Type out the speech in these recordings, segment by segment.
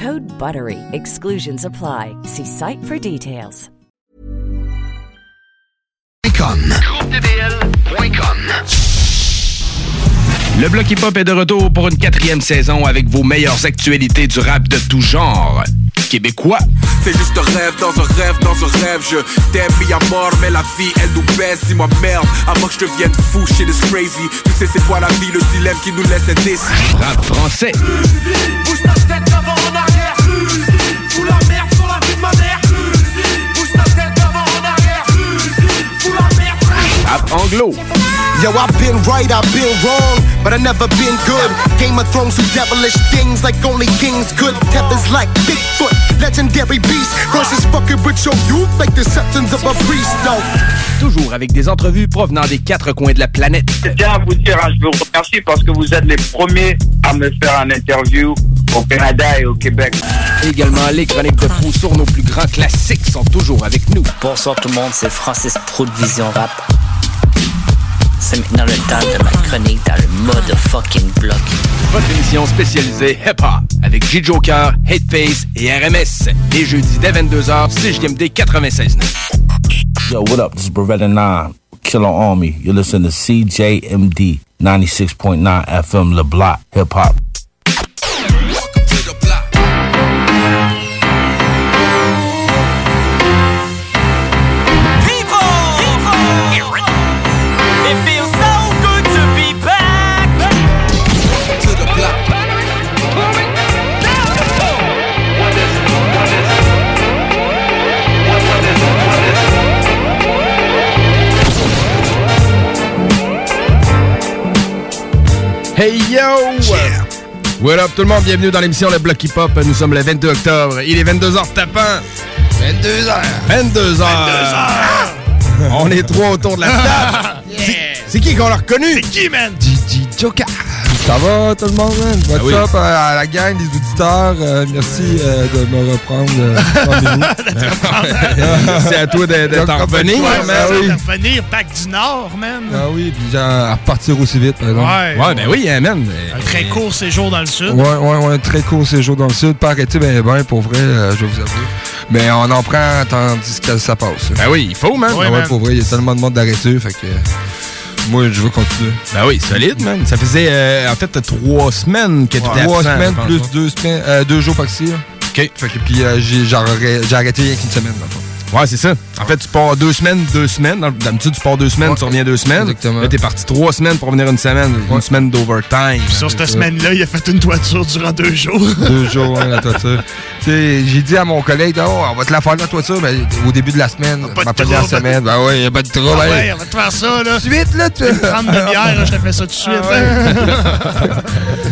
Code BUTTERY. Exclusions apply. See site for details. Le bloc hip-hop est de retour pour une quatrième saison avec vos meilleures actualités du rap de tout genre. Québécois. C'est juste un rêve dans un rêve dans un rêve. Je t'aime mis à mort mais la vie elle nous baisse. Dis-moi merde avant que je devienne fou shit is crazy. Tu sais c'est quoi la vie le dilemme qui nous laisse indécis. Rap français. Bouge ta tête avant en arrière. Fous la merde sur la vie de ma mère. Bouge ta tête avant en arrière. Fous la merde Rap anglo. Yo, I've been right, I've been wrong, but I never been good. Game of Thrones do devilish things like only kings could. Peppers like Bigfoot, legendary beast. Versus fucking with your youth like the septons of a priest. No. Toujours avec des entrevues provenant des quatre coins de la planète. Je tiens à vous dire, hein, je vous remercie parce que vous êtes les premiers à me faire un interview au Canada et au Québec. Également, les chroniques de fou sur nos plus grands classiques sont toujours avec nous. Bonsoir tout le monde, c'est Francis Pro de Vision Rap. C'est maintenant le temps de ma chronique dans le mode fucking bloc. Votre émission spécialisée hip-hop avec J-Joker, Hateface et RMS. Les jeudis dès 22h, CJMD 96.9. Yo, what up? This is Beretta 9, Killer Army. You're listening to CJMD 96.9 FM Le Block Hip Hop. Hey yo! What up tout le monde, bienvenue dans l'émission Le Bloc Hip Hop. Nous sommes le 22 octobre. Il est 22h tapant. 22h. 22h. 22h. On est trois autour de la table. C'est- C'est qui qu'on l'a reconnu? C'est qui, man? DJ Joker. Ça va tout le monde, man? What's Ah oui. up euh, à la gang, les auditeurs? Euh, merci euh, de me reprendre. euh. Merci à toi de, de Donc, t'en comme revenir. Pac du Nord, man. Ah oui, puis genre, à repartir aussi vite, par exemple. Ouais. Ouais, ben oui, hein, man. Un très court séjour dans le sud. Ouais, ouais, ouais, très court séjour dans le sud. Pas arrêté, ben, ben, pour vrai, euh, je vais vous avouer. Mais on en prend tandis que ça passe. Ben oui, il faut, man. Ah ouais, pour vrai, il y a tellement de monde d'arrêter, fait que. Moi, je veux continuer. Ben oui, solide, man. Ça faisait, euh, en fait, trois semaines que tu étais Trois absent, semaines plus ouais. deux semaines, euh, deux jours par-ci. OK. Fait que puis euh, j'ai arrêté rien qu'une semaine. dans le fond. Ouais, c'est ça. En fait, tu pars deux semaines, deux semaines. D'habitude, tu pars deux semaines, tu reviens deux semaines. exactement. Là, t'es parti trois semaines pour venir une semaine. Une semaine d'overtime. Puis sur cette semaine-là, il a fait une toiture durant deux jours. Deux jours, hein, la toiture. Tu sais, j'ai dit à mon collègue, oh, on va te la faire la toiture, mais au début de la semaine, Pas ma première semaine. Ben ouais, y a pas de trouble. Ah ouais, on va te faire ça, là. Suite, là, tu Prendre de bière, là, je te fais ça tout de suite. hein.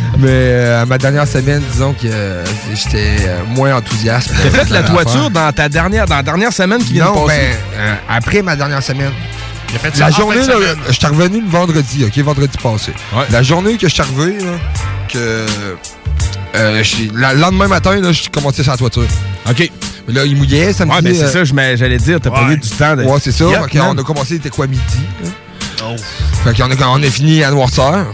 Mais euh, à ma dernière semaine, disons que euh, j'étais euh, moins enthousiaste. T'as fait la toiture dans ta dernière, dans la dernière semaine qui vient Non, de passer? ben, euh, après ma dernière semaine. Il a fait ça La en fin journée, là, je suis revenu le vendredi, OK, vendredi passé. La journée que je suis arrivé, là, que. euh, le lendemain matin, là, je commençais sur la toiture. OK. Mais là, il mouillait, ça me Ouais, dit, ben c'est euh, ça, j'allais dire, t'as pas Ouais. eu du temps de. Ouais, c'est ça. Yup, Fait qu'on man. a commencé, c'était quoi, midi? là? Oh. Fait qu'on a, on a fini à noirceur.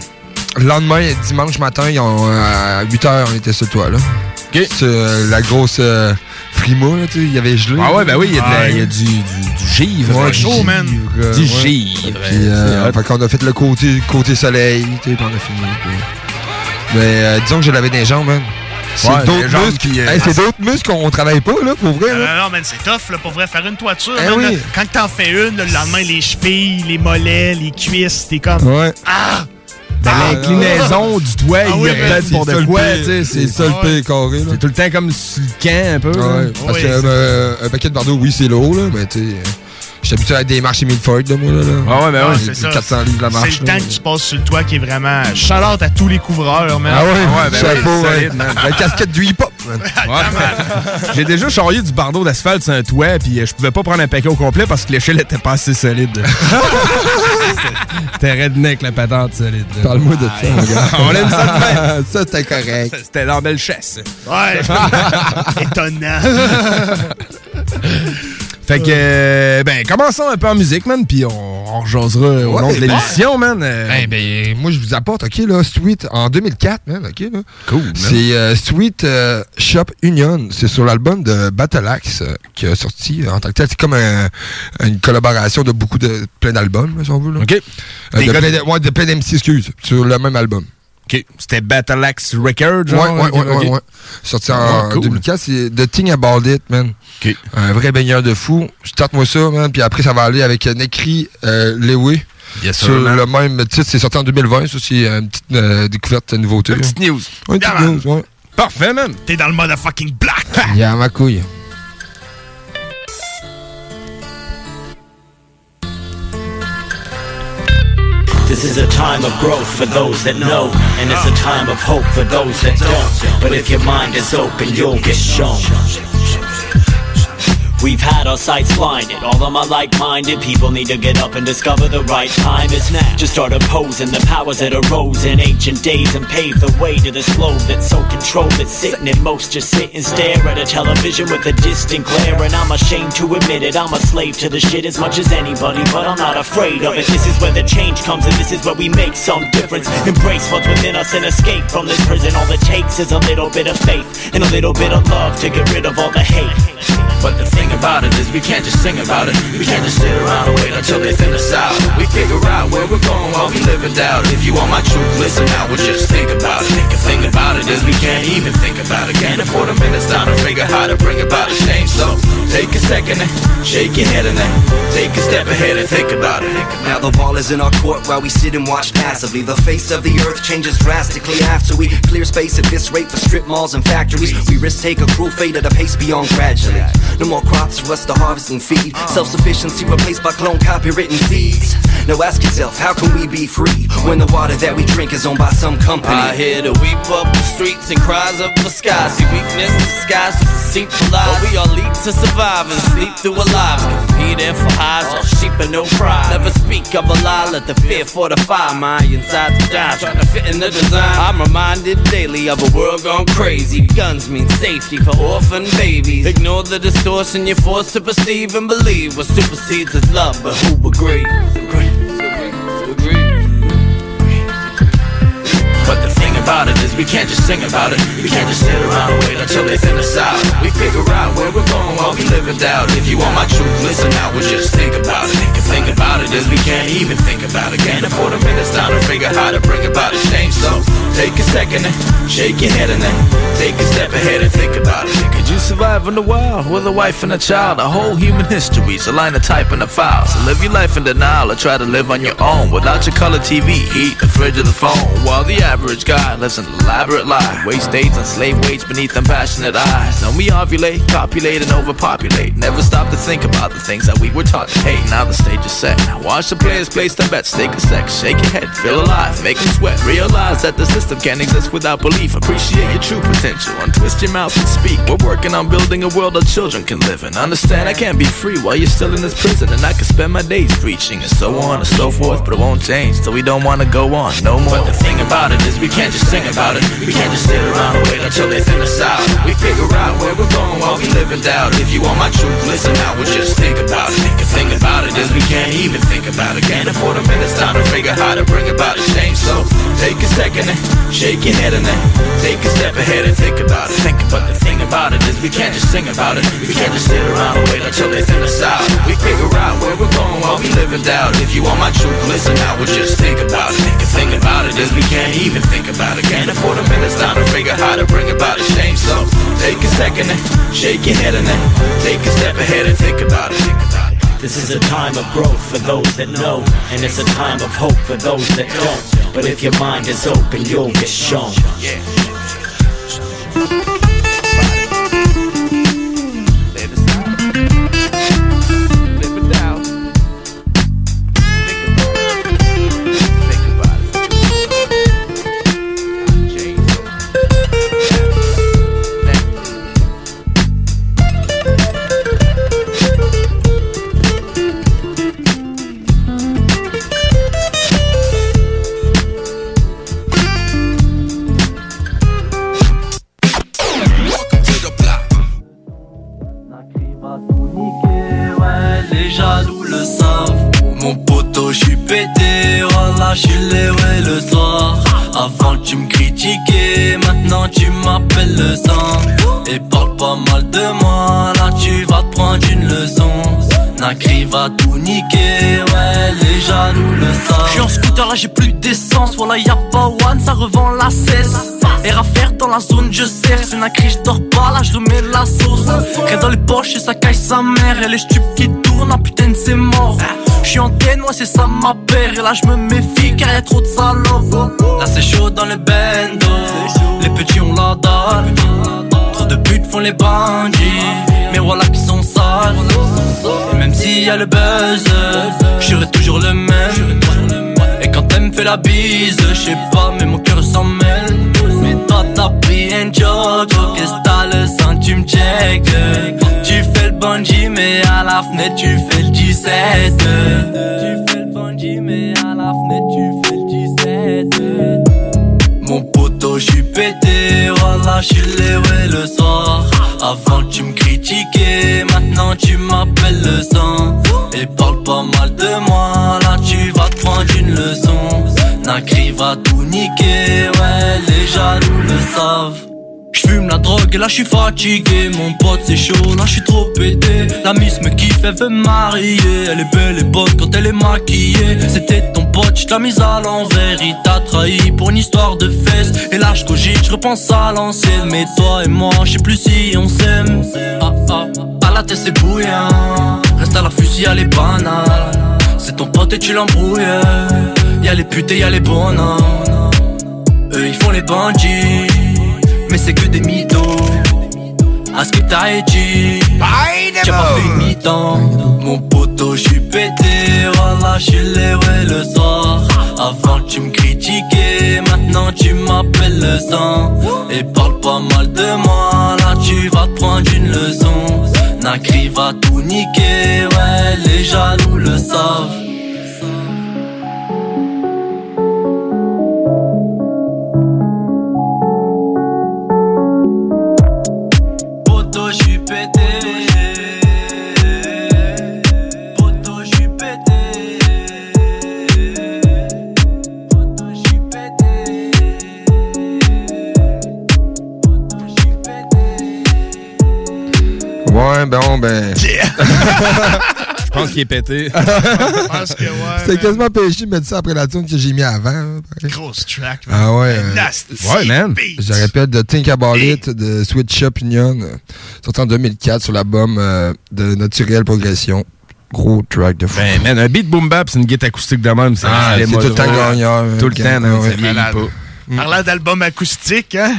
Le lendemain, dimanche matin, ils ont, euh, à 8 h, on était sur le toit, là. OK. C'est euh, la grosse euh, frima, là, tu sais, il y avait gelé. Ah ouais, ben oui, il y a, de la- Ouais. il y a du, du, du givre. Ouais, du chaud, givre, man. Du Ouais. givre. Puis, euh, fait qu'on a fait le côté, côté soleil, tu sais, puis on a fini. puis- Mais euh, disons que je l'avais des jambes, man. C'est Ouais, d'autres jambes muscles. qui, euh, Hey, c'est d'autres muscles qu'on travaille pas, là, pour vrai. Non, Là. non, non, man, c'est tough, là, pour vrai, faire une toiture. Eh man, oui. là. quand t'en fais une, là, le lendemain, les chevilles, les mollets, les cuisses, t'es comme. Ouais. Ah! Ben, L'inclinaison du toit, Ah il oui, y a ben, pour de quoi, pire. tu sais. C'est ça le carré. C'est tout le temps comme sur le camp, un peu. parce c'est- euh, un paquet de bardeaux, oui, c'est lourd, là, mais tu sais, euh, j'étais habitué à des marches chez Milford, là, moi, là. là. Ah ouais, ben ouais. Ouais, J'ai c'est ça. 400 livres la marche. C'est le là. temps que tu passes sur le toit qui est vraiment. Chalante à tous les couvreurs, man. Ah ouais, ouais, ben chapeau, oui, ouais. La casquette du hip-hop, man. Ouais. J'ai déjà charrié du bardeau d'asphalte sur un toit, puis euh, je pouvais pas prendre un paquet au complet parce que l'échelle était pas assez solide. C'était redneck, la patente solide. Parle-moi de ça, mon gars. On aime ça de même. Ça, c'était correct. C'était dans belle chasse. Ouais. Étonnant. Fait que, euh, ben, commençons un peu en musique, man, puis on, on rejasera au long de ben, l'émission, man. Euh, ben, moi, je vous apporte, OK, là, Sweet, en 2004, man, OK, là. Cool. C'est euh, Sweet euh, Shop Union. C'est sur l'album de Battle Axe euh, qui a sorti en tant que tel. C'est comme un- une collaboration de beaucoup de plein d'albums, si on veut. Là. OK. De, plein de, ouais, de plein d'MC, excuse, sur le même album. OK. C'était Battle Axe Records, Ouais, genre? ouais, ouais, ouais, ouais. Sorti en cool. 2004. C'est The Thing About It, man. OK. Un vrai baigneur de fou. Starte-moi ça, man. Puis après, ça va aller avec Nekri euh, Lewe. Yes, Sur man. le même titre, c'est sorti en 2020. Ça, c'est une petite euh, découverte, une nouveauté. Une petite news. Ouais, une petite Yeah, news, ouais. Parfait, man. T'es dans le mode fucking black. Yeah, ma couille. This is a time of growth for those that know, and it's a time of hope for those that don't. But if your mind is open, you'll get shown. We've had our sights blinded. All of my like-minded people need to get up and discover the right time is now. Just start opposing the powers that arose in ancient days and pave the way to this globe that's so controlled that sitting and most just sit and stare at a television with a distant glare. And I'm ashamed to admit it, I'm a slave to the shit as much as anybody, but I'm not afraid of it. This is where the change comes and this is where we make some difference. Embrace what's within us and escape from this prison. All it takes is a little bit of faith and a little bit of love to get rid of all the hate. But the thing about it is we can't just sing about it. We can't just sit around and wait until they thin us out. We figure out where we're going while we live in doubt. If you want my truth, listen now, well just think about it. The thing about it is we can't even think about it. Can't afford a minute's time to figure how to bring about a change. So take a second and shake your head and then take a step ahead and think about it. Now the ball is in our court while we sit and watch passively. The face of the earth changes drastically after we clear space at this rate for strip malls and factories. We risk take a cruel fate at a pace beyond gradually. No more crops for us to harvest and feed. Self sufficiency replaced by clone copywritten feeds. Now ask yourself, how can we be free when the water that we drink is owned by some company? I hear the weep up the streets and cries up the sky. See weakness disguised as deceitful lies. But we all lead to survive and sleep through our lives. Competing for highs, all sheep and no pride. Never speak of a lie, let the fear fortify my inside to die. Trying to fit in the design. I'm reminded daily of a world gone crazy. Guns mean safety for orphan babies. Ignore the distortion you're forced to perceive and believe. What supersedes is love, but who agrees? About it is we can't just sing about it. We can't just sit around and wait until they thin us out. We figure out where we're going while we live in doubt. If you want my truth, listen now, we'll just think about it. Think about it is we can't even think about it. Can't afford a minute's time to figure how to bring about a change. So take a second and shake your head and then take a step ahead and think about it. Could you survive in the wild with a wife and a child? A whole human history's a line of type in a file. So live your life in denial or try to live on your own without your color TV, heat, the fridge, or the phone. While the average guy lives an elaborate lie, waste days on slave wage beneath them passionate eyes. Then we ovulate, copulate, and overpopulate. Never stop to think about the things that we were taught to hate. Now the stage is set. Now watch the players place their bets. Take a sec, shake your head, feel alive, make them sweat. Realize that the system can't exist without belief. Appreciate your true potential, untwist your mouth and speak. We're working on building a world that children can live in. Understand I can't be free while you're still in this prison, and I can spend my days preaching and so on and so forth, but it won't change so we don't wanna go on no more. But the thing about it is we can't just sing about it. We can't just sit around and wait until they thin us out. We figure out where we're going while we live in doubt. If you want my truth, listen now, well just think about it. Think, think about it as we can't even think about it. Can't afford a minute's time to figure how to bring about a change. So take a second and shake your head and then take a step ahead and think about it. Think about the thing about it is we can't just sing about it. We can't just sit around and wait until they thin us out. We figure out where we're going while we live in doubt. If you want my truth, listen now, well just think about it. Think, think about it as we can't even think about it. Can't afford a minute's time to figure how to bring about a change. So take a second and shake your head and then take a step ahead and think about it. Think about it. This is a time of growth for those that know, and it's a time of hope for those that don't. But if your mind is open, you'll get shown. ouais, pété, suis ouais le soir. Avant tu me critiquais, maintenant tu m'appelles le sang. Et parle pas mal de moi, là tu vas te prendre une leçon. Nacri va tout niquer, ouais, les jaloux le savent. J'suis en scooter là j'ai plus d'essence Voilà y'a pas one ça revend la cesse Et faire dans la zone je sais C'est Nacri j'dors pas là je mets la sauce Rien dans les poches et ça caille sa mère Et les stupes qui tournent ah putain c'est mort J'suis en moi c'est ça ma père Et là je me méfie car y'a trop de salopes Là c'est chaud dans le bendo, les petits ont la dalle. Trop de putes font les bandits, mais voilà qui sont sales. Et même s'il y a le buzz, je toujours le même. Et quand elle me fait la bise, je sais pas, mais mon cœur s'en mêle. Mais toi t'as pris un joke, qu'est-ce que t'as le sang, tu me check. Bungee, mais à la fenêtre tu fais le 17. Tu fais le bungee, mais à la fenêtre tu fais le 17. Mon poteau, je suis pété, voilà, je suis ouais le soir. Avant tu me critiquais, maintenant tu m'appelles le sang. Et parle pas mal de moi, là tu vas te prendre une leçon. Nacri va tout niquer, ouais, les jaloux le savent. J'fume la drogue et là j'suis fatigué. Mon pote c'est chaud, là j'suis trop pété La miss me kiffe, elle veut marier. Elle est belle et bonne quand elle est maquillée. C'était ton pote, j't'ai mise à l'envers. Il t'a trahi pour une histoire de fesses. Et là j'cogite, j'repense à l'ancienne. Mais toi et moi, j'sais plus si on s'aime. Ah ah, à la tête c'est bouillant. Reste à la fusil, elle est banale. C'est ton pote et tu l'embrouilles. Y'a les putes et y'a les bonnes Eux ils font les bandits mais c'est que des mythos. À ce que t'as dit, j'ai pas fait une mi-temps. Mon poteau, j'suis pété, voilà, j'suis ouais le soir. Avant tu me critiquais, maintenant tu m'appelles le sang. Et parle pas mal de moi, là tu vas te prendre une leçon. Nacri va tout niquer, ouais, les jaloux le savent. Ouais, bon, ben. Je pense qu'il est pété. Je pense que ouais. C'était quasiment péché de mettre ça après la tune que j'ai mis avant. hein. Grosse track, man. Ah ouais. euh, Ouais, man. pu être de Think About It de Switch Up Union, euh, sorti en 2004 sur l'album euh, de Naturel Progression. Gros track de fou. Ben, man, un beat boom bap, c'est une guitare acoustique de même. ça Ah, c'est tout le temps gagnant. Tout le temps, man, Ouais. Parlant d'album acoustique, hein?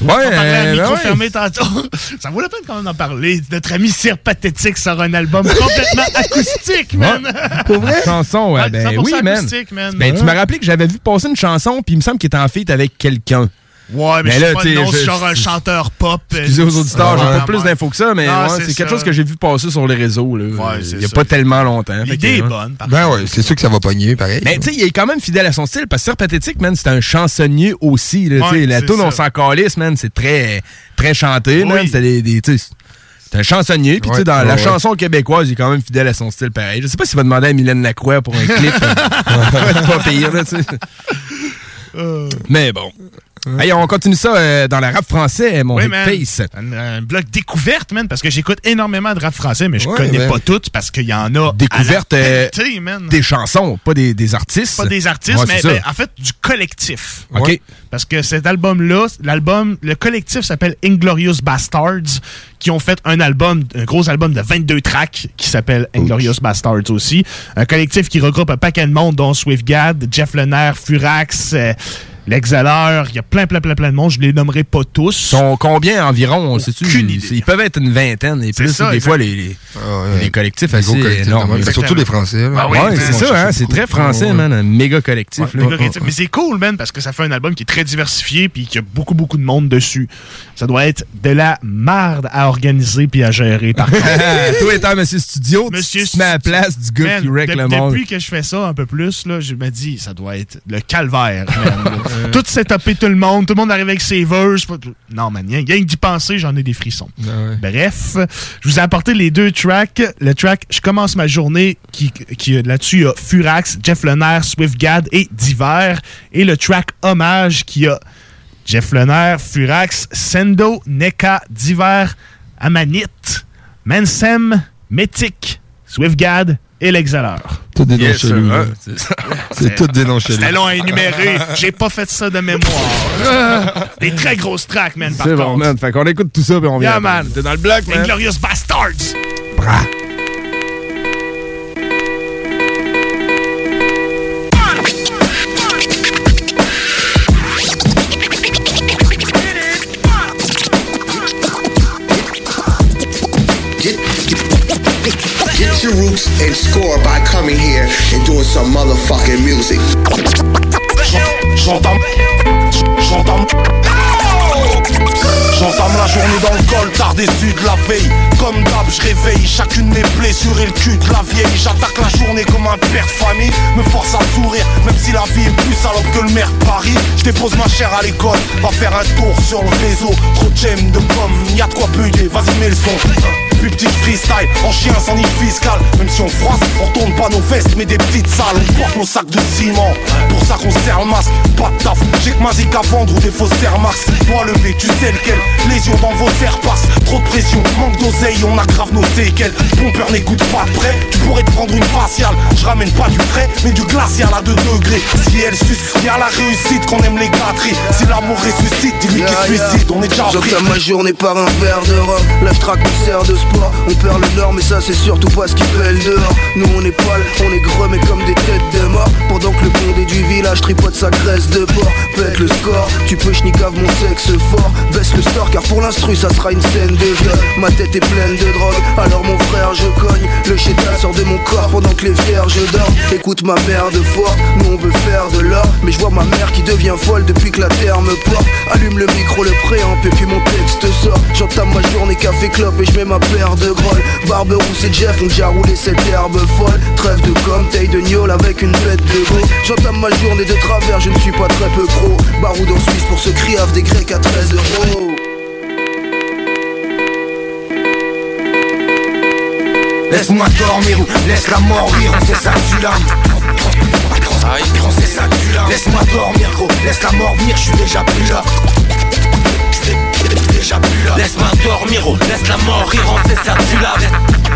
Ouais, On parlait à euh, micro ben ouais. fermé tantôt. Ça vaut la peine quand même d'en parler. Notre ami Sir Pathétique sort un album complètement acoustique, man. Pour vrai? Chanson, ouais, ben 100% oui, man. acoustique, man. Ben, tu m'as rappelé que j'avais vu passer une chanson, puis il me semble qu'il était en feat avec quelqu'un. Ouais, mais, Mais je sais là, pas je- genre un chanteur pop. euh, Excusez aux auditeurs, j'ai Ouais, pas plus d'infos que ça, mais ouais, c'est quelque chose que j'ai vu passer sur les réseaux. Ouais, il c'est y a ça. pas tellement longtemps. L'idée est bonne. par Ben ouais, c'est sûr que ça va pogner, pareil. Mais tu sais, il est quand même fidèle à son style, parce que Sir Pathétique, man, c'est un chansonnier aussi. Là, tu sais, Ouais, la c'est tune On s'en calisse, man, c'est très, très chanté, Oui. C'est des, des, tu sais, C'est un chansonnier, puis tu sais, dans la chanson québécoise, il est quand même fidèle à son style pareil. Je sais pas s'il va demander à Mylène Lacroix pour un clip. être pas pire, là, tu sais. Mais bon. Hey, on continue ça euh, dans le rap français, mon Oui, man. Face. Un, un bloc découverte, man, parce que j'écoute énormément de rap français, mais je Ouais, connais man. pas toutes parce qu'il y en a. Découverte la euh, des chansons, pas des, des artistes. Pas des artistes, Ouais, mais ben, en fait du collectif. OK. Ouais. Parce que cet album-là, l'album, le collectif s'appelle Inglorious Bastards, qui ont fait un album, un gros album de 22 tracks qui s'appelle Inglorious Bastards aussi. Un collectif qui regroupe un paquet de monde, dont Swiftgad, Jeff Lenner, Furax, euh, L'Exhaler, il y a plein, plein, plein, plein de monde. Je les nommerai pas tous. sont combien environ, sais-tu? Ils, ils peuvent être une vingtaine et plus. ça, des exact. fois, les, les, les collectifs assez gros collectifs, énormes. Surtout les Français. Ah oui, ouais, c'est ça, hein, c'est très français, Ouais. man. Un méga collectif. Ouais, là. méga collectif. Mais c'est cool, man, parce que ça fait un album qui est très diversifié puis qui a beaucoup, beaucoup de monde dessus. Ça doit être de la marde à organiser puis à gérer, par contre. Toi étant Monsieur Studio, Monsieur tu te mets à la place du gars Man, qui wreck le monde. Depuis que je fais ça un peu plus, là, je me dis, ça doit être le calvaire. man. tout setupé tout le monde, tout le monde arrive avec ses verses. Non, man, rien rien que d'y penser, j'en ai des frissons. Bref, je vous ai apporté les deux tracks. Le track Je commence ma journée, qui, qui là-dessus, il y a Furax, Jeff Lenner, Swiftgad et Diver. Et le track Hommage, qui a Jeff Lenner, Furax, Sendo, Neka, Diver, Amanit, Mansem, Metic, Swiftgad et l'Exhaler. Tout là. hein, c'est tout des noms chelous. C'était long à énumérer. J'ai pas fait ça de mémoire. Des très grosses tracks, man, par C'est bon, contre. man. Fait qu'on écoute tout ça, puis on vient. Yeah, man. T'es dans le bloc, man. Inglorious Bastards. Get, roots and score by coming here and doing some motherfucking music. J'entame. J'entame. J'entame la journée dans le col, tard déçu de la veille. Comme d'hab, je réveille chacune mes blessures et le cul de la vieille. J'attaque la journée comme un père famille, me force à sourire, même si la vie est plus salope que le maire de Paris. Je dépose ma chair à l'école, va faire un tour sur le réseau. Trop de de pommes, y'a de quoi payer, vas-y mets le son. Plus petit freestyle, en chien sans nid fiscal. Même si on froisse, on retourne pas nos vestes Mais des petites salles, on porte nos sacs de ciment Pour ça qu'on serre le masque, pas de taf J'ai que ma zik à vendre ou des fausses Max. Doigt levé, tu sais lequel. Lésion dans vos airs passe Trop de pression, manque d'oseille, on aggrave nos séquelles. Pompeur n'écoute pas de près Tu pourrais te prendre une faciale. Je ramène pas du frais, mais du glacial à 2 degrés. Si elle suce, y'a la réussite qu'on aime les gâteries. Si l'amour ressuscite, dis-lui qu'il se suicide On est déjà pris. ma journée par un verre de rhum mon cerf de On perd le nord mais ça c'est surtout pas ce qui pèle dehors. Nous on est poil, on est gros mais comme des têtes de mort. Pendant que le condé du village tripote sa graisse de porc. Pète le score, tu peux schnicave mon sexe fort. Baisse le store car pour l'instru ça sera une scène de viol. Ma tête est pleine de drogue, alors mon frère je cogne. Le chétal sort de mon corps pendant que les vierges dorment. Écoute ma mère de forte, nous on veut faire de l'or. Mais je vois ma mère qui devient folle depuis que la terre me porte. Allume le micro, le préamp et puis mon texte sort. J'entame ma journée café clope et je mets ma paire de grolles Barbe et Jeff ont déjà roulé cette herbe folle. Trêve de com, taille de gnôle avec une bête de go J'entame ma journée de travers, je ne suis pas très peu pro Baroud en Suisse pour ce criave des grecs à 13 euros. Laisse-moi dormir ou laisse la mort rire, sait ça que tu l'aimes. Laisse-moi dormir gros, laisse la mort venir, je suis déjà plus là. Laisse-moi dormir, oh, laisse la mort rire, on sait ça, tu l'as.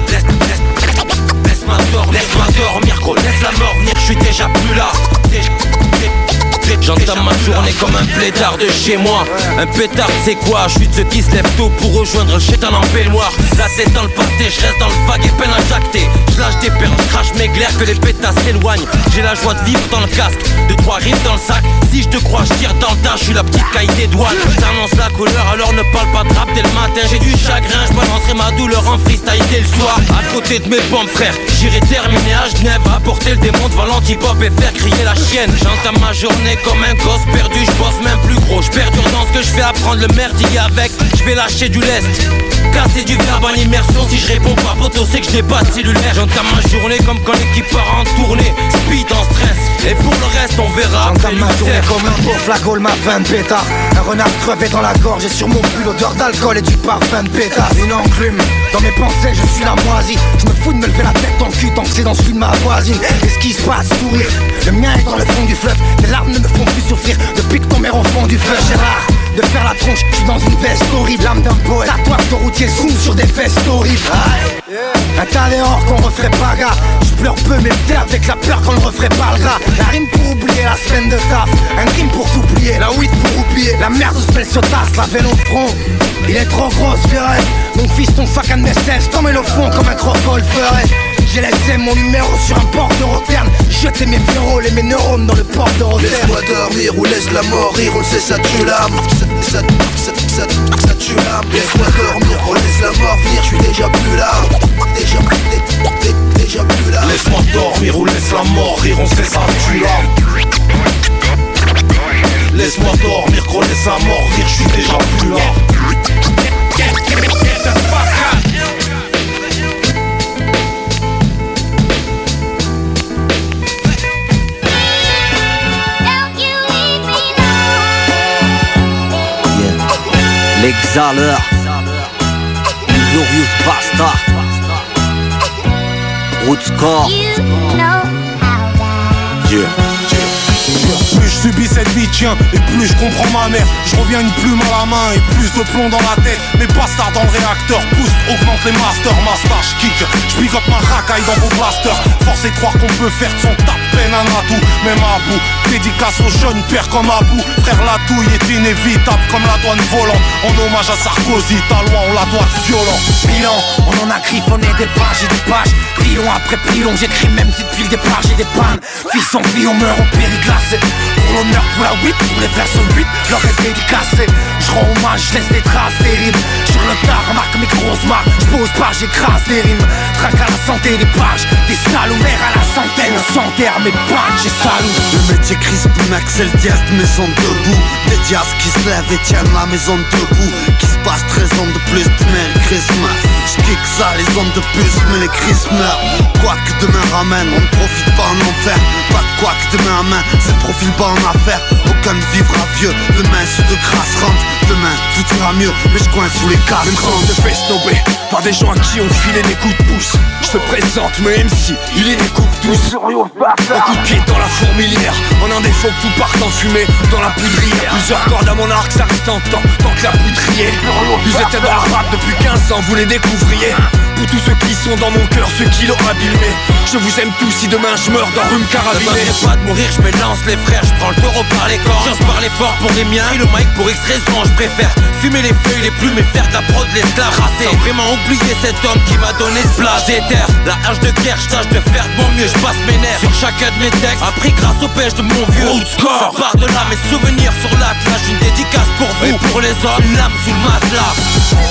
Journée comme un pétard de chez moi. Un pétard c'est quoi? Je suis de ceux qui se lèvent tôt pour rejoindre le chétan en peignoir La dans le pâté, je reste dans le vague et peine à jacter Je lâche des perles, crache mes glaires que les pétasses s'éloignent. J'ai la joie de vivre dans le casque, de trois rives dans le sac. Si je te crois, je tire dans le tas, je suis la petite caille des douanes. Je t'annonce la couleur, alors ne parle pas de rap dès le matin. J'ai du chagrin, je balancerai ma douleur en freestyle dès le soir. À côté de mes pompes frère, j'irai terminer. À Genève Apporter le démon devant l'antipop et faire crier la chienne. J'entame ma journée comme un gosse perdu, je bosse même plus gros. Je perdure dans ce que je fais, apprendre le merdier avec. Je vais lâcher du lest, casser du verbe en immersion. Si je réponds pas poteau, c'est que je n'ai pas de cellulaire. J'entame ma journée comme quand l'équipe part en tournée. Speed en stress, et pour le reste on verra J'entame ma journée comme un pauvre flagole, ma fin de pétard. Un renard crevé dans la gorge et sur mon pull odeur d'alcool et du parfum de pétard Une enclume Dans mes pensées, je suis la moisie. Je me fous de me lever la tête dans le cul tant que c'est dans celui de ma voisine. Qu'est-ce qui se passe Sourire. Le mien est dans le fond du fleuve. Tes larmes ne me font plus souffrir depuis que ton mère au fond du feu. Gérard de faire la tronche, je suis dans une veste horrible, l'âme d'un poète. Tatouage de routier zoom sur des fesses horribles. Un tas dehors qu'on referait pas gars. Je pleure peu mais t'es avec la peur qu'on ne referait pas le gras La rime pour oublier la semaine de taf. Un rime pour t'oublier, la weed pour oublier. La merde se pèle sur tasse, la vélo front. Il est trop gros ce Mon fils ton sac à cesse Tombe au fond comme un crocodile ferait j'ai laissé mon numéro sur un port de roterne. Jeter mes viraux et mes neurones dans le port de roterne. Laisse-moi dormir ou laisse la mort rire, on sait ça tue l'âme. Ça, ça, ça, ça, ça tue l'âme. Laisse-moi dormir, on laisse la mort venir, je suis déjà plus là. Déjà, dé, déjà plus là. Laisse-moi dormir ou laisse la mort rire, on sait ça tue l'âme. Laisse-moi dormir, qu'on laisse la mort rire, je suis déjà plus là L'exhaleur Glorious Bastard. Plus je subis cette vie tiens. Et plus je comprends ma mère Je reviens une plume à la main et plus de plomb dans la tête. Mes bastards dans le réacteur poussent, augmente les masters. Ma stage kick, je picote ma racaille dans vos blasters. Force est de croire qu'on peut faire de son tape peine un atout. Même à bout, dédicace aux jeunes pères comme Abou Frère la douille est inévitable comme la douane volante. En hommage à Sarkozy, ta loi on la doit violent Bilan, on en a griffonné des pages et des pages. Pilon après pilon, j'écris même si depuis le départ j'ai des pannes. Fils en vie, on meurt au périglacé Pour l'honneur, pour la 8, pour les frères sur 8 Leur est dédicacé, je rends hommage, je laisse des traces terribles Sur le remarque mes grosses marques Je pose pas, j'écrase des rimes. Traque à la santé des pages Des salauds à la centaine. S'enterre mes punch et salauds Le métier crispe, Axel Diaz maison debout. Des Diaz qui se lèvent et tiennent la maison debout. Qui se passe 13 ans de plus, Merry Christmas. J'kick ça, les hommes de plus, mais les Chris meurent. Quoi que demain ramène, on ne profite pas en enfer. Pas de quoi que demain main, c'est profil pas en affaire. Aucun ne vivra vieux, demain sous de grâce rentre. Demain tout ira mieux, mais je coince sous les casques. Même si on se fait par des gens à qui on filait des coups de pouce. Je te présente mes MC, il est des coupes douces Un coup de pied dans la fourmilière. En un défaut que tout parte en fumée. Dans la poudrière. Plusieurs cordes à mon arc, ça reste en temps, tant que la poudrière. Ils étaient dans la rap depuis 15 ans, vous les découvriez Pour tous ceux qui sont dans mon cœur, ceux qui l'ont abîmé. Je vous aime tous si demain je meurs dans rhume carabiné Ne pas de mourir, je me lance les frères, je prends le taureau par les cornes. J'ose parler fort pour les miens et le mic pour X raisons Je préfère fumer les feuilles, les plumes et faire de la prod l'esclave Sans vraiment oublier cet homme qui m'a donné ce plat J'éterre, la hache de guerre, je tâche de faire de mon mieux, je passe mes nerfs Sur chacun de mes textes, appris grâce aux pêches de mon vieux Ça part de là, mes souvenirs sur la clash Une dédicace pour vous, et pour les hommes, une lame sous le matelas.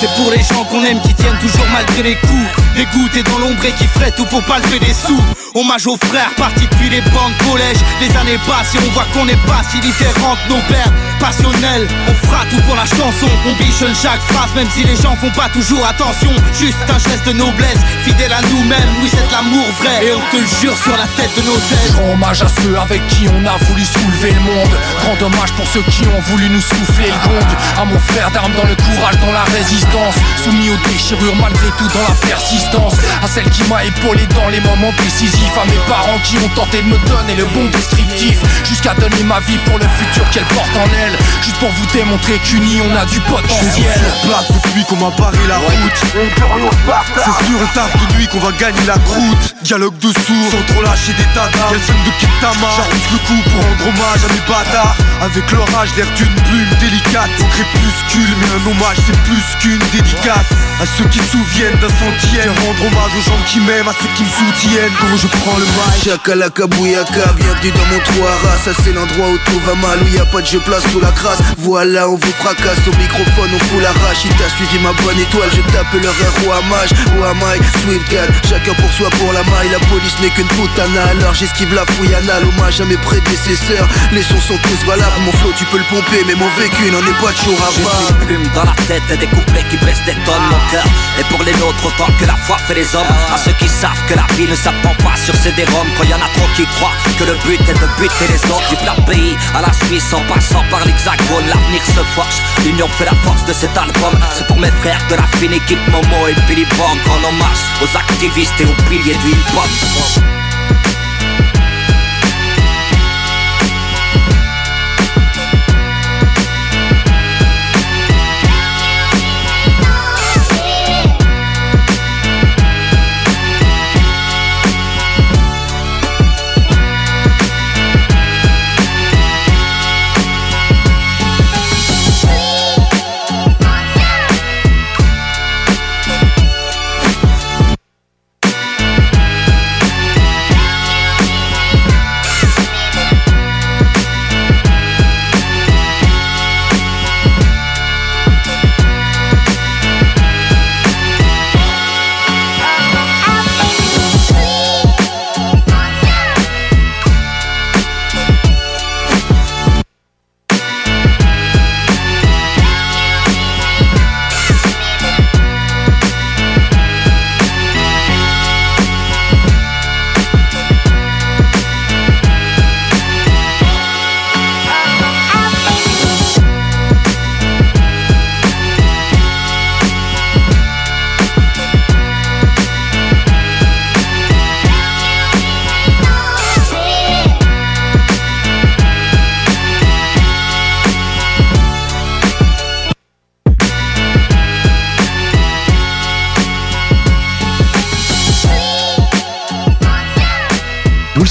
C'est pour les gens qu'on aime qui tiennent toujours malgré les coups Dégoûtés dans l'ombre et qui feraient tout pour pas lever des sous Hommage aux frères partis depuis les bancs de collège Les années passent et on voit qu'on n'est pas si différents de nos pères. Passionnels, on fera tout pour la chanson. On bichonne chaque phrase même si les gens font pas toujours attention. Juste un geste de noblesse, fidèle à nous-mêmes. Oui c'est l'amour vrai. Et on te le jure sur la tête de nos têtes. Rends hommage à ceux avec qui on a voulu soulever le monde. Grand dommage pour ceux qui ont voulu nous souffler le gong. À mon frère d'armes dans le courage, dans la résistance. Soumis aux déchirures malgré tout dans la persistance. À celle qui m'a épaulé dans les moments décisifs À mes parents qui ont tenté de me donner le bon descriptif. Jusqu'à donner ma vie pour le futur qu'elle porte en elle. Juste pour vous démontrer qu'unis on a du potentiel. Sur place depuis qu'on m'a barré la route. C'est sur le taf de nuit qu'on va gagner la croûte. Dialogue de sourds sans trop lâcher des tatas scène de Kitama J'arrive le coup pour rendre hommage à mes bâtards. Avec l'orage l'air d'une plume délicate. Au crépuscule mais un hommage c'est plus qu'une dédicace. À ceux qui se souviennent d'un centième Rendre hommage aux gens qui m'aiment, à ceux qui me soutiennent. Quand je prends le mic. Chakalaka bouyaka, bienvenue dans mon trou à Ça c'est l'endroit où tout va mal, où y a pas de jeu place sous la crasse. Voilà on vous fracasse au microphone, on fout la rage Si t'as suivi ma bonne étoile, je tape leur mage Ou à maille, Swift chacun pour soi pour la maille. La police n'est qu'une putana, alors j'esquive la fouille anale. Hommage à mes prédécesseurs, les sons sont tous valables Mon flow tu peux le pomper, mais mon vécu n'en est pas toujours à une plume dans la tête et des couplets qui baissent des tonnes Mon cœur. Et pour les nôtres, autant que la foi fait les hommes. À ceux qui savent que la vie ne s'apprend pas sur dérums. Quand y en a trop qui croient que le but est de buter les autres. Du plat pays à la Suisse en passant par l'hexagone, l'avenir se force. L'union fait la force de cet album. C'est pour mes frères de la fine équipe Momo et Billy Bong. En hommage aux activistes et aux piliers du hip-hop.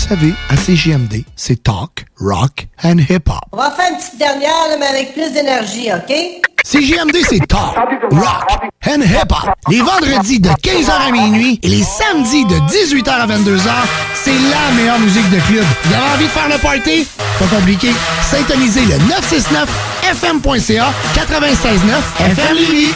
Savez, à CGMD, c'est talk, rock and hip-hop. On va faire une petite dernière, mais avec plus d'énergie, OK? CGMD, c'est talk, rock and hip-hop. Les vendredis de 15h à minuit et les samedis de 18h à 22h, c'est la meilleure musique de club. Vous avez envie de faire le party? Pas compliqué. Syntonisez le 969fm.ca 96.9 FM Lévis.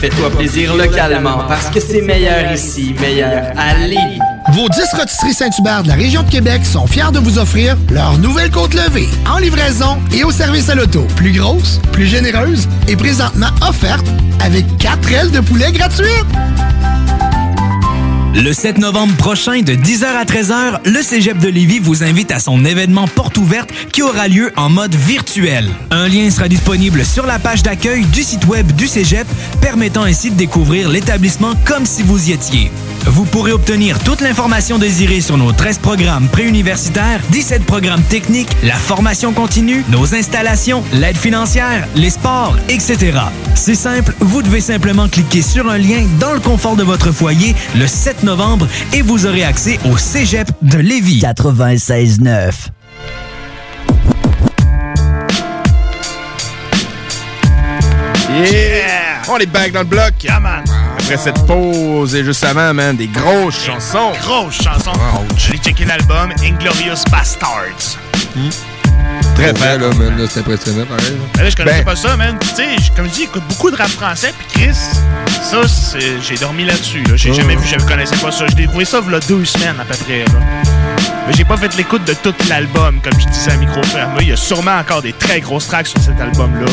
Fais-toi plaisir localement parce que c'est meilleur ici, meilleur à Lévis. Vos 10 rôtisseries Saint-Hubert de la région de Québec sont fiers de vous offrir leur nouvelle côte levée en livraison et au service à l'auto. Plus grosse, plus généreuse et présentement offerte avec 4 ailes de poulet gratuites. Le 7 novembre prochain, de 10h à 13h, le Cégep de Lévis vous invite à son événement porte ouverte qui aura lieu en mode virtuel. Un lien sera disponible sur la page d'accueil du site web du Cégep, permettant ainsi de découvrir l'établissement comme si vous y étiez. Vous pourrez obtenir toute l'information désirée sur nos 13 programmes préuniversitaires, 17 programmes techniques, la formation continue, nos installations, l'aide financière, les sports, etc. C'est simple, vous devez simplement cliquer sur un lien dans le confort de votre foyer le 7 novembre et vous aurez accès au Cégep de Lévis. 96.9. Yeah! On est back dans le bloc. Après cette pause et juste avant, man, des grosses chansons. Grosse chanson. Allez checker l'album Inglorious Bastards. Très vrai, là, man, là, c'est impressionnant, pareil. là. Ben là, je connaissais Ben, pas ça, man. Tu sais, comme je dis, j'écoute beaucoup de rap français, puis Chris, ça, c'est- j'ai dormi là-dessus. Là. J'ai Oh. jamais vu, je connaissais pas ça. J'ai découvert ça il y a deux semaines à peu près. Là. Mais j'ai pas fait l'écoute de tout l'album, comme je disais à micro fermé. Il y a sûrement encore des très grosses tracks sur cet album-là.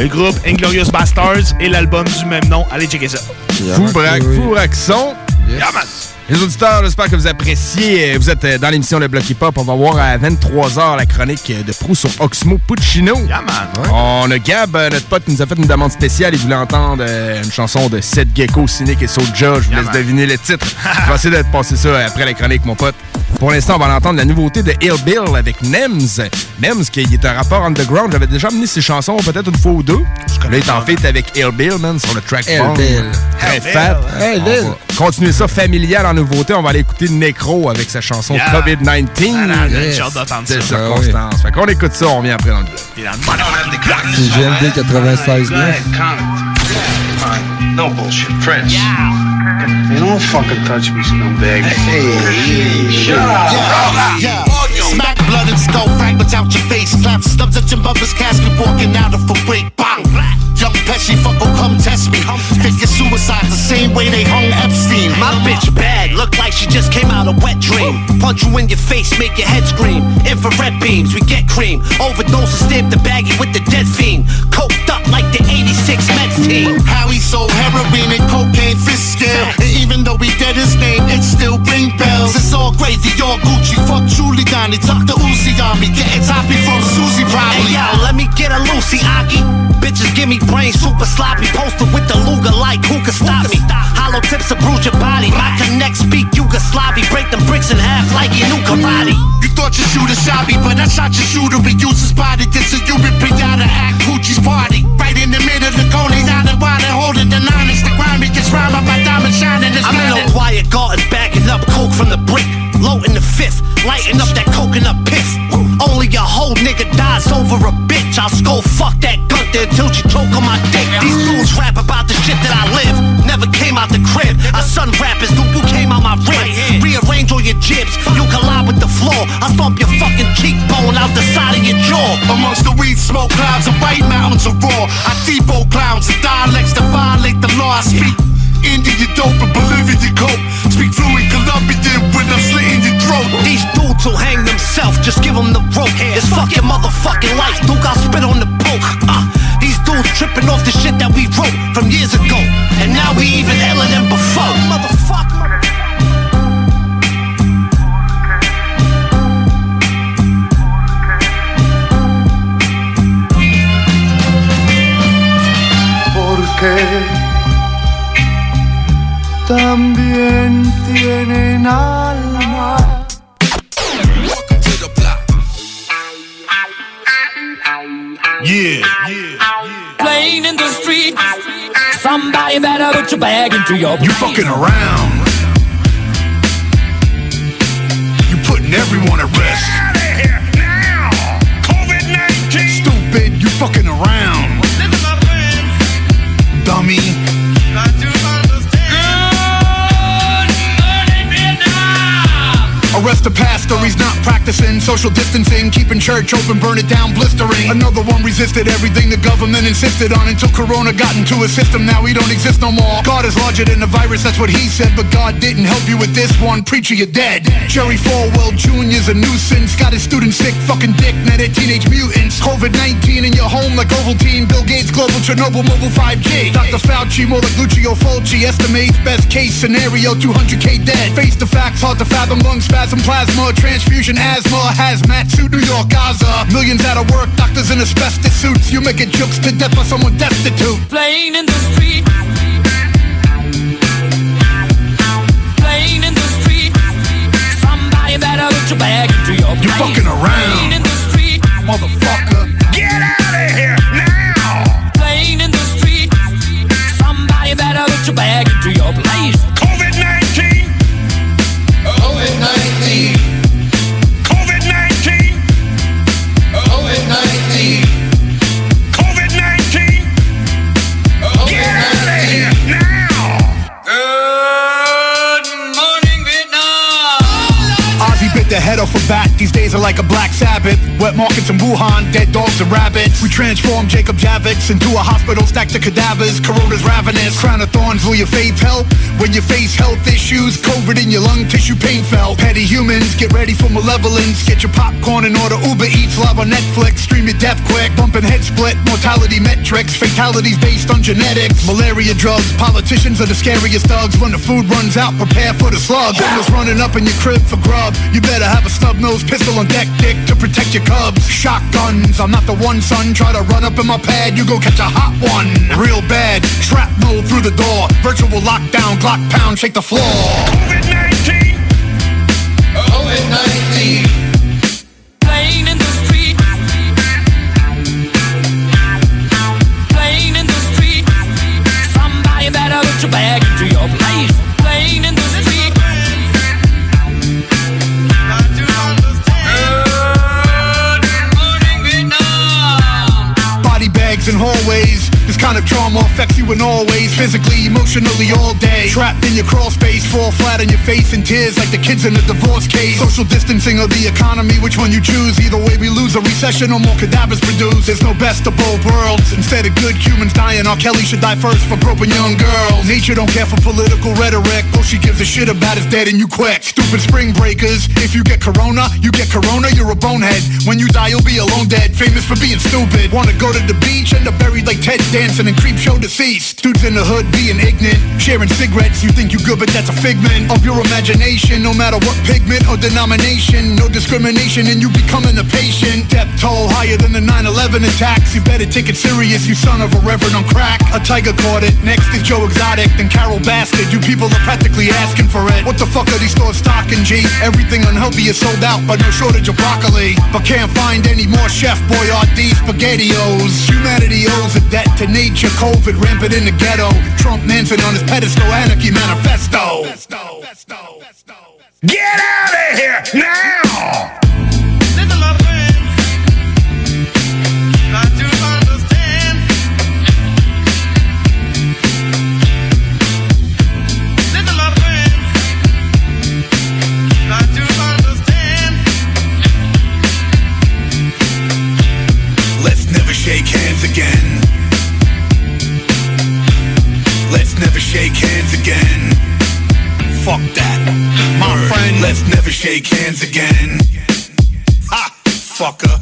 Le groupe Inglorious Bastards et l'album du même nom. Allez checker ça. Foubrac, Fouraxon. Les auditeurs, j'espère que vous appréciez. Vous êtes euh, dans l'émission Le Bloc Hip Hop. On va voir à 23h la chronique de Prou sur Oxmo Puccino. On a Gab, euh, notre pote, qui nous a fait une demande spéciale. Il voulait entendre euh, une chanson de Seth Gecko, Cynic et Soulja. Je vous laisse deviner le titre. Je vais essayer de passer ça après la chronique, mon pote. Pour l'instant, on va entendre la nouveauté de Ill Bill avec Nems. Nems, qui est un rappeur underground. J'avais déjà amené ses chansons peut-être une fois ou deux. Là, il est en fait avec Ill Bill, man, sur le track Ill Bomb. Bill. Très fat. On Bill. va Continuer ça familial en nouveauté. On va aller écouter Necro avec sa chanson Yeah. COVID-19. Ah, j'ai hâte d'entendre Des ça. circonstances. Fait qu'on écoute ça, on revient après dans le bloc. C'est GMD 96.9. No bullshit, Prince. Hey, don't fucking touch me, scumbag. Hey, shut up. Smack blood and skull fragments out your face. Slap stubs at your mother's casket walking out of a wake. Bang. Young Pesci, fuck will come test me. Figure suicide the same way they hung Epstein. My bitch bad, look like she just came out of wet dream. Punch you in your face, make your head scream. Infrared beams, we get cream. Overdose and stamp the baggie with the dead fiend. Coked up like the 86 Mets team. Howie sold heroin and cocaine fist scale. And even though we dead his name, it still ring bells. It's all crazy, all Gucci. Fuck Giuliani, Dr. Uzi on me. Getting toppy from Susie probably. Hey yo, let me get a Lucy Aki. Bitches give me brain super sloppy. Posted with the Luger like who can stop me? Hollow tips to bruise your body. My connect speak Yugoslavi. Break them bricks in half like you knew karate. You thought you shooter shot me, but I shot your shooter. We used his body. This a Cuban pinata at Gucci's party. Right in the middle of the Coney Island, water holding the honest. The grimy gets round my diamond shining. I'm in a quiet garden bagging up coke from the brick. Low in the fifth, lighting up that coconut piff. A whole nigga dies over a bitch. I'll skull fuck that Gunther until she choke on my dick. These fools rap about the shit that I live. Never came out the crib. I son rappers, dude, you came out my rib. Rearrange all your jibs, you collide with the floor. I stomp your fucking cheekbone out the side of your jaw. Amongst the weed smoke clouds and white mountains of raw. I depot clowns and dialects that violate the law. I speak Indian dope and Bolivian coke. Speak fluent Colombian when I'm your. These dudes will hang themselves, just give them the rope. It's fuck your motherfucking life, dude, I'll spit on the poke. Uh, these dudes tripping off the shit that we wrote from years ago. And now we even iller than before. Motherfucker. También tienen alma. Yeah. yeah. Playing in the street. Somebody better put your bag into your You fucking around. You putting everyone at rest. Stupid, you fucking around. Dummy. Arrest the pastor, he's not practicing social distancing, keeping church open, burn it down, blistering. Another one resisted everything the government insisted on until Corona got into his system. Now he don't exist no more. God is larger than the virus, that's what he said, but God didn't help you with this one. Preacher, you're dead. Jerry Falwell Jr.'s a nuisance, got his students sick, fucking dick, now they're teenage mutants. COVID 19 in your home like Ovaltine, Bill Gates, Global, Chernobyl, Mobile 5G. Dr. Fauci, more like Lucio Fulci, estimates best case scenario 200k dead. Face the facts, hard to fathom, lung spasm, plasma, transfusion, asthma, hazmat suit, New York, Gaza. Millions out of work, doctors in asbestos suits. You making jokes to death by someone destitute. Playing in the street. Playing in the street. Somebody better put your bag into your You fucking around. Playing in the street. Motherfucker. Get out of here now! Playing in the street. Somebody better put your bag into your place. Off a. These days are like a black Sabbath. Wet markets in Wuhan, dead dogs and rabbits. We transform Jacob Javits into a hospital stacked of cadavers. Corona's ravenous. Crown of thorns, will your faith help? When you face health issues, COVID in your lung tissue, pain felt. Petty humans, get ready for malevolence. Get your popcorn and order Uber Eats live on Netflix. Stream your death quick. Bumping head split, mortality metrics. Fatalities based on genetics. Malaria drugs, politicians are the scariest thugs. When the food runs out, prepare for the slug. Homeless running up in your crib for grub. You better have a snub nose, pistol on deck, dick to protect your cubs. Shotguns, I'm not the one, son. Try to run up in my pad, you go catch a hot one. Real bad, shrapnel through the door. Virtual lockdown, Glock pound, shake the floor. COVID 19! COVID 19! Trauma affects you in all ways, physically, emotionally, all day. Trapped in your crawl space, fall flat on your face in tears like the kids in a divorce case. Social distancing or the economy, which one you choose? Either way, we lose a recession or more cadavers produce. There's no best of both worlds. Instead of good humans dying, R. Kelly should die first for groping young girls. Nature don't care for political rhetoric. All she gives a shit about is dead and you quick. Stupid spring breakers. If you get corona, you get corona, you're a bonehead. When you die, you'll be alone dead. Famous for being stupid. Wanna go to the beach, end up buried like Ted dancing and creep show deceased. Dudes in the hood being ignorant. Sharing cigarettes, you think you good, but that's a figment of your imagination. No matter what pigment or denomination. No discrimination, and you becoming a patient. Death toll higher than the 9-11 attacks. You better take it serious, you son of a reverend on crack. A tiger caught it. Next is Joe Exotic, then Carol Bastard. You people are practically asking for it. What the fuck are these stores stocking, G? Everything unhealthy is sold out, but no shortage of broccoli. But can't find any more Chef Boyardee SpaghettiOs. Humanity owes a debt to nature. COVID rampant in the ghetto. Trump Manson on his pedestal. Anarchy Manifesto. Get out of here now! Shake hands again. Fuck that. My friend, let's never shake hands again. Ha! Fucker.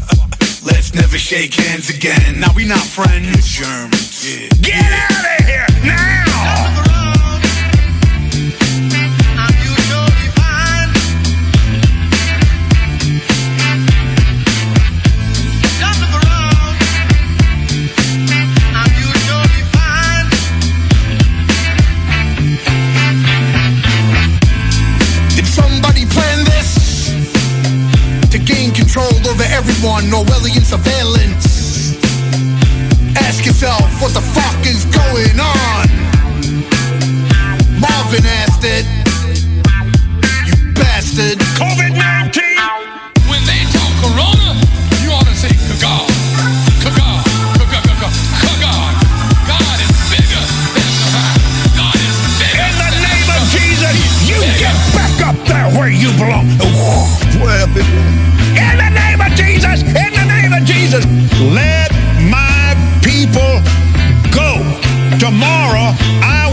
Let's never shake hands again. Now we not friends. Germans. Get out of here now! Control over everyone, Orwellian surveillance. Ask yourself, what the fuck is going on? Marvin asked it. You bastard. COVID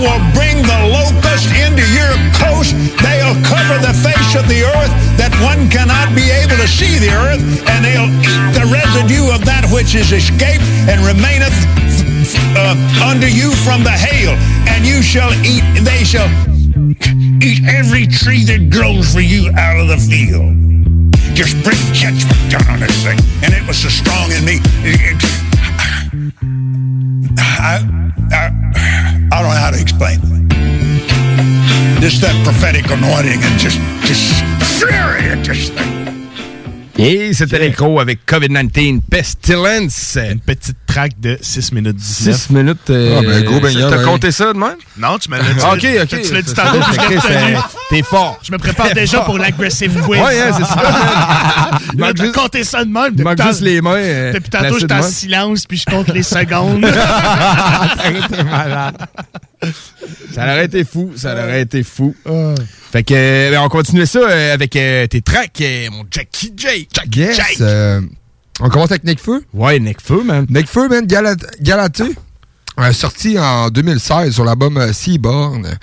will bring the locust into your coast. They'll cover the face of the earth that one cannot be able to see the earth, and they'll eat the residue of that which is escaped and remaineth uh, under you from the hail. And you shall eat, they shall eat every tree that grows for you out of the field. Just bring judgment down on this thing. And it was so strong in me. it- it- I, I, I don't know how to explain it. Just that prophetic anointing and just, just fury at this thing. Et c'était l'intro avec COVID-19 Pestilence. Une petite track de 6 minutes 19. 6 minutes. euh, Ah, ben, gros T'as ouais. compté ça de même? Non, tu m'as dit. Ok, ok. Tu l'as dit C'est tantôt, T'es fort. Je me prépare déjà pour l'aggressive quiz. Ouais, hein, c'est ça. Juste- ça de même. Manque juste les mains. euh, Depuis tantôt, j'étais en silence, puis je compte les secondes. T'es malade. Ça aurait été fou, ça aurait été fou. Fait que, euh, ben, on continue ça euh, avec euh, tes tracks, euh, mon Jackie J. Jackie Yes. J. on commence avec Necfeu. Ouais, Necfeu, man. Necfeu, man, Galat Galaté. Euh, sorti en 2016 sur l'album euh, Seaborn.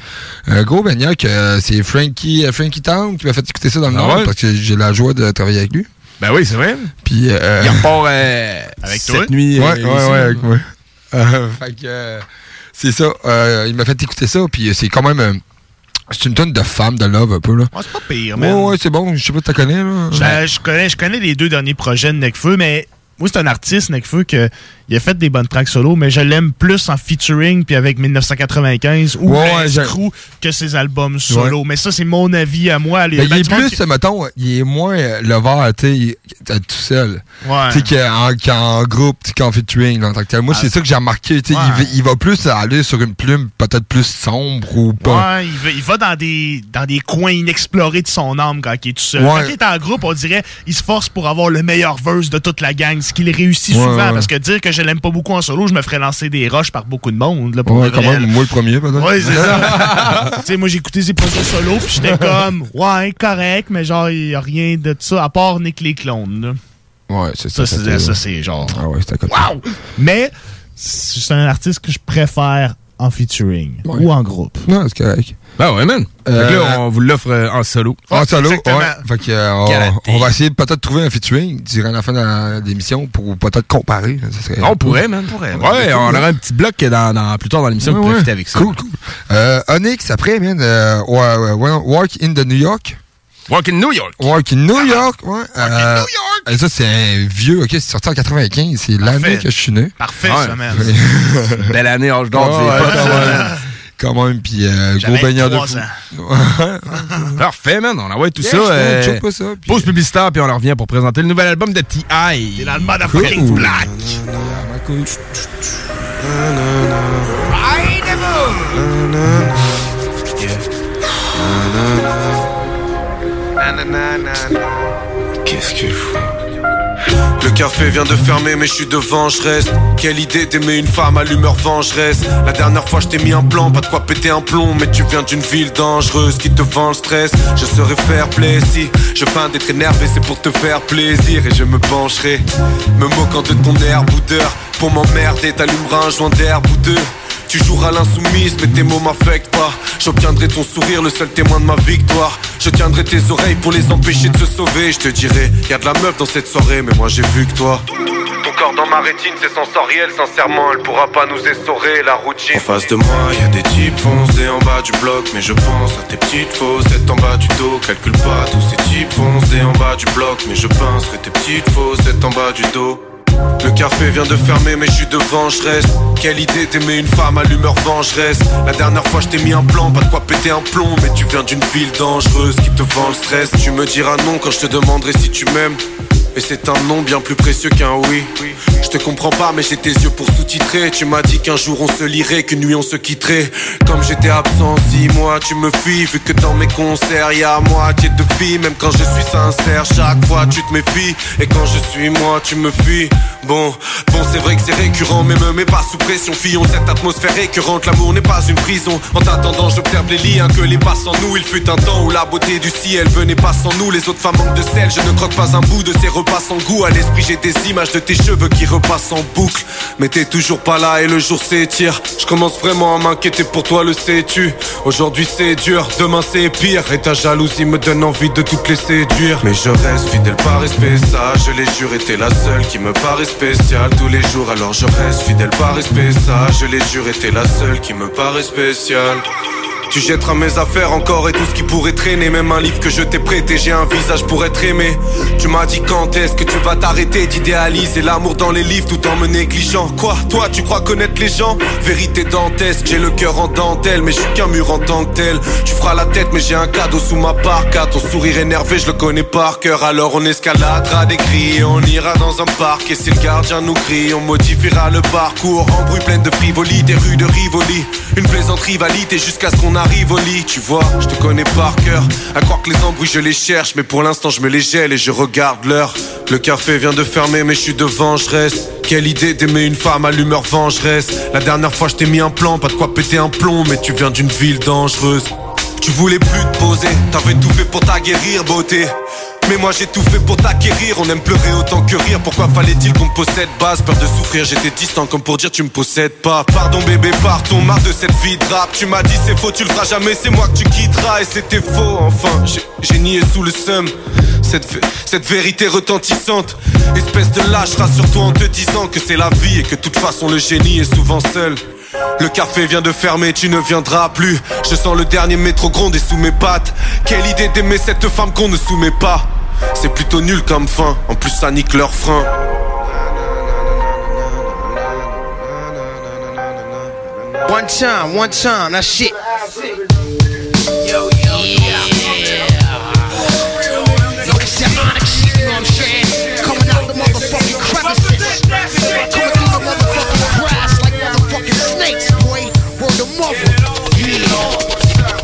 Un gros baigneur que euh, c'est Frankie, euh, Frankie Town qui m'a fait écouter ça dans le Ah Nord ouais? parce que j'ai la joie de travailler avec lui. Ben oui, c'est vrai. Puis euh, Il repart euh, Avec cette toi? nuit. Ouais, euh, ouais, ouais, avec moi. Euh, fait que euh, c'est ça. euh, il m'a fait écouter ça, puis c'est quand même. euh, c'est une tonne de femmes de love un peu, là. Ouais, c'est pas pire, Ouais, man. ouais, c'est bon. Je sais pas si tu connais, là. Je, je connais, je connais les deux derniers projets de Necfeu, mais moi, c'est un artiste, Necfeu, que il a fait des bonnes tracks solo, mais je l'aime plus en featuring puis avec 1995 ou Ouais, j'ai- Crew que ses albums solo. Mais ça, c'est mon avis à moi. Les- ben, il est plus, mettons, il est moins euh, le vert, tu sais, tout seul. Ouais. Tu sais, qu'en qu'en groupe, tu sais, qu'en featuring, là, en tant que tel. Moi, Ah. c'est ça que j'ai remarqué, tu sais, il, va- il va plus aller sur une plume peut-être plus sombre ou pas. Ouais, il va, il va dans des dans des coins inexplorés de son âme quand il est tout seul. Ouais. Quand il est en groupe, on dirait il se force pour avoir le meilleur verse de toute la gang. ce qu'il réussit souvent. Parce que dire que je l'aime pas beaucoup en solo, je me ferais lancer des roches par beaucoup de monde. Là, pour Ouais, vrai, même, moi le premier, peut-être. Ouais, c'est ça. tu sais, moi, écouté ses projets solo, puis j'étais comme, ouais, correct, mais genre, il y a rien de ça, à part Nick les clones, là. Ouais, c'est Ça, ça. c'est genre. Ah ouais, c'était. Wow! Mais, c'est un artiste que je préfère en featuring ou en groupe. Non, c'est correct. Ben ouais, man. Fait que là, on vous l'offre euh, en solo. En solo, exactement. ouais. Fait que, euh, on, on va essayer de peut-être trouver un featuring durant la fin de l'émission pour peut-être comparer. Ça serait On pourrait, man. Ouais, on aura un petit bloc dans, dans- plus tard dans l'émission Ouais, pour ouais. profiter avec ça. Cool, cool. Euh, Onyx, après, man, euh, ouais, ouais, ouais, Walk in the New York. Walk in New York. Walk in New York, ouais. Euh, euh, Ça, c'est un vieux, ok, c'est sorti en 95. C'est l'année que je suis né. Parfait, Ouais. ça, man. Belle année, âge d'or, Quand même. Puis euh, gros baigneur de 23 fou. Parfait, man. On envoie tout Yeah, ça. euh, pas ça, puis- pause publicitaire, puis on en revient pour présenter le nouvel album de T.I. T'es dans le motherfucking Cool. black. Qu'est-ce qu'il faut Le café vient de fermer mais je suis devant, je reste. Quelle idée d'aimer une femme à l'humeur vengeresse. La dernière fois je t'ai mis un plan, pas de quoi péter un plomb. Mais tu viens d'une ville dangereuse qui te vend le stress. Je serai fair play si je feins d'être énervé c'est pour te faire plaisir. Et je me pencherai, me moquant de ton air boudeur. Pour m'emmerder t'allumeras un joint d'herbe ou tu joueras l'insoumise, mais tes mots m'affectent pas. J'obtiendrai ton sourire, le seul témoin de ma victoire. Je tiendrai tes oreilles pour les empêcher de se sauver. Je te dirai, y a de la meuf dans cette soirée, mais moi j'ai vu que toi. Ton corps dans ma rétine, c'est sensoriel. Sincèrement, elle pourra pas nous essorer la routine. En face de moi, y a des types foncés en bas du bloc, mais je pense à tes petites faussettes en bas du dos. Calcule pas tous ces types foncés en bas du bloc, mais je pense que tes petites faussettes en bas du dos. Le café vient de fermer mais je suis devant, je reste. Quelle idée d'aimer une femme à l'humeur vengeresse. La dernière fois je t'ai mis un plan, pas de quoi péter un plomb. Mais tu viens d'une ville dangereuse qui te vend le stress. Tu me diras non quand je te demanderai si tu m'aimes et c'est un nom bien plus précieux qu'un oui. Je te comprends pas, mais j'ai tes yeux pour sous-titrer. Tu m'as dit qu'un jour on se lirait, qu'une nuit on se quitterait. Comme j'étais absent six mois, tu me fuis. Vu que dans mes concerts, y a moitié de filles. Même quand je suis sincère, chaque fois tu te méfies. Et quand je suis moi, tu me fuis. Bon, bon, c'est vrai que c'est récurrent, mais me mets pas sous pression. Fillon, cette atmosphère récurrente, l'amour n'est pas une prison. En t'attendant, j'observe les liens que les passent en nous. Il fut un temps où la beauté du ciel venait pas sans nous. Les autres femmes manquent de sel, je ne croque pas un bout de ces repas sans goût. À l'esprit, j'ai des images de tes cheveux qui repassent en boucle. Mais t'es toujours pas là et le jour s'étire. Je commence vraiment à m'inquiéter pour toi, le sais-tu? Aujourd'hui c'est dur, demain c'est pire. Et ta jalousie me donne envie de toutes les séduire. Mais je reste fidèle par respect, ça, je l'ai juré, t'es la seule qui me paraît spéciale tous les jours. Alors je reste fidèle par respect, ça, je l'ai juré, t'es la seule qui me paraît spéciale. Tu jetteras mes affaires encore et tout ce qui pourrait traîner. Même un livre que je t'ai prêté, j'ai un visage pour être aimé. Tu m'as dit quand est-ce que tu vas t'arrêter d'idéaliser l'amour dans les livres tout en me négligeant. Quoi, toi tu crois connaître les gens? Vérité dantesque, j'ai le cœur en dentelle Mais je suis qu'un mur en tant que tel. Tu feras la tête mais j'ai un cadeau sous ma parka Ton sourire énervé je le connais par cœur. Alors on escaladera des cris et on ira dans un parc. Et si le gardien nous crie, on modifiera le parcours. Embrouille pleine de frivolité, rue de Rivoli Une plaisante rivalité jusqu'à ce qu'on arrive au lit Tu vois, je te connais par cœur. À croire que les embrouilles je les cherche Mais pour l'instant je me les gèle et je regarde l'heure. Le café vient de fermer mais je suis devant, je Quelle idée d'aimer une femme à l'humeur vengeresse. La dernière fois je t'ai mis un plan, pas de quoi péter un plomb Mais tu viens d'une ville dangereuse. Tu voulais plus te poser, t'avais tout fait pour t'aguerrir, beauté. Mais moi j'ai tout fait pour t'acquérir, on aime pleurer autant que rire. Pourquoi fallait-il qu'on me possède base? Peur de souffrir, j'étais distant comme pour dire tu me possèdes pas. Pardon bébé, partons, marre de cette vie de rap. Tu m'as dit c'est faux, tu le feras jamais, c'est moi que tu quitteras. Et c'était faux, enfin, j'ai- nié sous le seum. Cette, cette vérité retentissante, espèce de lâche, rassure-toi en te disant que c'est la vie et que toute façon le génie est souvent seul. Le café vient de fermer, tu ne viendras plus. Je sens le dernier métro gronder sous mes pattes. Quelle idée d'aimer cette femme qu'on ne soumet pas. C'est plutôt nul comme fin, en plus ça nique leur frein. One time, one time, that shit. Yo, yo, Yeah.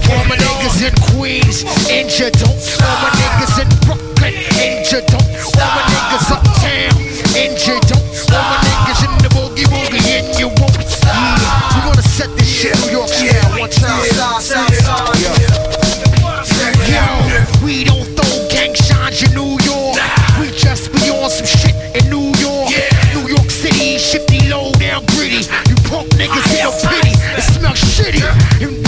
All my niggas in Queens, injured. Don't. All my niggas in Brooklyn, injured. Don't. All my niggas uptown, injured. Don't. All my niggas in the boogie woogie, and you won't. Yeah. We gonna set this shit New York style one time. Yeah. Yo, we don't throw gang signs in New York. We just be on some shit in New York. New York City, shifty, low down, gritty. You punk niggas, ain't no pity shitty. You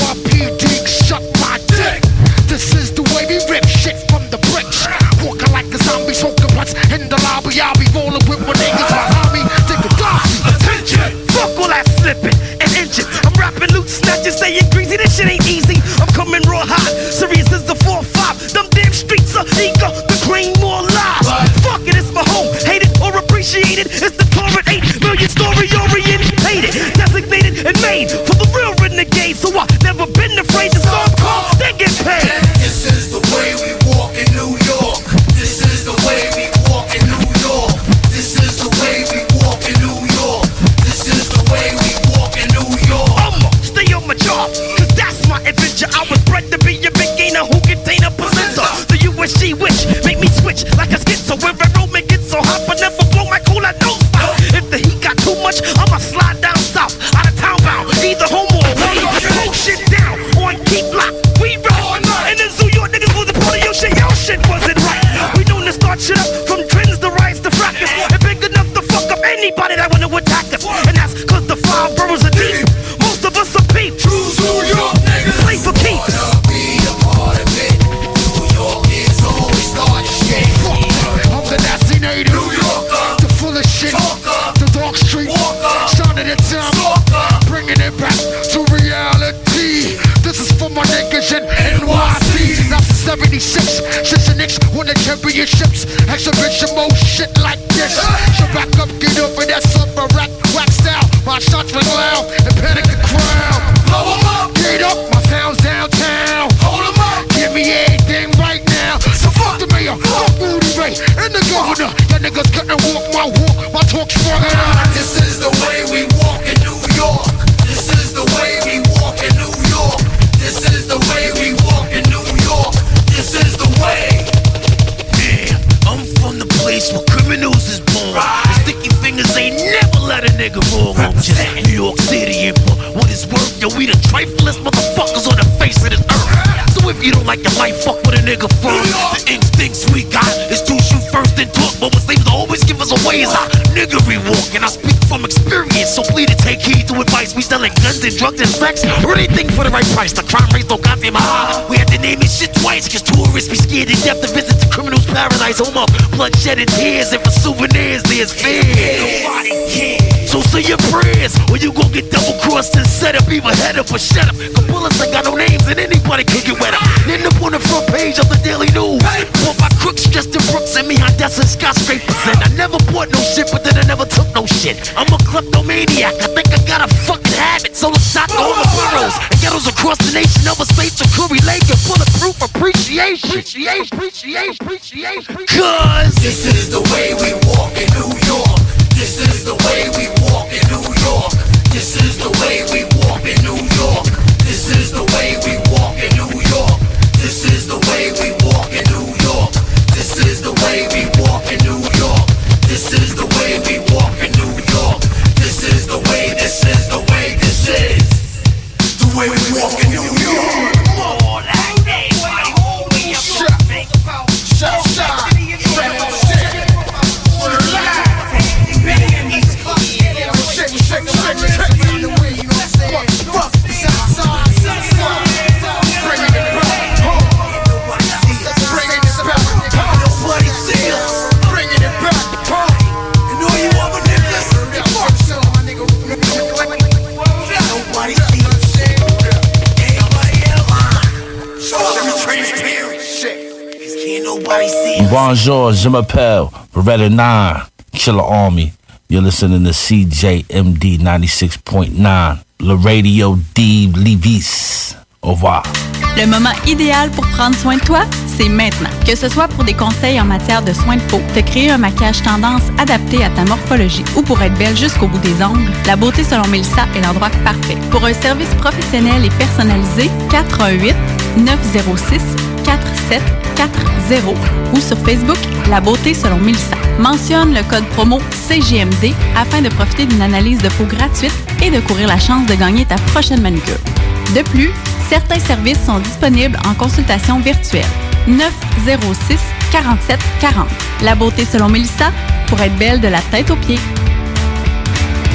up bloodshed and tears, and for souvenirs, there's fear. So say your prayers, or you gon' get double crossed and set up, even head up or shut up. Cause bullets ain't got no names, and anybody could get wet up. End up on the front page of the Daily News. Bought by crooks, dressed in brooks, and me on desks and skyscrapers. And I never bought no shit, but then I never took no shit. I'm a kleptomaniac, I think I got a fucking habit. So the shot to all the boroughs and ghettos across the nation, other states are curry preach, preach, preach. Cause this is the way we walk in New York. This is the way we walk. Bonjour, je m'appelle Beretta 9, Killer Army. You're listening to CJMD 96.9, le radio D Levis. Au revoir. Le moment idéal pour prendre soin de toi, c'est maintenant. Que ce soit pour des conseils en matière de soins de peau, te créer un maquillage tendance adapté à ta morphologie ou pour être belle jusqu'au bout des ongles, la beauté selon Mélissa est l'endroit parfait. Pour un service professionnel et personnalisé, 418 906 4740 ou sur Facebook La Beauté selon Mélissa. Mentionne le code promo CGMD afin de profiter d'une analyse de peau gratuite et de courir la chance de gagner ta prochaine manucure. De plus, certains services sont disponibles en consultation virtuelle. 906 47 40. La beauté selon Mélissa pour être belle de la tête aux pieds.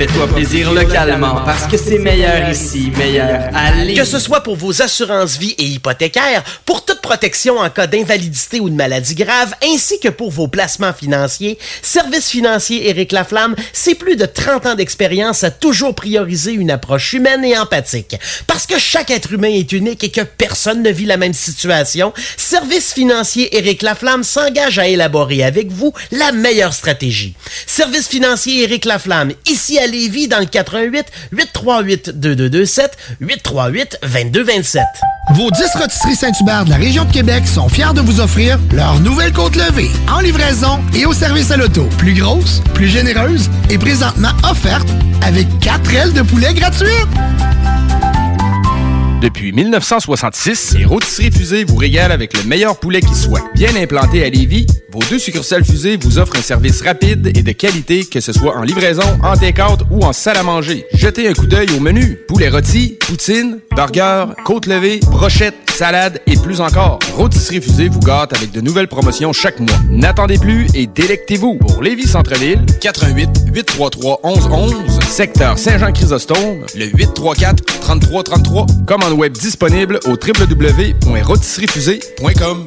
Fais-toi plaisir localement parce que c'est meilleur ici, meilleur Lévis. Que ce soit pour vos assurances vie et hypothécaires, pour toute protection en cas d'invalidité ou de maladie grave, ainsi que pour vos placements financiers, Service financier Éric Laflamme, c'est plus de 30 ans d'expérience à toujours prioriser une approche humaine et empathique. Parce que chaque être humain est unique et que personne ne vit la même situation, Service financier Éric Laflamme s'engage à élaborer avec vous la meilleure stratégie. Service financier Éric Laflamme, ici à Lévis dans le 88 838 2227 838 2227. Vos 10 rôtisseries Saint-Hubert de la région de Québec sont fiers de vous offrir leur nouvelle côte levée en livraison et au service à l'auto. Plus grosse, plus généreuse et présentement offerte avec 4 ailes de poulet gratuites. Depuis 1966, les rôtisseries fusées vous régalent avec le meilleur poulet qui soit. Bien implanté à Lévis, vos deux succursales fusées vous offrent un service rapide et de qualité, que ce soit en livraison, en take-out ou en salle à manger. Jetez un coup d'œil au menu. Poulet rôti, poutine, burger, côte levée, brochette, salade et plus encore. Rôtisserie fusée vous gâte avec de nouvelles promotions chaque mois. N'attendez plus et délectez-vous. Pour Lévis Centre-Ville, 88 833 1111, secteur Saint-Jean-Chrysostome, le 834 3333. Commande web disponible au www.rôtisseriefusée.com.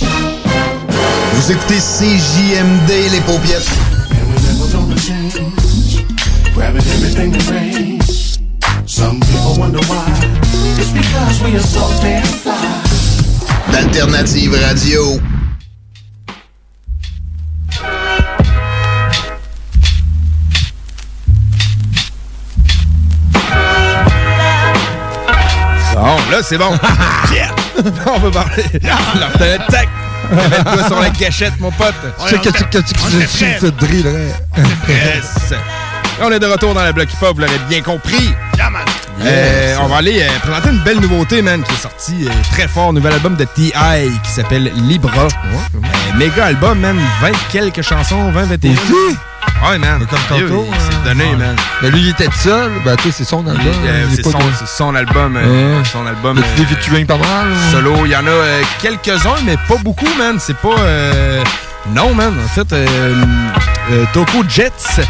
Vous écoutez CJMD, les paupiètes. Grabbing everything that rains. Some people wonder why. It's because we are so damn fly. D'Alternative Radio. Bon, là, c'est bon. yeah. On peut parler. Un tac. Mets-toi sur la gâchette, mon pote. Sais que tu te. Yes. On est de retour dans la Block Hip Hop, vous l'avez bien compris. Euh, on va aller euh, présenter une belle nouveauté, man, qui est sortie euh, très fort. Nouvel album de T.I. qui s'appelle Libra. Euh, méga album, man. 20 quelques chansons, 20, 21. Ouais, man. Comme Sérieux, tantôt. il s'est donné, man. Mais lui, il était seul. Ben, tu sais, c'est son album. Euh, c'est son, album. euh. Son album. Des featuring pas mal, ou? Solo. Il y en a euh, quelques-uns, mais pas beaucoup, man. C'est pas. euh, Non, man. En fait, euh, euh, Toko Jets.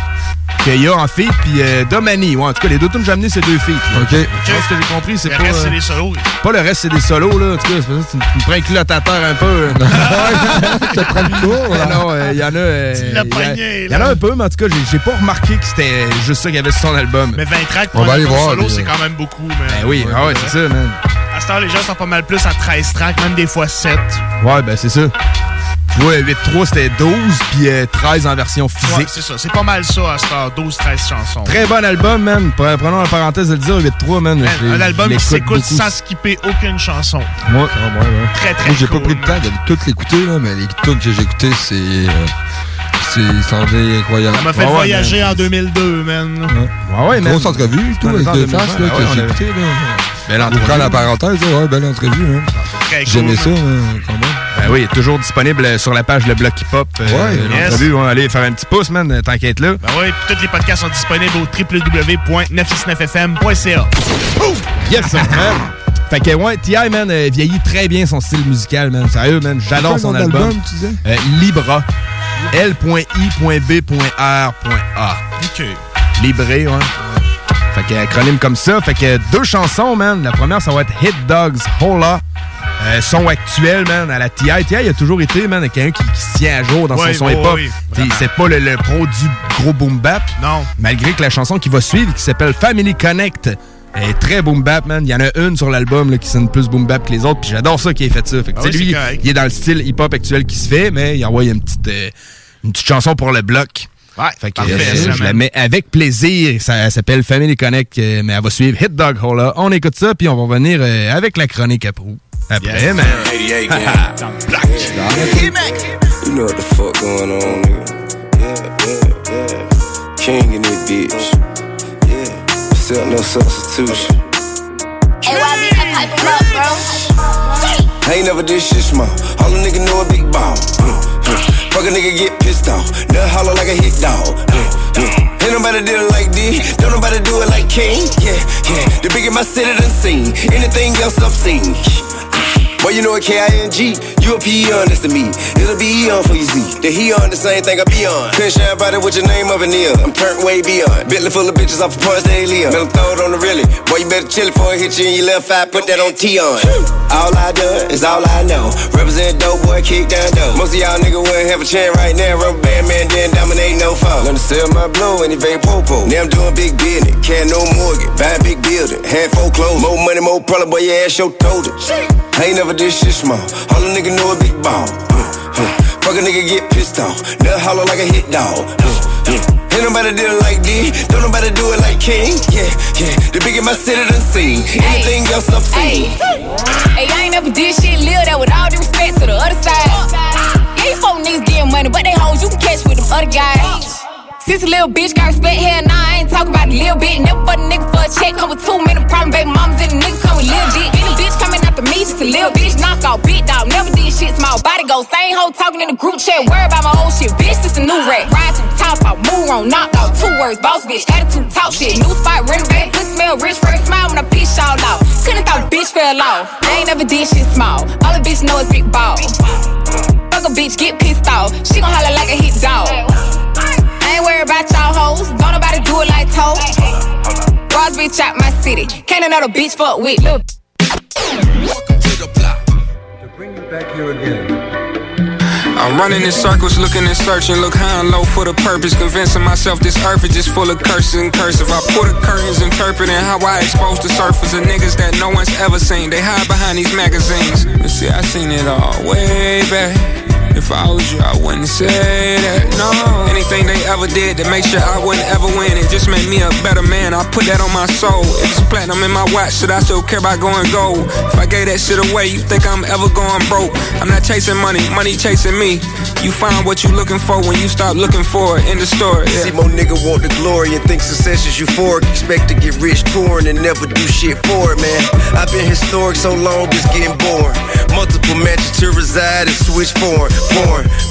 Qu'il y a en feat, puis euh, Domani. Ouais, en tout cas, les deux tunes que j'ai amené, c'est deux feats. là. OK. Je pense que j'ai compris, c'est Le pas. reste, c'est euh, des solos. Pas le reste, c'est des solos, là. En tout cas, tu, me- prends un culotteur un peu. Ça prend le tour, là. non, euh, il y en a. euh, il y en a un peu, mais en tout cas, j'ai- pas remarqué que c'était juste ça qu'il y avait sur son album. Mais 20 tracks pour On un va aller album voir, solo, c'est quand même beaucoup, man. Ben oui, ah ouais, c'est ça, man. À ce temps, les gens sont pas mal plus à 13 tracks, même des fois 7. Ouais, ben c'est ça. Tu vois, 8-3, c'était 12, puis euh, 13 en version Ouais, physique. c'est ça. C'est pas mal ça à ce temps, 12-13 chansons. Très bon album, man. Pre- Prenons la parenthèse de le dire, 8-3, man. Un album qui s'écoute sans skipper aucune chanson. Ouais, ouais, ouais. Très, très Moi, j'ai cool. pas pris le temps de toutes l'écouter, là, mais les tunes que j'ai écoutées, c'est. euh, c'est. Incroyable. Ça m'a fait voyager en 2002, man. Ouais, ouais, man. Grosse entrevue, tout, avec les deux faces, 2020, là, ouais, que on j'ai écouté, là. Belle entrevue. prendre la parenthèse, ouais, belle entrevue, hein. Cool, J'aimais ça, hein, quand même. Ben oui, toujours disponible sur la page Le Bloc Hip Hop. Euh, Ouais, l'entrevue, ouais, allez faire un petit pouce, man. T'inquiète là. Ben oui, puis tous les podcasts sont disponibles au www.969fm.ca. Yes, sir, man. Fait que, ouais, T.I., man, euh, vieillit très bien son style musical, man. Sérieux, man. J'adore son album. tu disais? Euh, Libra. L.I.B.R.A. OK. Libré, ouais. Fait que, acronyme comme ça. Fait que deux chansons, man. La première, ça va être Hit Dogs Hola. Euh, son actuel, man, à la T.I. T.I. a toujours été, man, quelqu'un qui, qui se tient à jour dans son son hip-hop. oui, c'est pas le, le pro du gros boom bap. Non. Malgré que la chanson qui va suivre, qui s'appelle Family Connect, est très boom bap, man. Il y en a une sur l'album là, qui sonne plus boom bap que les autres, puis j'adore ça qui ait fait ça. Fait que, Ah lui, correct. il est dans le style hip-hop actuel qui se fait, mais il envoie une petite, euh, une petite chanson pour le bloc. Ouais, Fait que euh, je la mets avec plaisir. Ça elle s'appelle Family Connect, euh, mais elle va suivre Hit Dog Holla. On écoute ça, puis on va revenir euh, avec la chronique à Prou. Après, Yes, man. sir. 88 You know what the fuck going on, nigga. Yeah, yeah, yeah. King in this bitch. Yeah. Self no substitution. I ain't never did shit small. All a nigga know a big ball. Mm. Fuck a nigga get pissed off. They'll holler like a hit dog. Mm, mm. Ain't nobody do it like this. Don't nobody do it like King. Yeah, yeah. The bigger my city done seen. Anything else I've seen. Boy, you know it K-I-N-G. You a P-E-on next to me. It'll be E on for you, Z. The he on the same thing I be on. Couldn't share about it with your name of a Neil. I'm turned way beyond. Bentley full of bitches off of Points Day Leon. Better throw it on the really. Boy, you better chill it before it hit you in your left eye. Put that on T on. All I done is all I know. Represent dope boy, kick down dope. Most of y'all nigga wouldn't have a chance right now. Rubber band man, then dominate no phone. Learn to sell my blow and evade popo. Now I'm doing big business. Can't no mortgage. Buying big building. Hand four clothes. More money, more problem, boy, your ass show told it. I ain't never did shit small. All a nigga know a big ball. Mm, mm. Fuck a nigga get pissed off. They'll holler like a hit dog. Mm, mm. Ain't nobody do it like this. Don't nobody do it like King. Yeah, yeah. The bigger my city done seen. Anything else I've seen. Hey, I ain't never did shit, live that with all due respect to the other side. Yeah, you folk niggas getting money, but they hoes you can catch with them other guys. A little bitch got respect, hell nah, I ain't talking about a little bit. Never fuck a nigga for a check, come with too many problem, baby mamas and the niggas come with little dick. Any bitch coming after me, just a little bitch, knock out, big dog. Never did shit, small body go, same hoe talking in the group chat, worry about my old shit, bitch, this a new rap. Ride to the top, spot, move on, knock out, two words, boss bitch, attitude, talk shit, new spot, renovate, good smell, rich, first smile when I piss y'all off. Couldn't thought the bitch fell off. I ain't never did shit small, all the bitch know is big ball. Fuck a bitch, get pissed off, she gon' holler like a hit dog. I ain't worried about y'all hoes. Don't nobody do it like Toe. Bras bitch out my city. Can't another bitch fuck with. Look. Back here again. I'm running in circles, looking and searching, look high and low for the purpose, convincing myself this earth is just full of curses and cursive. I pull the curtains, interpreting how I expose the surface of niggas that no one's ever seen. They hide behind these magazines. But see, I seen it all way back. If I was you, I wouldn't say that. No. Anything they ever did to make sure I wouldn't ever win, it just made me a better man. I put that on my soul. If it's platinum in my watch, should I still care about going gold? If I gave that shit away, you think I'm ever going broke? I'm not chasing money, money chasing me. You find what you looking for when you stop looking for it in the store. See, more nigga want the glory and think success is euphoric. Expect to get rich touring and never do shit for it, man. I've been historic so long, it's getting boring. Multiple matches to reside and switch foreign.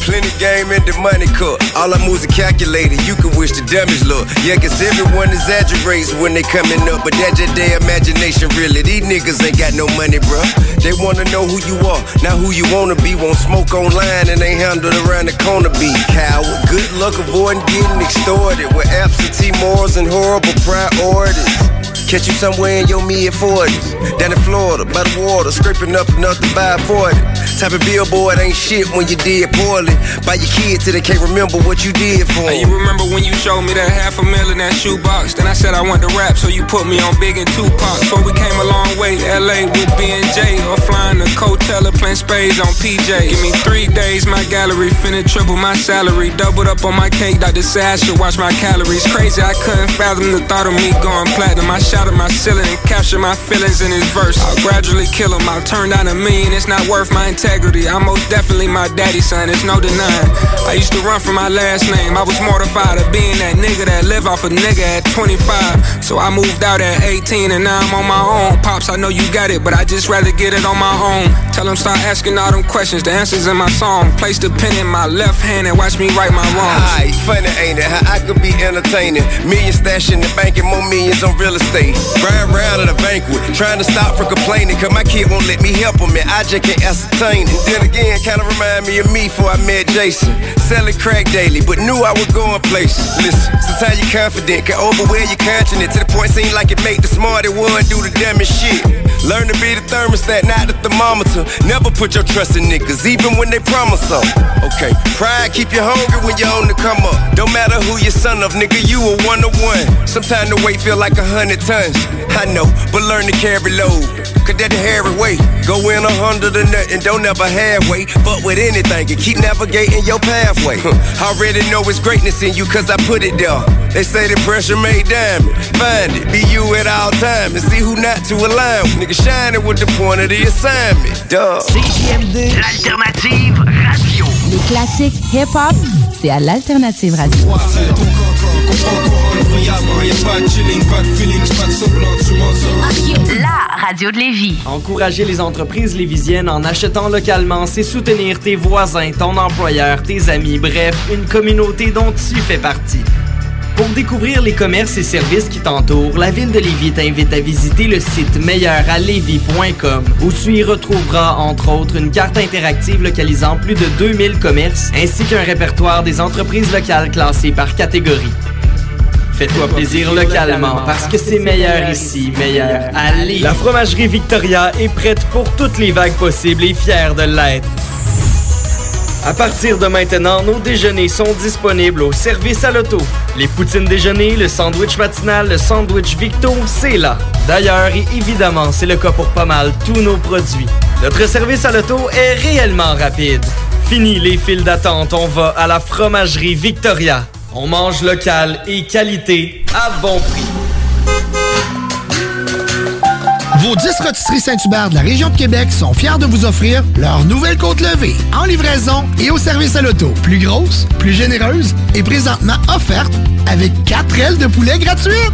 Plenty game in the money cup. All I moves are calculated. You can wish the dummies look. Yeah, cause everyone exaggerates when they coming up. But that's just their imagination, really. These niggas ain't got no money, bruh. They wanna know who you are, not who you wanna be. Won't smoke online and ain't handled around the corner be. Coward. Good luck avoiding getting extorted with absentee morals and horrible priorities. Catch you somewhere in your mid 40s. Down in Florida, by the water, scraping up enough to buy a 40. Type of billboard ain't shit when you did poorly. Buy your kids till they can't remember what you did for Hey, 'em. you remember when you showed me that half a mil in that shoebox? Then I said I want to rap, so you put me on Big and Tupac. So we came a long way, LA with B&J, or flying to Coachella, playing spades on PJ. Give me three days, my gallery finna triple my salary. Doubled up on my cake, Dr. Say I should watch my calories. Crazy, I couldn't fathom the thought of me going platinum. I shot my ceiling and captured my feelings in his verse. I'll gradually kill him, I'll turn down a million, it's not worth my integrity. I'm most definitely my son, it's no denying. I used to run from my last name, I was mortified of being that nigga that live off a nigga at 25. So I moved out at 18 and now I'm on my own. Pops, I know you got it, but I just rather get it on my own. Tell them start asking all them questions, the answers in my song. Place the pen in my left hand and watch me write my wrongs. Hi, funny ain't it? How I could be entertaining. Millions stashed in the bank and more millions on real estate. Riding around at a banquet, trying to stop from complaining. Cause my kid won't let me help him and I just can't ascertain it. Then again, kinda remind me me before I met Jason. Selling crack daily, but knew I was going places. Listen, sometimes you're confident, can overwear your continent to the point seem like it make the smarter one do the dumbest shit. Learn to be the thermostat, not the thermometer. Never put your trust in niggas, even when they promise so. Okay, pride keep you hungry when you're on the come up. Don't matter who your son of, nigga, you a one to one. Sometimes the weight feel like a hundred tons. I know, but learn to carry load. Cause that the hairy way. Go in a hundred or nothing, don't ever halfway. Fuck with anything and keep navigating your pathway. I already know it's greatness in you cause I put it there. They say the pressure made diamond. Find it, be you at all times and see who not to align with. Nigga shining with the point of the assignment. Duh. CJMD, l'alternative radio. Les classiques hip-hop, c'est à l'Alternative Radio. Encourager les entreprises lévisiennes en achetant localement, c'est soutenir tes voisins, ton employeur, tes amis, bref, une communauté dont tu fais partie. Pour découvrir les commerces et services qui t'entourent, la ville de Lévis t'invite à visiter le site meilleuralevis.com où tu y retrouveras entre autres une carte interactive localisant plus de 2000 commerces ainsi qu'un répertoire des entreprises locales classées par catégorie. Fais-toi plaisir localement parce que c'est meilleur ici, meilleur à Lévis. La fromagerie Victoria est prête pour toutes les vagues possibles et fière de l'être. À partir de maintenant, nos déjeuners sont disponibles au service à l'auto. Les poutines déjeuner, le sandwich matinal, le sandwich Victo, c'est là. D'ailleurs, et évidemment, c'est le cas pour pas mal tous nos produits. Notre service à l'auto est réellement rapide. Fini les files d'attente, on va à la fromagerie Victoria. On mange local et qualité à bon prix. Vos 10 rôtisseries Saint-Hubert de la région de Québec sont fiers de vous offrir leur nouvelle côte levée en livraison et au service à l'auto. Plus grosse, plus généreuse et présentement offerte avec 4 ailes de poulet gratuites.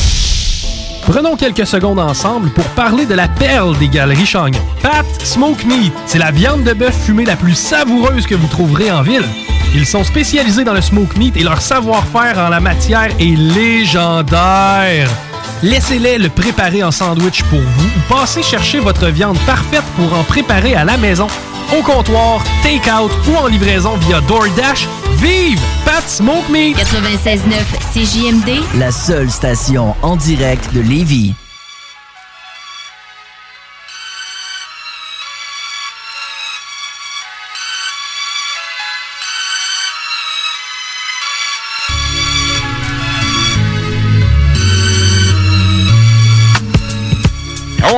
Prenons quelques secondes ensemble pour parler de la perle des galeries Chagnon. Pat Smoke Meat, c'est la viande de bœuf fumée la plus savoureuse que vous trouverez en ville. Ils sont spécialisés dans le smoke meat et leur savoir-faire en la matière est légendaire. Laissez-les le préparer en sandwich pour vous ou passez chercher votre viande parfaite pour en préparer à la maison, au comptoir, take-out ou en livraison via DoorDash. Vive Pat Smoke Meat! 96.9 CJMD, La seule station en direct de Lévis.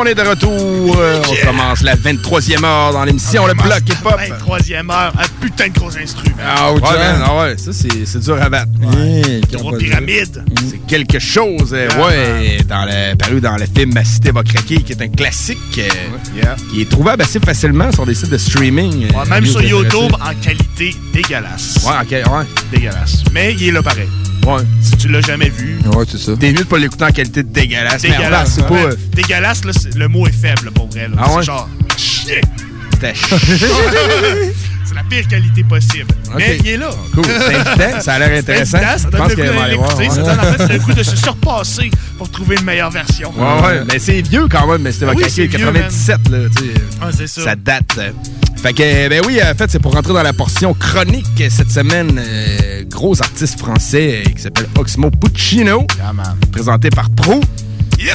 On est de retour. Euh, On commence la 23e heure dans l'émission Le Bloc Hip Hop. 23e heure, un putain de gros instrument. Ah, ouais, man, ah ouais, ça c'est c'est dur à battre. Gros pyramide. C'est quelque chose, euh, ouais, dans le, paru dans le film Ma cité va craquer, qui est un classique, euh, qui est trouvable assez facilement sur des sites de streaming. euh, Ouais, même sur YouTube, en qualité dégueulasse. Ouais, ok, ouais. Dégueulasse. Mais il est là pareil. Ouais. Si tu l'as jamais vu. Ouais, c'est ça. T'es mieux de pas l'écouter en qualité dégueulasse. Mais Dégueulasse. regarde, c'est pas. euh, Dégueulasse, là, c'est- le mot est faible pour vrai. là. Ah C'est ouais? genre. Chier. C'était c'est la pire qualité possible. Mais Ok. il est là. Cool. C'est ça a l'air C'est intéressant. ça Je donne pense le goût d'aller l'écouter. Ça donne en fait le goût de se surpasser pour trouver une meilleure version. Ouais, ouais, mais c'est vieux quand même, mais c'était Oui, c'est vieux, 97, là, tu sais. Ah, c'est ça. Ça date. Fait que, ben oui, en fait, c'est pour rentrer dans la portion chronique cette semaine. euh, gros artiste français euh, qui s'appelle Oxmo Puccino, présenté par Pro.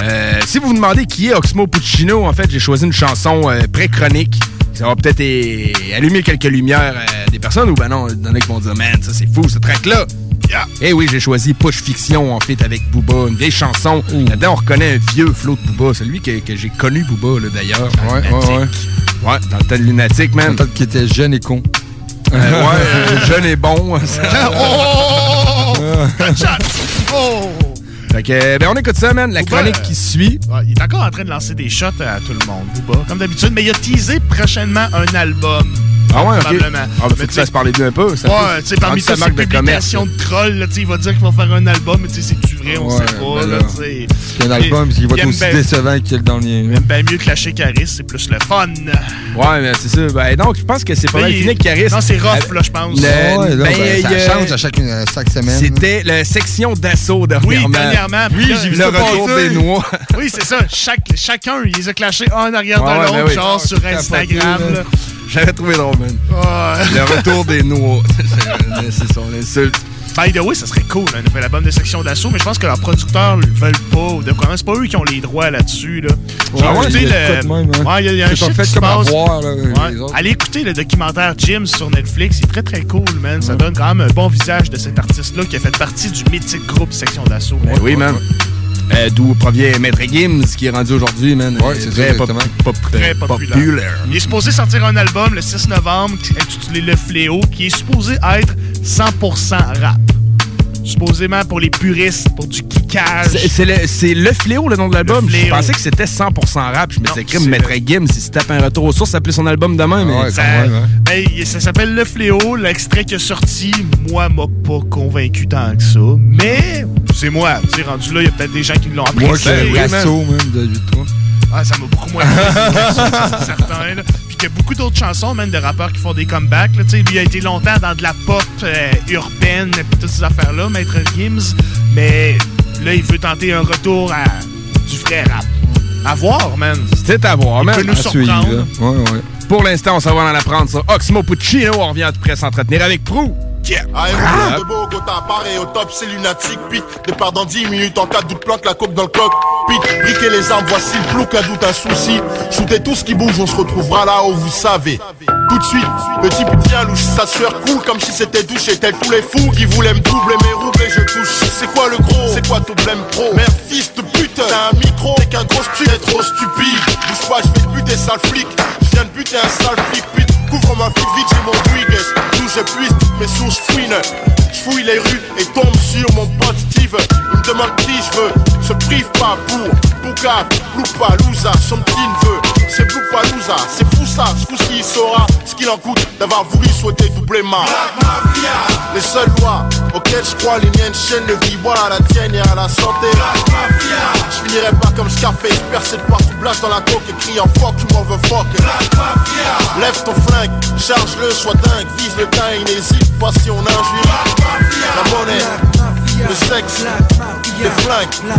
Euh, si vous vous demandez qui est Oxmo Puccino, en fait, j'ai choisi une chanson euh, pré-chronique. Ça va peut-être eh, allumer quelques lumières à des personnes ou ben non, il y en a qui vont dire, man, ça c'est fou, ce track-là. Eh oui, j'ai choisi Push Fiction en fait avec Booba, une vieille chanson. Là-dedans, on reconnaît un vieux flow de Booba, celui que, que j'ai connu Booba d'ailleurs. Ouais, ouais, ouais. Ouais, dans le temps de Lunatic, man. Peut-être qu'il était jeune et con. Euh, ouais, euh, jeune et bon. Oh! Oh! Fait que, ben on écoute ça, man. La Booba, chronique euh, qui suit. Ouais, il est encore en train de lancer des shots à tout le monde, Booba. Comme d'habitude, mais il a teasé prochainement un album. Ah ouais, ok. Probablement. Ah, ben, faut Mais que tu fasses parler d'eux un peu. ça Ouais, tu sais, parmi toutes ces marque de publications de trolls, là, tu sais, il va dire qu'il va faire un album, mais tu sais, c'est-tu vrai, on Ouais, sait pas, ben là, un album qui va être aussi décevant que le dernier. il aime bien mieux que la chez Caris, c'est plus le fun. Ouais, mais c'est ça. Ben, donc, je pense que c'est pas mal il- fini avec Caris. Non, c'est rough, Euh, là, je pense. le- Ouais, là, ben, ben, ça a- change à chaque, chaque semaine. C'était la section d'assaut dernièrement. Oui, dernièrement. Oui, j'ai vu le ça retour des noix. Oui, c'est ça. Chaque, chacun, il les a clashés un en arrière de l'autre, ben genre Ah, sur Instagram. J'avais trouvé drôle, man. Ouais. Le retour des noix. C'est- son insulte. By the way, ça serait cool, un nouvel album de section d'assaut, mais je pense que leurs producteurs le veulent pas. Ou de quoi. C'est pas eux qui ont les droits là-dessus. Là. J'ai Ah ouais, le. de même, hein. Ouais, il y a- y a un shit fait qui comme passe. voir, là, Ouais. les autres. Allez écouter le documentaire Jim sur Netflix. C'est très très cool, man. Ça donne quand même un bon visage de cet artiste-là qui a fait partie du mythique groupe Section d'assaut. Ben oui, man. Euh, D'où provient Maître Gims, qui est rendu aujourd'hui, man. Ouais, Euh, c'est très ça, pop- exactement. pop- Très populaire. Il est supposé sortir un album le 6 novembre qui est intitulé Le Fléau, qui est supposé être 100% rap. Supposément pour les puristes, pour du kickage. C'est- le, c'est le fléau, le nom de l'album. Je pensais que c'était 100% rap. Je me disais, crime, c'est Maître Gims, si se tape un retour aux sources, ça s'appelait son album demain. mais Ça, ben, ça s'appelle Le Fléau. L'extrait qui est sorti, moi, m'a pas convaincu tant que ça. Mais c'est moi. Tu sais, rendu là, il y a peut-être des gens qui l'ont apprécié. Moi, man. Rasso, même, de 8-3. Ah, ça m'a beaucoup moins ça, c'est certain. Là. Puis qu'il y a beaucoup d'autres chansons, même de rappeurs qui font des comebacks. Là. Tu sais, Lui il a été longtemps dans de la pop euh, urbaine, puis toutes ces affaires-là, Maître Gims. Mais là, il veut tenter un retour à du vrai rap. À voir, man. C'est à voir, Il man. peut nous suivre, surprendre. là. Ouais, ouais. Pour l'instant, on s'en va en apprendre sur Oxmo Puccino. On revient à tout près s'entretenir avec Prou. Yeah. Aéroport de Bogota, pareil au top, c'est lunatique. Pit, départ dans 10 minutes en cas de doute, plante la coque dans le coq. Pit, briquez les armes, voici le plouc, un doute, un souci. Shootez tout ce qui bouge, on se retrouvera là où vous savez. Tout de suite, le type tient louche, sa sueur coule comme si c'était douché, tel tous les fous qui voulaient me doubler mes roubles je touche. C'est quoi le gros? C'est quoi ton blême pro? Merde, fils de pute, t'as un micro, t'es qu'un gros stupide, t'es trop stupide. Bouge pas, je vais te buter, sale flic. Je viens de buter un sale flic, pute. Couvre ma flic vite, j'ai mon Dwiggles. D'où je puise toutes mes sources fouines. Je fouille les rues et tombe sur mon pote Steve. Il me demande qui je veux. Se prive pas pour Bouka, Loupalouza, son petit neveu. C'est Loupalouza, c'est fou ça. Ce coup-ci, il saura ce qu'il en coûte d'avoir voulu souhaiter doubler ma. Les seules lois auxquelles je crois, les miennes chaînes de vie. Voilà la tienne et à la santé. Je finirai pas comme Scarface, percé de partout, blast dans la coque et criant fuck, tu m'en veux fuck. Lève ton flingue, charge-le, sois dingue, vise le teint n'hésite pas si on injure. La monnaie, le sexe, les flingues.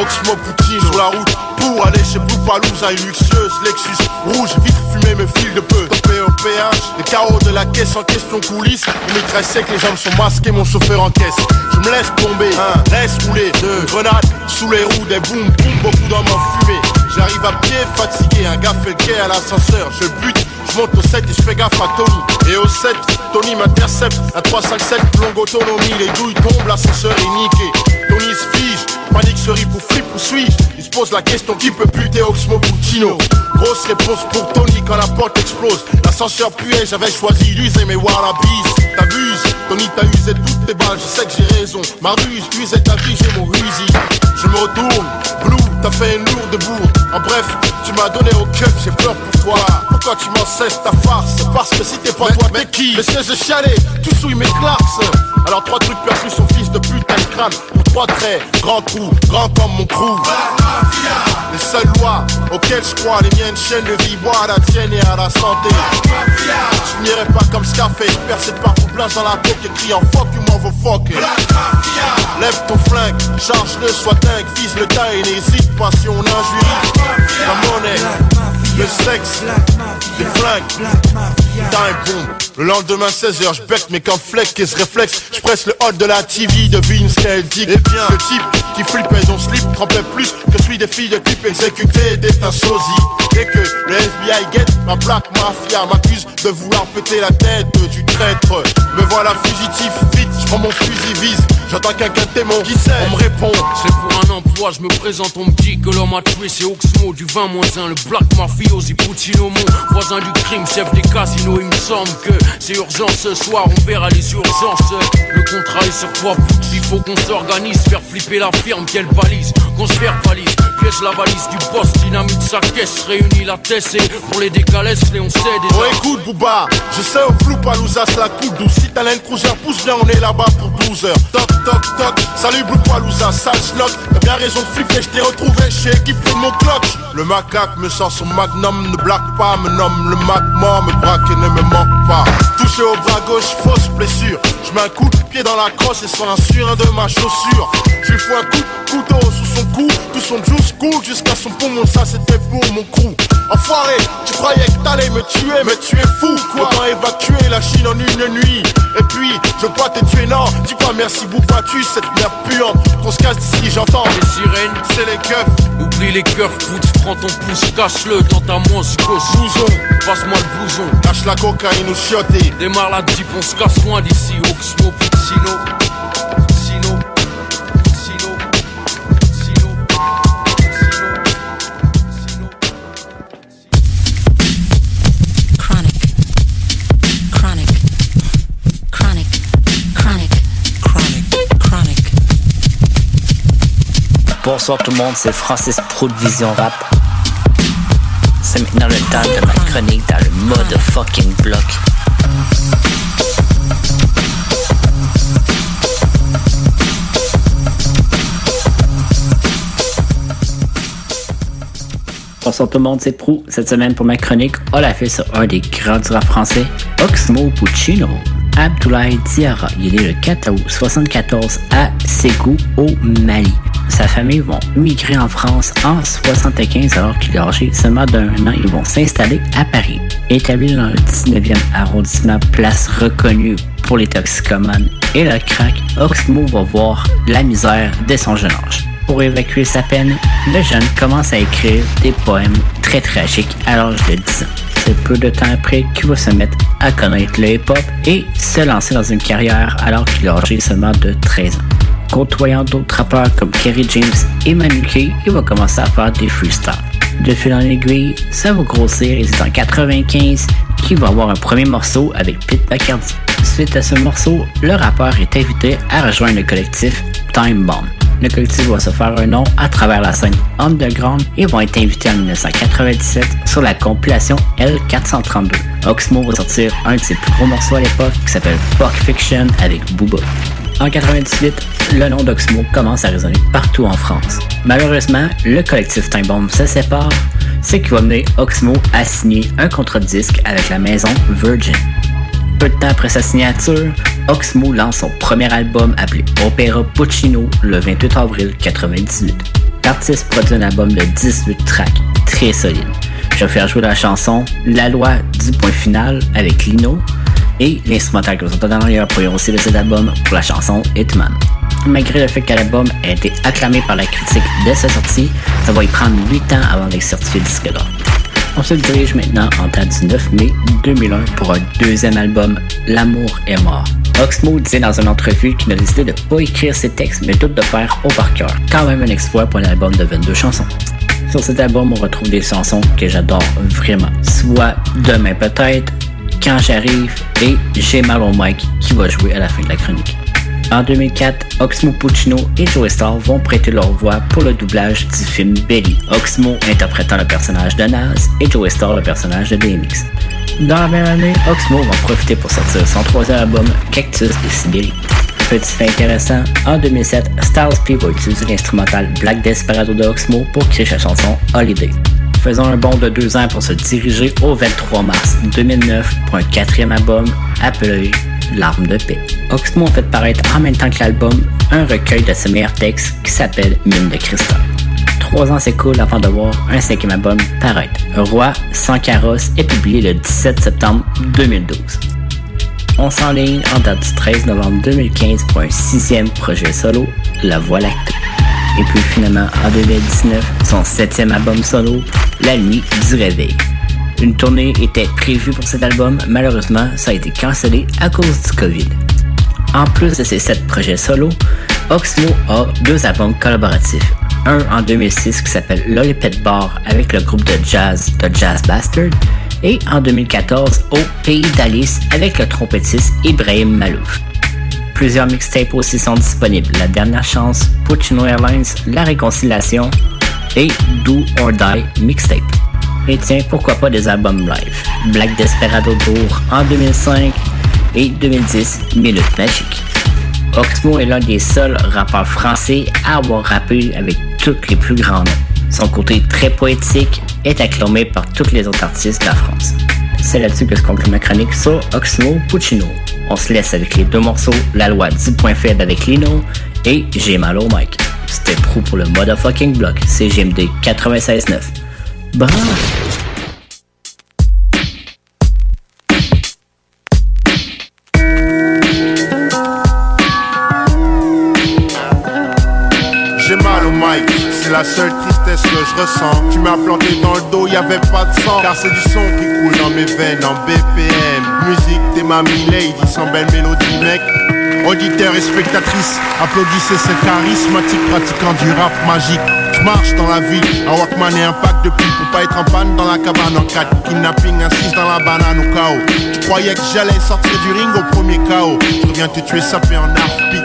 Oxmo Poutine sur la route pour aller chez Poupalouse à une luxueuse Lexus rouge, vitre fumée me file de peu. Topé au péage, les carreaux de la caisse en question coulisse. Une mitraille sec, les jambes sont masquées, mon chauffeur en caisse. Je me laisse tomber, un, laisse rouler, deux, grenades sous les roues, des boum boum, beaucoup d'hommes en fumée. J'arrive à pied, fatigué, un gars fait le quai à l'ascenseur. Je bute, je monte au 7 et je fais gaffe à Tony. Et au 7, Tony m'intercepte, à 357, longue autonomie, les douilles tombent, l'ascenseur est niqué. Tony se fige, panique se rit pour flip ou suis-je? Il se pose la question qui peut buter Oxmo Puccino? Grosse réponse pour Tony quand la porte explose. L'ascenseur puait, j'avais choisi d'user mes wallabies T'abuses, Tony t'as usé toutes tes balles, je sais que j'ai raison. Ma ruse, usait ta vie, j'ai mon rusi Je me retourne, Blue, t'as fait une lourde bourde En bref, tu m'as donné au keuf, j'ai peur pour toi. Pourquoi tu m'en cesses ta farce. Parce que si t'es pas toi, t'es qui? c'est je chialais, tu souilles mes clarks alors trois trucs perçus son fils de putain de crâne. Pour trois traits, grand trou, grand comme mon crew. Les seules lois auxquelles je crois Les miennes chaînes de vie, bois à la tienne et à la santé. Je finirai pas comme Scarface Percé partout, place dans la coque Et criant fuck you m'en veux fuck Lève ton flingue, charge-le, sois dingue Vise le tas et n'hésite pas si on injurie La monnaie, le sexe, les flingues. Time Le lendemain 16h, je bec mes cornflakes et ce réflexe Je presse le hall de la TV, devine ce qu'elle dit. Et bien, le type qui flippait son slip trempait plus Que celui des filles de type exécuté d'être un sosie Dès que le FBI guette ma plaque mafia M'accuse de vouloir péter la tête du traître. Me voilà fugitif, vite, je prends mon fusil vise J'entends quelqu'un témoin qui sait, on me répond C'est pour un emploi, je me présente, on me dit que l'homme a tué, c'est Oxmo du 20 1, le Black Mafiosi Puccino, mon voisin du crime, chef des casinos. Il me semble que c'est urgent ce soir, on verra les urgences. Le contrat est sur toi, il faut qu'on s'organise, faire flipper la firme, quelle balise, qu'on se verbalise. Piège la valise du boss, dynamite sa caisse, réunit la tête et pour les décalés, on sait déjà. Oh écoute Booba, je sais au flou Palouza la coupe douce. Si t'as cruiser pousse bien on est là-bas pour 12 heures. Toc toc toc, salut Blue Palouza, sale schlock T'as bien raison de flipper, je t'ai retrouvé chez équipe de mon clock Le macaque me sort son magnum, ne blague pas, me nomme le mort, me braque et ne me manque pas. Touché au bras gauche, fausse blessure. Je mets un coup de pied dans la crosse et sur un de ma chaussure. Je lui fous un coup couteau sous son cou. Tout son juice coule jusqu'à son poumon, ça c'était pour mon crew. Enfoiré, tu croyais que t'allais me tuer, mais tu es fou quoi. Autant évacuer la Chine en une nuit. Et puis, je pas te tuer, non. Dis pas merci Bouba, tu cette merde puante Qu'on se casse d'ici, j'entends. Les sirènes, c'est les keufs. Oublie les keufs, pute, prends ton pouce, cache-le dans ta mousse, gosse Blouson, passe-moi le blouson. Lâche la cocaïne ou chioté Démarre la jeep, on se casse loin d'ici Oxmo, Puccino Sino Sino Sino Chronic. Chronic. Chronic. Chronic. Chronic. Chronic. Bonsoir tout le monde, c'est Francis Pro de Vision Rap. C'est maintenant le temps de ma chronique dans le mode fucking bloc. Bonsoir tout le monde, c'est Prou. Cette semaine pour ma chronique, on l'a fait sur un des grands du rap français, Oxmo Puccino. Abdoulaye Diarra, il est né le 4 août 74 à Ségou, au Mali. Sa famille vont migrer en France en 75 alors qu'il est âgé seulement d'un an. Ils vont s'installer à Paris. Établi dans le 19e arrondissement, place reconnue pour les toxicomanes et le crack, Oxmo va voir la misère dès son jeune âge. Pour évacuer sa peine, le jeune commence à écrire des poèmes très tragiques à l'âge de 10 ans. C'est peu de temps après qu'il va se mettre à connaître le hip-hop et se lancer dans une carrière alors qu'il est âgé seulement de 13 ans. Côtoyant d'autres rappeurs comme Kerry James et Manuké, il va commencer à faire des freestyles. De fil en aiguille, ça va grossir et c'est en 95 qu'il va avoir un premier morceau avec Pete Bacardi. Suite à ce morceau, le rappeur est invité à rejoindre le collectif Time Bomb. Le collectif va se faire un nom à travers la scène underground et vont être invités en 1997 sur la compilation L432. Oxmo va sortir un de ses plus gros morceaux à l'époque qui s'appelle Buck Fiction avec Booba. En 98, le nom d'Oxmo commence à résonner partout en France. Malheureusement, le collectif Time Bomb se sépare, ce qui va mener Oxmo à signer un contrat de disque avec la maison Virgin. Peu de temps après sa signature, Oxmo lance son premier album appelé Opera Puccino le 28 avril 1998. L'artiste produit un album de 18 tracks, très solide. Je vais faire jouer la chanson La loi du point final avec Lino et l'instrumental que vous entendez en arrière provient aussi de cet album pour la chanson Hitman. Malgré le fait que l'album ait été acclamé par la critique dès sa sortie, ça va y prendre 8 ans avant d'être certifié disque d'or. On se dirige maintenant en date du 9 mai 2001 pour un deuxième album, L'amour est mort. Oxmo disait dans une entrevue qu'il a décidé de pas écrire ses textes, mais tout de faire au par cœur. Quand même un exploit pour un album de 22 chansons. Sur cet album, on retrouve des chansons que j'adore vraiment. Soit Demain peut-être, Quand j'arrive et J'ai mal au mic qui va jouer à la fin de la chronique. En 2004, Oxmo Puccino et Joey Starr vont prêter leur voix pour le doublage du film Belly. Oxmo interprétant le personnage de Nas et Joey Starr le personnage de DMX. Dans la même année, Oxmo va profiter pour sortir son troisième album Cactus et Sibérie. Petit fait intéressant, en 2007, Styles P va utiliser l'instrumental Black Desperado de Oxmo pour créer sa chanson Holiday. Faisant un bond de deux ans pour se diriger au 23 mars 2009 pour un quatrième album appelé L'arme de paix. Oxmo a fait paraître en même temps que l'album un recueil de ses meilleurs textes qui s'appelle Mine de cristal. Trois ans s'écoulent avant de voir un cinquième album paraître. Roi sans carrosse est publié le 17 septembre 2012. On s'enligne en date du 13 novembre 2015 pour un sixième projet solo, La Voie lactée. Et puis finalement, en 2019, son septième album solo, La Nuit du Réveil. Une tournée était prévue pour cet album, malheureusement, ça a été cancellé à cause du Covid. En plus de ses sept projets solo, Oxmo a deux albums collaboratifs. Un en 2006 qui s'appelle Lollipop Bar avec le groupe de jazz The Jazz Bastard et en 2014 au Pays d'Alice avec le trompettiste Ibrahim Malouf. Plusieurs mixtapes aussi sont disponibles. La dernière chance, Puccino Airlines, La Réconciliation, et Do or Die Mixtape. Et tiens, pourquoi pas des albums live? Black Desperado Tour en 2005 et 2010 Minute Magique. Oxmo est l'un des seuls rappeurs français à avoir rappé avec tous les plus grands. Son côté très poétique est acclamé par tous les autres artistes de la France. C'est là-dessus que se conclut ma chronique sur Oxmo Puccino. On se laisse avec les deux morceaux La loi 10.fed avec Lino et J'ai mal au mic. C'était Prou pour le motherfucking block CGMD 96.9. Bah. J'ai mal au mic, c'est la seule tristesse que je ressens. Tu m'as planté dans le dos, y avait pas de sang. Car c'est du son qui coule dans mes veines en BPM. Musique des mamies lady, sans belle mélodie, mec. Auditeurs et spectatrices, applaudissez ce charismatique pratiquant du rap magique. Je marche dans la vie, un Walkman et un pack de pile pour pas être en panne dans la cabane en 4 Kidnapping, 6 dans la banane au chaos. Je croyais que j'allais sortir du ring au premier chaos. Je reviens te tuer sapé en arbitre.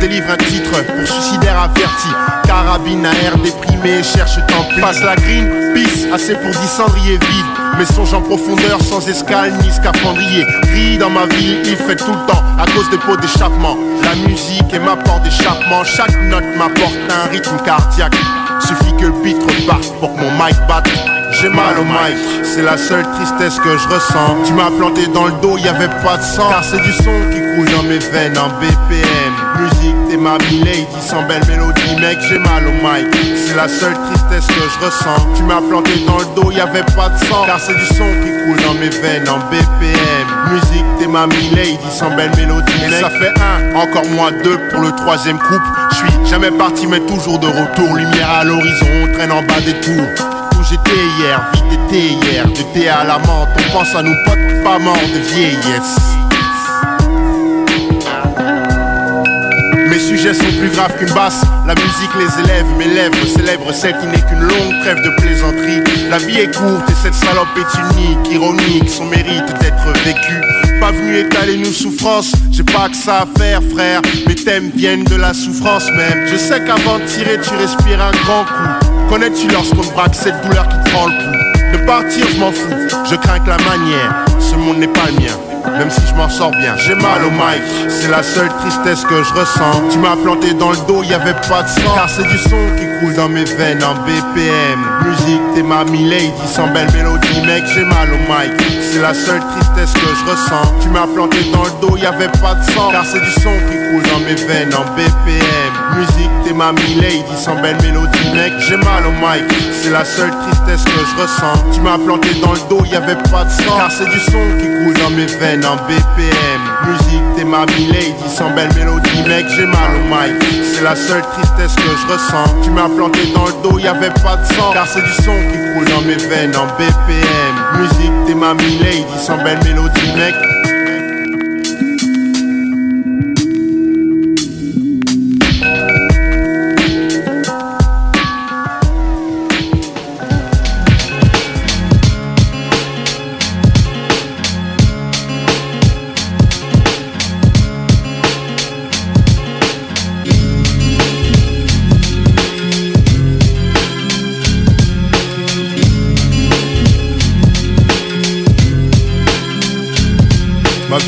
Délivre un titre pour suicidaire averti. Carabine à air déprimé, cherche tant pis. Passe la green, peace, assez pour 10 cendriers vides. Mes songes en profondeur, sans escale ni scaphandrier. Gris dans ma vie, il fait tout le temps à cause des pots d'échappement. La musique est ma porte d'échappement. Chaque note m'apporte un rythme cardiaque. Suffit que le beat reparte pour que mon mic batte. J'ai mal au mic, c'est la seule tristesse que je ressens. Tu m'as planté dans le dos, y avait pas de sang. Car c'est du son qui coule dans mes veines en BPM. Musique des mamies lady, sans belle mélodie, mec, j'ai mal au mic. C'est la seule tristesse que je ressens. Tu m'as planté dans le dos, y avait pas de sang. Car c'est du son qui coule dans mes veines en BPM. Musique des mamies lady, sans belle mélodie, mec. ça fait un, encore moins deux pour le troisième couple. Je suis jamais parti, mais toujours de retour. Lumière à l'horizon, on traîne en bas des tours j'étais hier, vite été hier, thé à la menthe, on pense à nos potes pas morts de vieillesse. Mes sujets sont plus graves qu'une basse, la musique les élève, mes lèvres célèbrent celle qui n'est qu'une longue trêve de plaisanterie. La vie est courte et cette salope est unique, ironique, son mérite d'être vécu. Pas venu étaler nos souffrances, j'ai pas que ça à faire frère, mes thèmes viennent de la souffrance même. Je sais qu'avant de tirer tu respires un grand coup. Connais-tu lorsqu'on braque cette douleur qui te prend le coup De partir, je m'en fous, je crains que la manière. Ce monde n'est pas le mien, même si je m'en sors bien. J'ai mal au mic, c'est la seule tristesse que je ressens. Tu m'as planté dans le dos, y avait pas de sang. Car c'est du son qui coule dans mes veines en BPM. Musique des mamies lady, sans belle mélodie, mec, j'ai mal au mic. C'est la seule tristesse que je ressens. Tu m'as planté dans le dos, y avait pas de sang. Car c'est du son qui coule dans mes veines en BPM. Musique des mamies lady, sans belle mélodie, mec, j'ai mal au mic. C'est la seule tristesse que je ressens. Tu m'as planté dans le dos, y avait pas de sang. Car c'est du son qui coule dans mes veines en BPM. Musique des mamies lady, sans belle mélodie, mec, j'ai mal au mic. C'est la seule tristesse que je ressens. Tu m'as planté dans le dos, y avait pas de sang. Car c'est du son qui coule dans mes veines en BPM. Musique des mamies lady, sans belle mélodie, mec.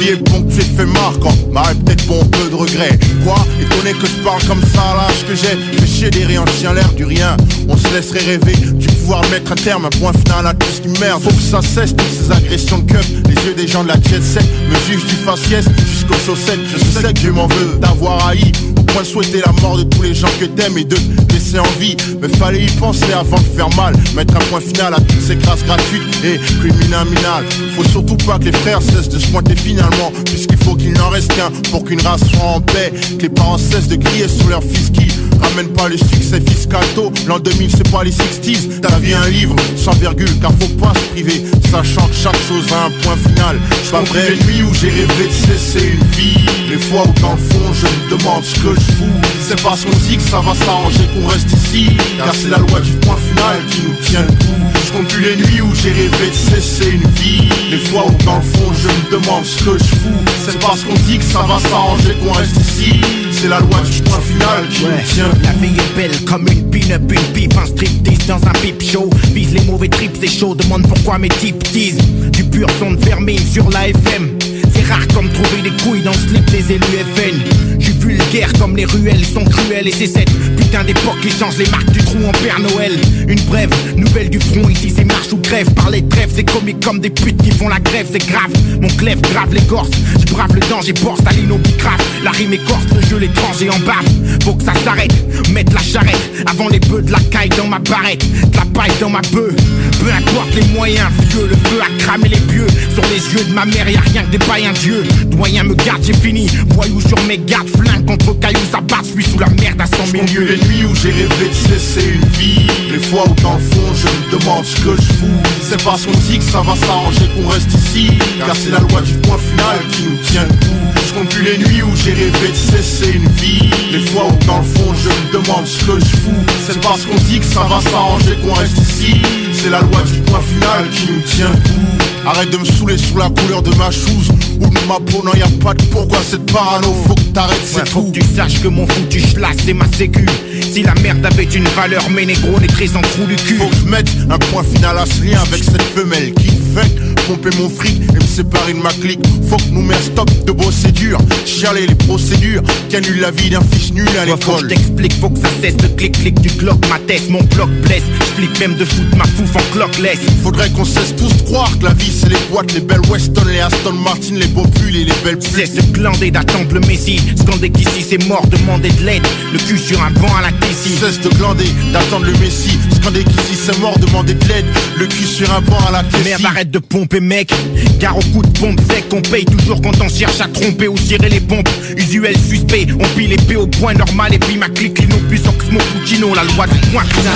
Vie est ponctuée de faits marquants, m'arrête peut-être pour un peu de regret. Quoi Étonné que je parle comme ça à l'âge que j'ai Fais chier des rayons chien l'air du rien. On se laisserait rêver du pouvoir mettre un terme, un point final à tout ce qui merde. Faut que ça cesse toutes ces agressions de keuf. Les yeux des gens de la jet set me jugent du faciès jusqu'aux chaussettes. Je sais que je m'en veux d'avoir haï point souhaiter la mort de tous les gens que t'aimes et de laisser en vie. Mais fallait y penser avant de faire mal. Mettre un point final à toutes ces grâces gratuites et criminales. Faut surtout pas que les frères cessent de se pointer finalement. Puisqu'il faut qu'il n'en reste qu'un pour qu'une race soit en paix. Que les parents cessent de crier sur leur fils qui ramène pas le succès fiscal tôt. L'an 2000, c'est pas les 60s. Ta vie un livre sans virgule, car faut pas se priver. Sachant que chaque chose a un point final. Je pas vrai les nuits où j'ai rêvé de cesser une vie. Les fois où dans le fond je me demande ce que je fous. C'est parce qu'on dit que ça va s'arranger qu'on reste ici. Car c'est la loi du point final qui nous tient le coup. Je compte plus les nuits où j'ai rêvé de cesser une vie. Les fois où dans le fond je me demande ce que je fous. C'est parce qu'on dit que ça va s'arranger qu'on reste ici. C'est la loi du point final qui tient La vie est belle comme une pin-up, une pipe, un striptease dans un pipe show. Vise les mauvais trips, c'est chaud, demande pourquoi mes types disent du pur son de vermine sur la FM. C'est rare comme trouver des couilles dans le slip des élus FN. J'suis vulgaire comme les ruelles, ils sont cruelles et c'est cette putain d'époque qui change les marques du trou en Père Noël. Une brève, nouvelle du front, ici c'est marche ou grève. Par les trêves, c'est comique comme des putes qui font la grève, c'est grave. Mon clève grave l'écorce, j'brave le danger, borse à l'inobicrave. La rime écorce, le jeu l'étranger en bave. Faut que ça s'arrête, mettre la charrette avant les bœufs de la caille dans ma barrette, de la paille dans ma bœuf. Peu importe les moyens, vieux, le feu a cramé les pieux. Sur les yeux de ma mère, y a rien que des païens dieux. Doyen me garde, j'ai fini. Voyou sur mes gardes, flingue contre cailloux, ça bat, je suis sous la merde à 100 000 J'compte lieues. les nuits où j'ai rêvé de cesser une vie. Les fois où dans le fond je me demande ce que je fous. C'est parce qu'on dit que ça va s'arranger qu'on reste ici. Car c'est la loi du point final qui nous tient debout. Je compte plus les nuits où j'ai rêvé de cesser une vie. Les fois où dans le fond je me demande ce que je fous. C'est parce qu'on dit que ça va s'arranger qu'on reste ici. C'est la loi du point final qui nous tient debout Arrête de me saouler sous la couleur de ma chose ou de ma peau, non y a pas de pourquoi cette parano. Faut que t'arrêtes, c'est Ouais, faut que tu saches que mon foutu schlass c'est ma sécu. Si la merde avait une valeur, mes négros les très en trou du cul. Faut que je mette un point final à ce lien avec cette femelle qui fait pomper mon fric et me séparer de ma clique. Faut que nous mettre stop de procédures, chialer les procédures qui annulent la vie d'un fils nul à que je l'école. t'explique, faut que ça cesse de clic-clic du clock Ma tête, mon bloc blesse, j'flippe même de foutre ma fouf en clockless Faudrait qu'on cesse tous de croire que la vie c'est les boîtes, les belles Weston, les Aston Martin, les beaux pulls et les belles pluies. Cesse de glander d'attendre le messie Scander qu'ici c'est mort, demander de l'aide Le cul sur un banc à la Tessie Cesse de glander, d'attendre le messie. Scander qu'ici c'est mort, demander de l'aide. Le cul sur un banc à la Tessie. Merde, arrête de pomper, mec. Car au coup de pompe sec, on paye toujours quand on cherche à tromper ou tirer les pompes. Usuel suspect, on pile les P au point normal et puis ma clique, Linopus, Oxmo, Puccino, la loi du point final.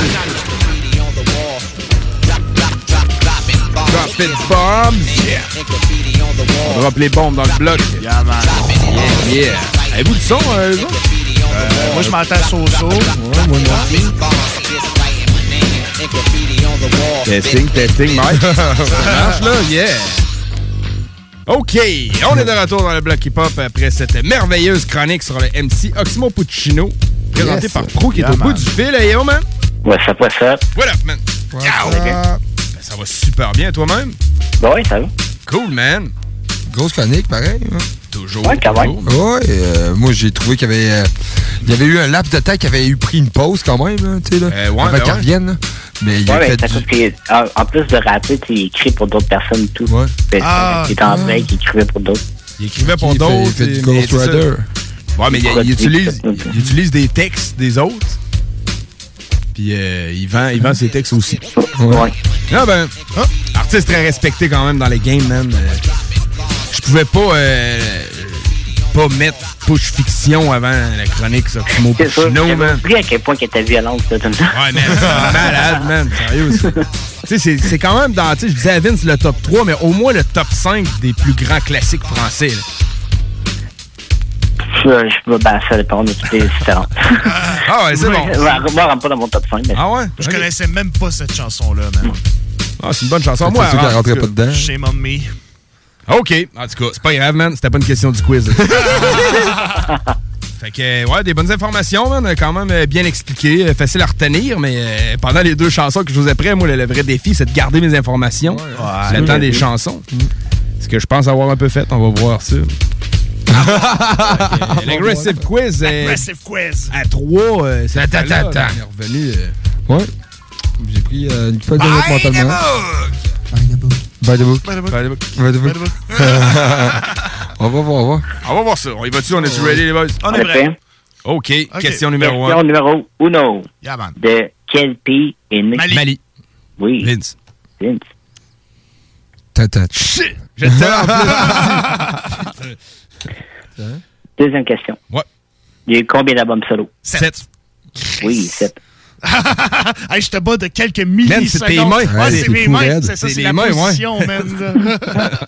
Drop bombs. Yeah. On drop les bombes dans le bloc. Yeah, man. Yeah, yeah. Avez-vous du son, euh? Euh, moi, je m'entends so-so. Ouais, moi non. Testing, testing, Mike. Ça marche, là? Yeah. OK, on est de retour dans le bloc hip-hop après cette merveilleuse chronique sur le MC Oxmo Puccino, présenté Yes. par Pro qui est au bout du fil. Hey, yo, man. What's up, what's up? What up, man? Ciao. Ben, ça va super bien, toi-même? Oui, ça va. Cool, man. Grosse chronique, pareil. hein? Toujours. Ouais, quand même. Ouais, euh, moi j'ai trouvé qu'il y avait, euh, il y avait eu un laps de temps qui avait eu pris une pause quand même, là, tu sais, là, Euh, ouais, avant ben qu'il ouais. revienne. Mais il a mais fait du- que, en, en plus de rapper, il écrit pour d'autres personnes et tout. Fait, Ah, il est en écrivait pour d'autres. Il écrivait pour Il fait- d'autres. il fait du Ghost. Rider. Ouais, mais il, utilise, il utilise des textes des autres. Puis euh, il, vend, il vend ses textes aussi. Ouais. Ah ben, artiste très respecté quand même dans les games, man. Euh, Je pouvais pas, euh, pas mettre push fiction avant la chronique, ça. Oxmo C'est sûr, Puccino, man. oublié à quel point qu'elle était violente, ça, tout le temps. Ouais, man, c'est malade, man. Sérieux, ça. Tu sais, c'est- c'est quand même dans, tu sais, je disais à Vince le top 3, mais au moins le top 5 des plus grands classiques français. là. Je, je, ben, ça dépend de toutes les différentes. Ah ouais, c'est bon. Moi, moi, elle rentre pas dans mon top 5. Mais Ah ouais? Je connaissais même pas cette chanson-là, man. Ah, c'est une bonne chanson. Moi, rentrait cas. pas dedans. Shame on me. OK. En tout cas, c'est pas grave, man. C'était pas une question du quiz. fait que, ouais, des bonnes informations, man. Quand même euh, bien expliqué. euh, Facile à retenir, mais euh, pendant les deux chansons que je vous ai prêtes, moi, le, le vrai défi, c'est de garder mes informations. le temps des chansons. Ce que je pense avoir un peu fait. On va voir ça. Fait que, L'aggressive quiz. euh, Aggressive quiz. À 3, c'est Attends, attends, revenu. euh, Ouais. J'ai pris euh, une feuille de notes mentalement. By the book. By the book. By the book. on va voir, on va voir. On va voir ça. On y va-tu? On est-tu ready, les boys? On est prêt. OK. Question numéro Question 1. numéro uno. Yeah, man. De quel pays est né? Mali. Oui. Vince. Vince. Tata. Je Deuxième question. Ouais. Il y a eu combien d'albums solo? 7. Oui, 7. hey, je te bats de quelques millisecondes. c'est tes mains. Ouais, Ouais, c'est mes mains. C'est ça, C'est la mains, ouais. position, man.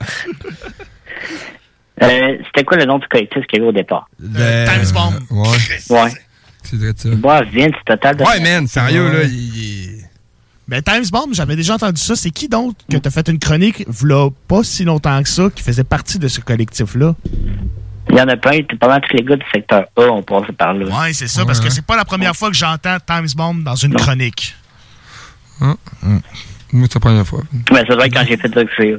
Euh, C'était quoi le nom du collectif qu'il y avait au départ? Euh, Times Bomb. Ouais. Ouais. C'est vrai de ça. Moi, Vince, total. De... Ouais, man, sérieux, Ouais. là, il... Ben, Times Bomb, j'avais déjà entendu ça. C'est qui donc que t'as fait une chronique, v'là pas si longtemps que ça, qui faisait partie de ce collectif-là? Il y en a plein, pas mal tous les gars du secteur A ont passé par là. Ouais, c'est ça, parce que c'est pas la première fois que j'entends Times Bomb dans une chronique. Moi, c'est la première fois. Mais c'est vrai quand j'ai fait ça que c'est.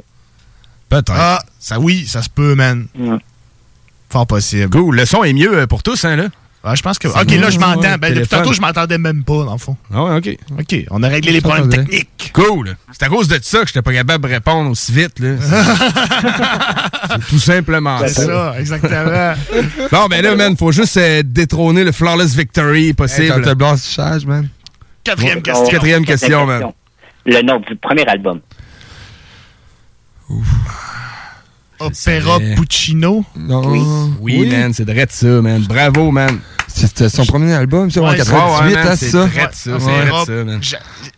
Peut-être. Ah, ça oui, ça se peut, man. Fort possible. Cool. Le son est mieux euh, pour tous, hein, là? Ouais, je pense que. Ok, là, je m'entends. Ben, depuis tantôt, je m'entendais même pas, dans le fond. Ah ouais, OK. OK, on a réglé les problèmes techniques. Cool. C'est à cause de ça que j'étais pas capable de répondre aussi vite, là. C'est tout simplement C'est ça. ça, exactement. Non, mais là, man, faut juste euh, détrôner le flawless victory possible. Hey, man. Quatrième question. Quatrième question, man. Le nom du premier album. Opéra. Puccino? Non. Oui, man, c'est drôle ça, man. Bravo, man. C'était son premier album, ça, en Ouais, 98, ouais, man, hein, c'est ça? c'est ça, man.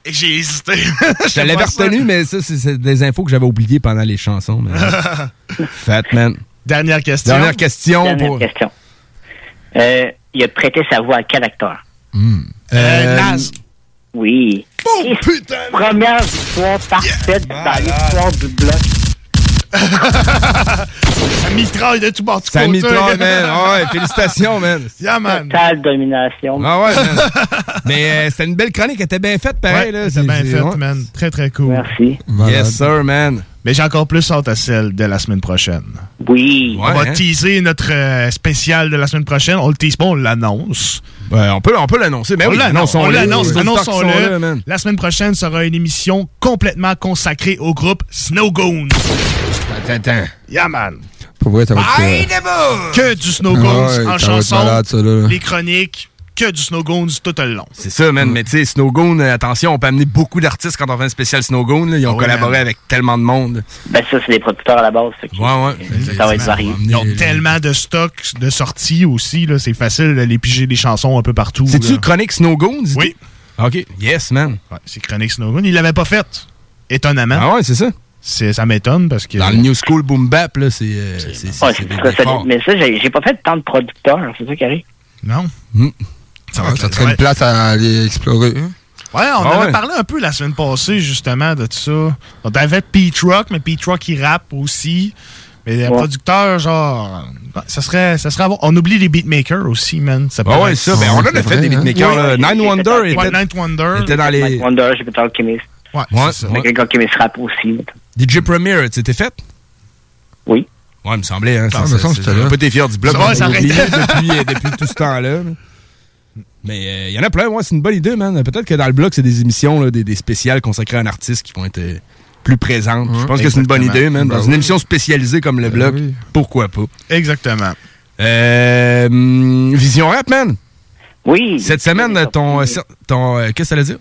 J'ai- hésité. Je l'avais retenu, mais ça, c'est- des infos que j'avais oubliées pendant les chansons, man. Fat, man. Dernière question. Dernière question Dernière pour... question. Euh, il a prêté sa voix à quel acteur? Euh, Naz. Oui. Oh, Et Première victoire parfaite dans l'histoire du bloc. Ça mitraille de tout bord de Ça mitraille, man. Ah ouais, félicitations, man. Yeah, man. Totale domination. Ah ouais, man. Mais euh, c'était une belle chronique, elle était bien faite, pareil. Ouais, là. c'est bien fait, ouais. man. Très, très cool. Merci. Yes, sir, man. Mais j'ai encore plus hâte à celle de la semaine prochaine. Oui. on va hein. teaser notre euh, spécial de la semaine prochaine. On le tease pas, on l'annonce. Ouais, on peut, on peut l'annoncer. Mais on oui, l'annonce, on l'annonce, annonçons-le. man. La semaine prochaine sera une émission complètement consacrée au groupe Snow Goons. Attends, attends. Yeah, man. Pour vrai, ça va être... euh, Que du Snow Ah Goons ouais, en chanson, malade, ça, là. les chroniques, que du Snow Goons tout le long. C'est ça, man. Mais tu sais, Snowgoon, euh, attention, on peut amener beaucoup d'artistes quand on fait un spécial Snowgoon. là. Ils ont Ah ouais, collaboré man. avec tellement de monde. Ben ça, c'est des producteurs à la base. que Ouais, ouais. Ça va être varié. Ils ont tellement de stocks de sorties aussi, c'est facile d'aller piger des chansons un peu partout. C'est-tu chronique Snowgoon? Oui. OK. Yes, man. Ouais, c'est Chronique Snow Goons. Il l'avait pas faite. Étonnamment. Ah ouais, c'est ça. C'est- Ça m'étonne parce que. Dans le New School Boom Bap, là, c'est... Mais ça, j'ai pas fait tant de producteurs. C'est ça qui arrive. Non? Hmm. Ça, serait une place à aller explorer. hein? Ouais, on Ah avait ouais. parlé un peu la semaine passée, justement, de tout ça. On avait Pete Rock, mais Pete Rock, il rappe aussi. Mais les Ouais. producteurs, genre. Ça serait, ça serait. On oublie les beatmakers aussi, man. Ça Ah ouais, être- ça. Ben, on en a fait vrai, des hein? beatmakers. Nine Wonder était, Ninth Wonder. était dans les... Wonder, j'ai fait Alchemist. Ouais, Ouais, c'est ça. Quelqu'un qui me rappe aussi. DJ Premier, tu t'es fait? Oui. Ouais, il me semblait. Hein, Ah, j'étais là. Pas été fier du blog. Ça on ça depuis, euh, depuis tout ce temps-là. là. Mais il y en a plein, ouais, c'est une bonne idée, man. Peut-être que dans le blog, c'est des émissions, là, des, des spéciales consacrées à un artiste qui vont être euh, plus présentes. Je pense que c'est une bonne idée, man. Dans Ben une oui. émission spécialisée comme le Ben blog, oui. pourquoi pas? Exactement. Euh, hum, Vision Rap, man. Oui. Cette semaine, ton... euh, ton euh, Qu'est-ce que ça veut dire?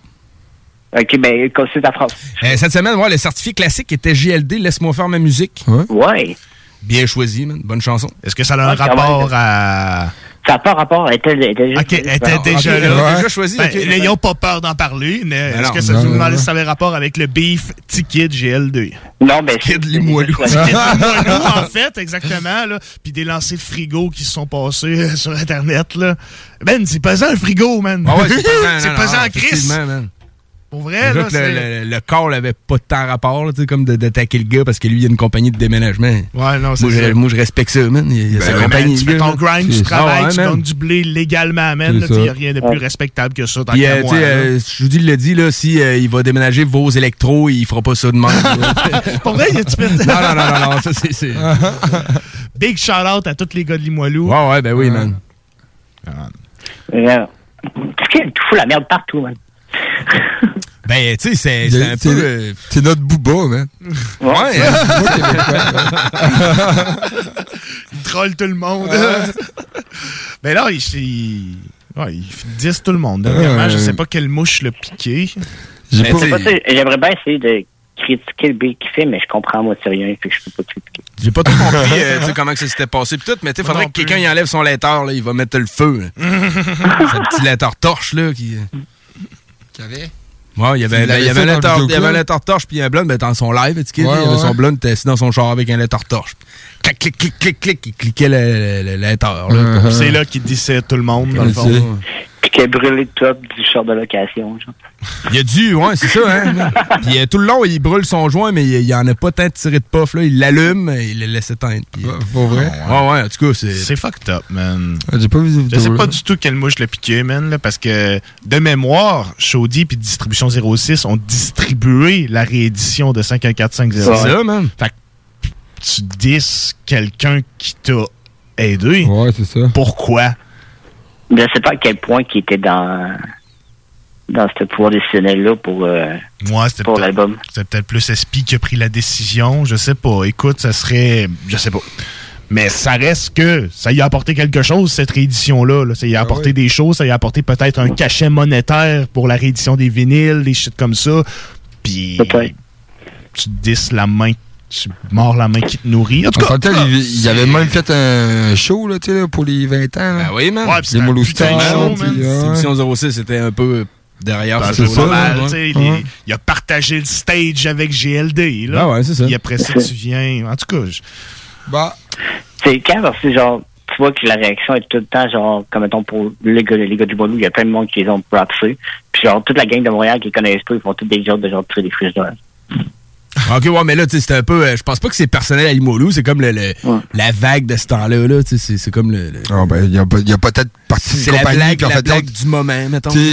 Ok, ben, c'est ta phrase. Euh, cette semaine, ouais, le certificat classique était JLD, Laisse-moi faire ma musique. Ouais. Bien choisi, man. Bonne chanson. Est-ce que ça a un rapport à. Ça n'a pas rapport. Elle était, déjà ok, là. elle était déjà choisie, Ben. N'ayons pas peur d'en parler. mais Ben Est-ce que ça non, vous si ça avait rapport avec le beef Ticket GL2? Non, ben, Kid c'est- Limoilou. c'est- Kid Limoilou, en fait, exactement. Là. Puis des lancers de frigo qui se sont passés euh, sur Internet. Là. Ben, c'est pesant un frigo, man. Ah ouais, c'est pesant, c'est non, pesant non, en Chris. Pour vrai, là, le, le, le corps n'avait pas de temps rapport, là, tu sais, comme d'attaquer le gars parce que lui, il a une compagnie de déménagement. Ouais, non, c'est Moi, ça. je, moi, je respecte ça, man. Il y a, y Ben sa compagnie. man, tu le fais ton grind, tu travailles, Ah ouais, tu man. gagnes du blé légalement, man. Il n'y a ça. rien de plus respectable que ça, tant Puis, qu'à euh, moi. tu euh, je vous dis, il l'a dit, là, si euh, il va déménager vos électros, il fera pas ça de même. Pour vrai, il a-tu fait non, non, non, non, non, ça, c'est... c'est- Big shout-out à tous les gars de Limoilou. Ouais, ouais, ben oui, man. Parce qu'il fout la merde partout, man. Ben, tu sais, c'est c'est un C'est- peu... euh, C'est notre booba, man. Ouais. Il troll tout le monde. Mais là, il, il, ouais, il disse tout le monde. Dernièrement, Ouais. je sais pas quelle mouche l'a piqué. J'aimerais bien essayer de critiquer le beat qu'il fait, mais je comprends à moitié rien, fait que je peux pas critiquer. J'ai pas trop compris euh, comment que ça s'était passé pis tout, mais tu sais, Moi faudrait que quelqu'un y enlève son laiter, là, il va mettre le feu. C'est un petit laiter torche, là, qui... Ouais, il y avait, Il il y avait un dans le laiter- il y avait un vidéoclip. laiter torche puis un blonde, ben, dans son live, tu sais, il y avait ouais. son blonde, était assis dans son char avec un laiter torche. Clic, clic, clic, clic, clic, il cliquait le, le, le là. Uh-huh. C'est là qu'il dissait tout le monde, dans le fond. Puis qui a brûlé le top du short de location, genre. Il a dû, ouais, c'est ça, hein. Puis euh, tout le long, il brûle son joint, mais il, il en a pas tant tiré de puff, là. Il l'allume, et il le laisse éteindre. Puis, euh, Pour vrai? Ouais, ouais, en tout cas, c'est. C'est fucked up, man. J'ai pas vu Je sais pas du tout quelle mouche l'a piqué, man, là, parce que de mémoire, Shoddy puis Distribution 06 ont distribué la réédition de 51450. C'est ça, man. Fait que tu dis quelqu'un qui t'a aidé. Ouais, c'est ça. Pourquoi? Je sais pas à quel point qui était dans dans ce pouvoir décisionnel-là pour, euh, Moi, c'était pour peut-être- l'album. C'est peut-être plus SP qui a pris la décision. Je sais pas. Écoute, ça serait. Je sais pas. Mais ça reste que ça y a apporté quelque chose, cette réédition-là. là. Ça y a apporté des choses. Ça y a apporté peut-être un cachet monétaire pour la réédition des vinyles, des shit comme ça. Puis. Tu te dis la main. Tu mords la main qui te nourrit. En tout cas, il, il avait même fait un show là, tu sais, là, pour les 20 ans. Là. Ben oui, man. Ouais, les de show. Distribution 06, c'était un peu derrière Ben, ce c'est pas mal, Ouais. tu sais, il, il a partagé le stage avec GLD. Là. Ah ouais, c'est ça. Puis après ça, tu viens. En tout cas, je- Bah. C'est quand parce que genre tu vois que la réaction est tout le temps genre comme mettons pour les gars, les gars du Bolou, il y a plein de monde qui les ont propsé. Puis genre toute la gang de Montréal qui les connaissent pas, ils font tous des jokes de genre tirer des frigidaires. Ok, ouais, mais là, tu sais, c'est un peu. euh, je pense pas que c'est personnel à Limoilou, c'est comme le, le- la vague de ce temps-là, là. Tu sais, c'est- c'est comme le. le- Ah, ben, il y a, y a peut-être partie C'est d'une la compagnie blague- la fait blague du moment, mettons. Tu sais,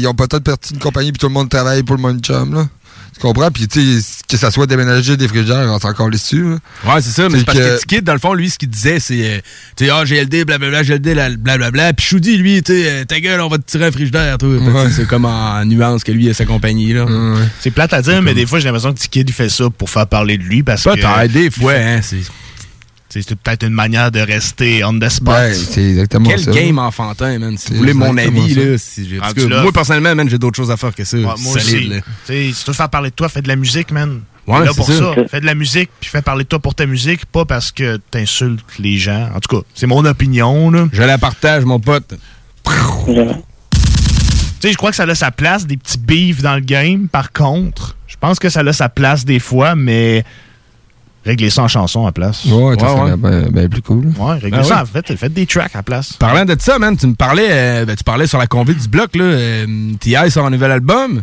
Ils ont peut-être parti d'une compagnie puis tout le monde travaille pour le monde chum, là. Tu comprends? Puis, tu sais, que ça soit déménager des frigidaires, on s'en encore dessus, là. Ouais, c'est ça, mais C'est parce que, que- Tikid, dans le fond, lui, ce qu'il disait, c'est, euh, tu sais, ah, GLD, blablabla, GLD, la- blablabla. Puis Choudi, lui, tu sais, euh, ta gueule, on va te tirer un frigidaire, toi. Sais, C'est comme en nuance que lui et sa compagnie, là. C'est plate à dire, mais des fois, j'ai l'impression que T-Kid il fait ça pour faire parler de lui parce que. Peut-être, des fois, hein, c'est. C'est peut-être une manière de rester on the spot. Ouais, c'est exactement Quel ça. game enfantin, man. Si C'est vous voulez mon avis, ça. là, si j'ai- moi, personnellement, man, j'ai d'autres choses à faire que ça. Ouais, moi solide, aussi. là. Tu sais, si tu veux faire parler de toi, fais de la musique, man. Ouais, là c'est pour ça. ça. Fais de la musique, puis fais parler de toi pour ta musique, pas parce que t'insultes les gens. En tout cas, c'est mon opinion, là. Je la partage, mon pote. Tu sais, je crois que ça a sa place, des petits beefs dans le game. Par contre, je pense que ça a sa place des fois, mais réglez ça en chanson à la place. Ouais, ça Ouais, serait ouais. plus cool. Ouais, réglez Ben ça. ouais. En fait, faites des tracks à la place. Parlant de ça, man, tu me parlais, euh, ben, tu parlais sur la convite du bloc, là. euh, T.I. sort un nouvel album.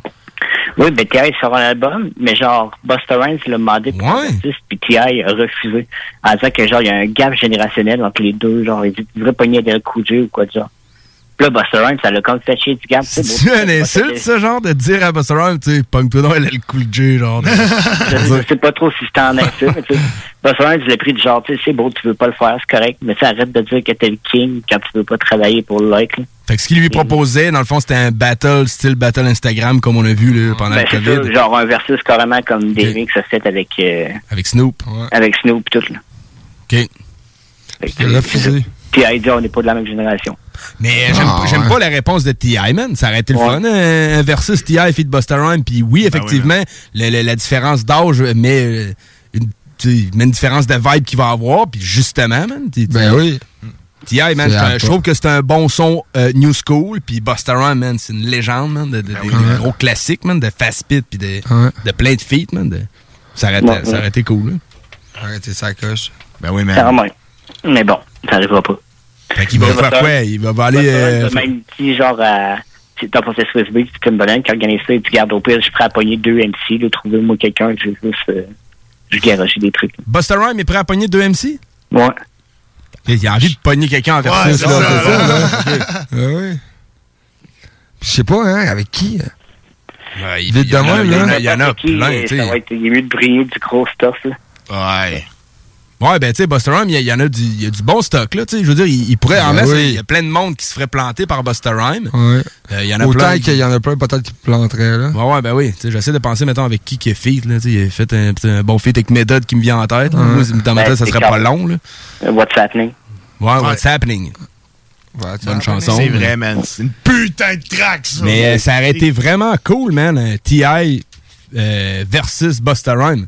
Oui, ben T.I. sort un album, mais genre Busta Rhymes l'a demandé pour Ouais. un artiste, puis T.I. a refusé. En disant que genre il y a un gap générationnel entre les deux, genre il dit tu devrais pogner des Cool J ou quoi de genre. Puis là, Busta Rhymes, ça l'a comme fait chier du gap. C'est un insulte, ça, genre, de dire à Busta Rhymes, tu sais, punk-toi donc, elle a le cool J, genre. de- Je sais pas trop si c'était en insulte, mais tu sais, Busta Rhymes, il a pris du genre, tu sais, c'est beau, tu veux pas le faire, c'est correct, mais ça arrête de dire que t'es le king quand tu veux pas travailler pour le like. là. Fait que ce qu'il lui proposait, dans le fond, c'était un battle, style battle Instagram, comme on a vu, là, pendant Ben, le c'est COVID. ça, genre un versus carrément comme des mix ça se fait avec, euh, Avec Snoop. avec Snoop et tout. Là. OK. T.I. dit on n'est pas de la même génération. Mais euh, j'aime Ah, j'aime ouais. pas la réponse de T.I., man. Ça aurait été le Ouais. fun, un, un versus T.I. feat Busta Rhymes. Puis oui, effectivement, le- le- la différence d'âge met euh, une, sais, met une différence de vibe qu'il va avoir. Puis justement, man. t- Ben oui. T.I., man, je trouve que c'est un bon son euh, new school. Puis Busta Rhymes, man, c'est une légende, man, de, de- Ben des- des gros classiques, man, de fast pit, puis de, Ouais. de plein de feats, man. de- ça, aurait, ça été cool, là. Arrêtez sa coche. Ben oui, man. Mais bon, ça arrivera pas. Fait qu'il va faire quoi? Il va, aller... Euh, même dit genre à. C'est dans procès Swiss Beat, c'est Tim Bonham qui organise ça, il dit garde au pire, je suis prêt à pogner deux MC, là, trouvez-moi quelqu'un, je vais juste. Euh, je des trucs. Busta Rhymes est prêt à pogner deux MC? Ouais. Il a envie de pogner quelqu'un en versus, c'est là. ça, c'est ça, là. Je sais pas, hein, avec qui? Ouais, il, y y en là. a, il y en a Qui, plein, euh, tu ça sais. va être, il est mieux de briller du gros stuff, là. Ouais. Ouais, ben, tu sais, Busta Rhymes, il y, en a du, il y a du bon stock, là, tu sais. Je veux dire, il, il pourrait en Ben mettre. oui. Il y a plein de monde qui se ferait planter par Busta Rhymes. Ouais. Euh, il y en a Autant plein. qu'il y en a plein, peut-être qui planteraient, là. Ouais, ouais, ben oui. Tu sais, j'essaie de penser, mettons, avec qui qui est feat, là. Tu sais, il a fait un, un bon feat avec Medod qui me vient en tête. là. Ouais. Moi, dans ma Ben, tête, ça serait pas long, là. Euh, What's happening? Ouais, What's Happening? Bonne chanson. C'est vrai, man. C'est une putain de track, ça. Mais euh, ça aurait été vraiment cool, man, un T.I. euh, versus Busta Rhymes.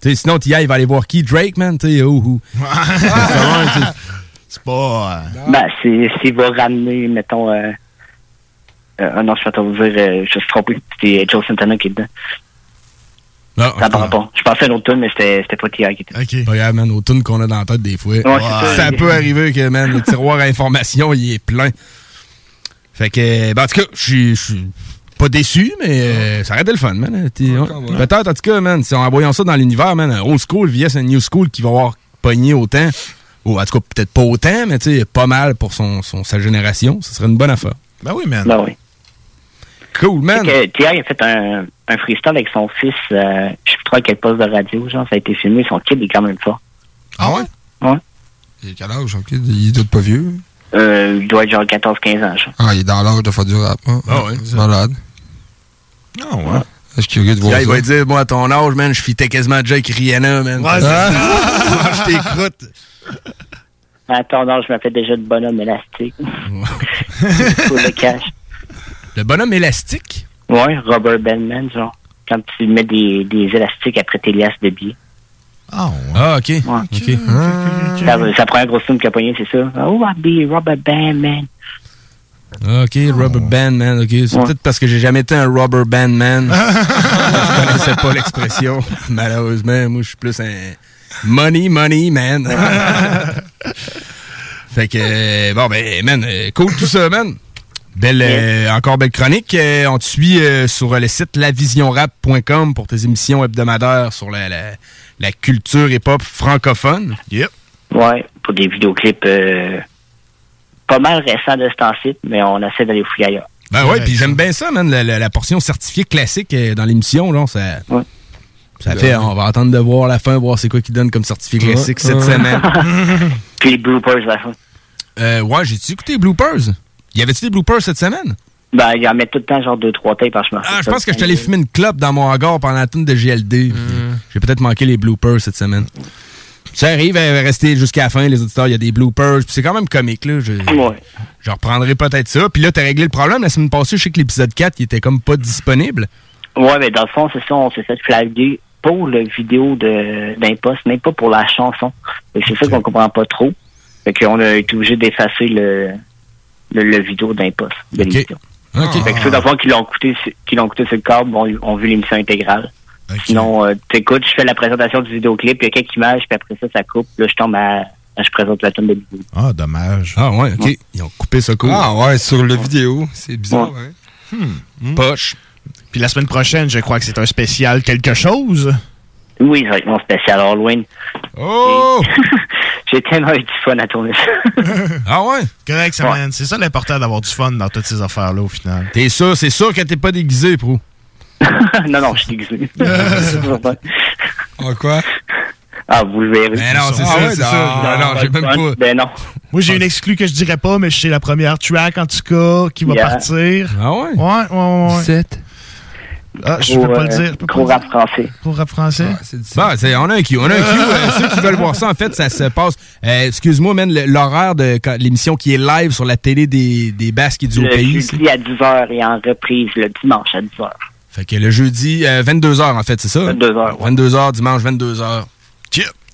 Tu sais, sinon, T.I. va aller voir qui? Drake, man? Oh, oh. C'est pas. Ben, c'est, s'il va ramener, mettons, euh, euh, ah non, je vais te dire, euh, je me suis trompé, c'était Joe Santana qui est dedans. Ah, Ça part pas. Je pensais à l'autre tune, mais c'était, c'était pas T.I. qui était. OK. Pas grave, man, aux qu'on a dans la tête des fois. Ouais, ça. ça peut arriver que, man, le tiroir à information, il est plein. Fait que, ben, en tout cas, je suis pas déçu, mais euh, ça aurait été le fun, man. Ouais. Peut-être, en tout cas, man, si en envoyant ça dans l'univers, man, un old school vs un new school qui va avoir pogné autant, ou en tout cas, peut-être pas autant, mais tu sais, pas mal pour son, son- sa génération, ce serait une bonne affaire. Ben oui, man. Ben oui. Cool, man. Que Thierry a fait un, un freestyle avec son fils, euh, je sais plus trop à quel poste de radio, genre, ça a été filmé, son kid est quand même fort. Ah ouais? Ouais. Il est quel âge, son kid? Il doit être pas vieux? Euh, il doit être genre 14-15 ans, genre. Ah, il est dans l'âge de faire du rap. hein. Ah ouais. Malade. Ah ouais. Je suis curieux de voir Là, il va dire, moi, à ton âge, man, je fitais quasiment déjà avec Rihanna, man. Ouais, Ah. Mange tes croûtes. Attends, non, je fais déjà de bonhomme élastique. Pour le cash. Le bonhomme élastique? Ouais, Robert Bandman, genre. Quand tu mets des, des élastiques après tes liasses de billets. Ah, Ah, OK. OK. Ça, ça prend un gros film qui a pogné, c'est ça. Oh, I'll be Robert Bandman. OK, rubber band man. OK, c'est peut-être parce que j'ai jamais été un rubber band man. je connaissais pas l'expression. Malheureusement, moi, je suis plus un money, money man. fait que, euh, bon, ben, man, euh, cool tout ça, man. Belle, euh, encore belle chronique. Euh, on te suit euh, sur le site lavisionrap.com pour tes émissions hebdomadaires sur la, la, la culture hip-hop francophone. Yep. Ouais, pour des vidéoclips euh, pas mal récents de ce temps-ci, mais on essaie d'aller fouiller ailleurs. Ben ouais, puis j'aime bien ça, man, la, la- la portion certifiée classique euh, dans l'émission, là, ça... Ça fait, on va attendre de voir la fin, voir c'est quoi qui donne comme certifié Ouais, classique cette ouais. semaine. Puis les bloopers, la fin. Euh, ouais, j'ai-tu écouté les bloopers? Y avait-tu des bloopers cette semaine? Ben, ils en mettent tout le temps genre deux, trois tapes par chemin. Ah, je pense que je suis allé fumer une clope dans mon hangar pendant la tune de GLD. J'ai peut-être manqué les bloopers cette semaine. Ça arrive à rester jusqu'à la fin, les auditeurs, il y a des bloopers, c'est quand même comique, là. Je, je reprendrai peut-être ça. Puis là, t'as réglé le problème. La semaine passée, je sais que l'épisode 4, il était comme pas disponible. Ouais, mais dans le fond, c'est ça, on s'est fait flaguer pour le vidéo de d'imposte, même pas pour la chanson. C'est ça qu'on comprend pas trop. Fait qu'on a été obligé d'effacer le, le, le vidéo d'imposte de l'émission. OK. Fait que ceux d'abord qui l'ont sur- qui l'ont écouté sur le câble ont, ont vu l'émission intégrale. Sinon, euh, t'écoutes, je fais la présentation du vidéoclip, il y a quelques images, puis après ça, ça coupe. Là, je tombe à, à- je présente la tune de vidéo. Ah, dommage. Ah ouais, OK. Ils ont coupé ça cool. Ah ouais, sur le vidéo. C'est bizarre, hein? Hmm. Poche. Puis la semaine prochaine, je crois que c'est un spécial quelque chose. Oui, ça va être mon spécial Halloween. Oh! J'ai tellement eu du fun à tourner ça. ah ouais? Correct, ça, man. C'est ça l'important d'avoir du fun dans toutes ces affaires-là, au final. T'es sûr, c'est sûr que t'es pas déguisé, Pro. non, non, je suis déguisé. Ah, quoi? Ah, vous le verrez. Ben non, c'est Ah ça, ouais, c'est c'est ça. ça. Non, non, j'ai même pas. Ben non. Moi, j'ai une exclue que je dirais pas, mais je sais la première track, en tout cas, qui va Yeah. partir. Ah ouais? Ouais, ouais, ouais. 7. Ah, je Gros, peux pas le euh, dire. Gros le rap français. Gros rap français? Bon, c'est- on a un Q. On a un Q. Euh, ceux qui veulent voir ça, en fait, ça se passe. euh, Excuse-moi, man, le- l'horaire de quand- l'émission qui est live sur la télé des, des Basques et du Le pays. jeudi à 10h et en reprise le dimanche à 10h. Fait que le jeudi, 22h en fait, c'est ça? 22h. 22h, dimanche 22h.